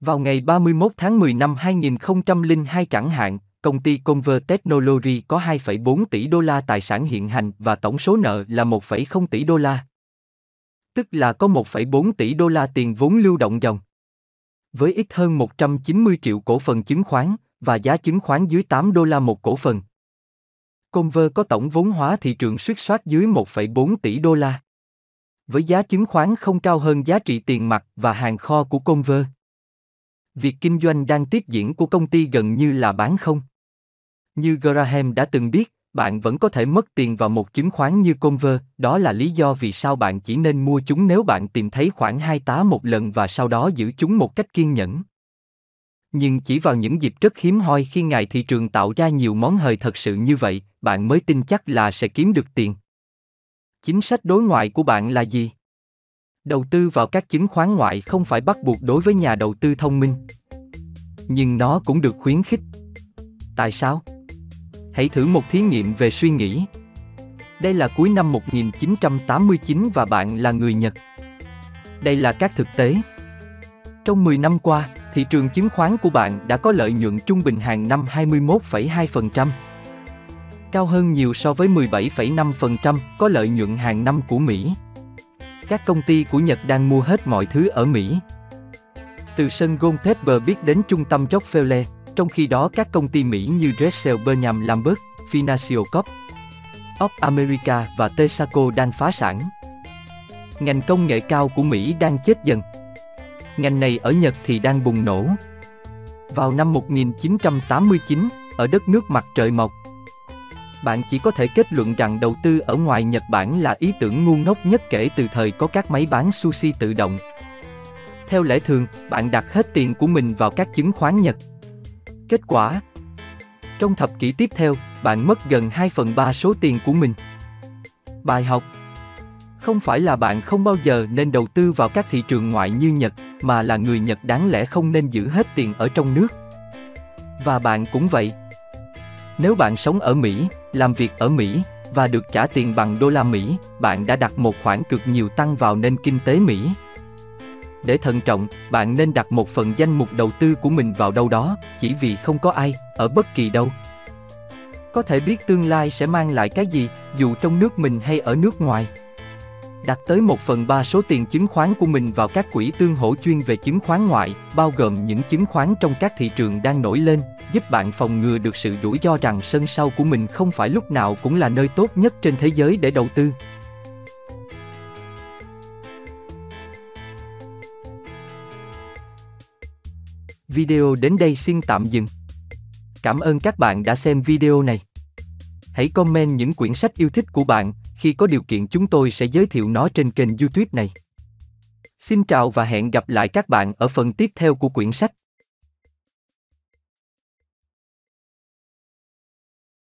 Vào ngày 31 tháng 10 năm 2002 chẳng hạn, công ty Conver Technology có 2,4 tỷ đô la tài sản hiện hành và tổng số nợ là 1,0 tỷ đô la. Tức là có 1,4 tỷ đô la tiền vốn lưu động dòng. Với ít hơn 190 triệu cổ phần chứng khoán và giá chứng khoán dưới 8 đô la một cổ phần. Conver có tổng vốn hóa thị trường suýt soát dưới 1,4 tỷ đô la. Với giá chứng khoán không cao hơn giá trị tiền mặt và hàng kho của Conver. Việc kinh doanh đang tiếp diễn của công ty gần như là bán không. Như Graham đã từng biết, bạn vẫn có thể mất tiền vào một chứng khoán như Conver, đó là lý do vì sao bạn chỉ nên mua chúng nếu bạn tìm thấy khoảng hai tá một lần và sau đó giữ chúng một cách kiên nhẫn. Nhưng chỉ vào những dịp rất hiếm hoi khi ngài thị trường tạo ra nhiều món hời thật sự như vậy, bạn mới tin chắc là sẽ kiếm được tiền. Chính sách đối ngoại của bạn là gì? Đầu tư vào các chứng khoán ngoại không phải bắt buộc đối với nhà đầu tư thông minh. Nhưng nó cũng được khuyến khích. Tại sao? Hãy thử một thí nghiệm về suy nghĩ. Đây là cuối năm 1989 và bạn là người Nhật. Đây là các thực tế. Trong 10 năm qua, thị trường chứng khoán của bạn đã có lợi nhuận trung bình hàng năm 21,2%. Cao hơn nhiều so với 17,5% có lợi nhuận hàng năm của Mỹ. Các công ty của Nhật đang mua hết mọi thứ ở Mỹ. Từ sân Goldpepper biết đến trung tâm Rockefeller, trong khi đó các công ty Mỹ như Drexel Bernham Lambert, Financial Corp, Op America và Texaco đang phá sản. Ngành công nghệ cao của Mỹ đang chết dần. Ngành này ở Nhật thì đang bùng nổ. Vào năm 1989, ở đất nước mặt trời mọc, bạn chỉ có thể kết luận rằng đầu tư ở ngoài Nhật Bản là ý tưởng ngu ngốc nhất kể từ thời có các máy bán sushi tự động. Theo lẽ thường, bạn đặt hết tiền của mình vào các chứng khoán Nhật. Kết quả Trong thập kỷ tiếp theo, bạn mất gần 2 phần 3 số tiền của mình. Bài học Không phải là bạn không bao giờ nên đầu tư vào các thị trường ngoại như Nhật, mà là người Nhật đáng lẽ không nên giữ hết tiền ở trong nước. Và bạn cũng vậy. Nếu bạn sống ở Mỹ, làm việc ở Mỹ và được trả tiền bằng đô la Mỹ, bạn đã đặt một khoản cực nhiều tăng vào nền kinh tế Mỹ. Để thận trọng, bạn nên đặt một phần danh mục đầu tư của mình vào đâu đó, chỉ vì không có ai, ở bất kỳ đâu. Có thể biết tương lai sẽ mang lại cái gì, dù trong nước mình hay ở nước ngoài. Đặt tới một phần ba số tiền chứng khoán của mình vào các quỹ tương hỗ chuyên về chứng khoán ngoại, bao gồm những chứng khoán trong các thị trường đang nổi lên, giúp bạn phòng ngừa được sự rủi ro rằng sân sau của mình không phải lúc nào cũng là nơi tốt nhất trên thế giới để đầu tư. Video đến đây xin tạm dừng. Cảm ơn các bạn đã xem video này. Hãy comment những quyển sách yêu thích của bạn, khi có điều kiện chúng tôi sẽ giới thiệu nó trên kênh YouTube này. Xin chào và hẹn gặp lại các bạn ở phần tiếp theo của quyển sách.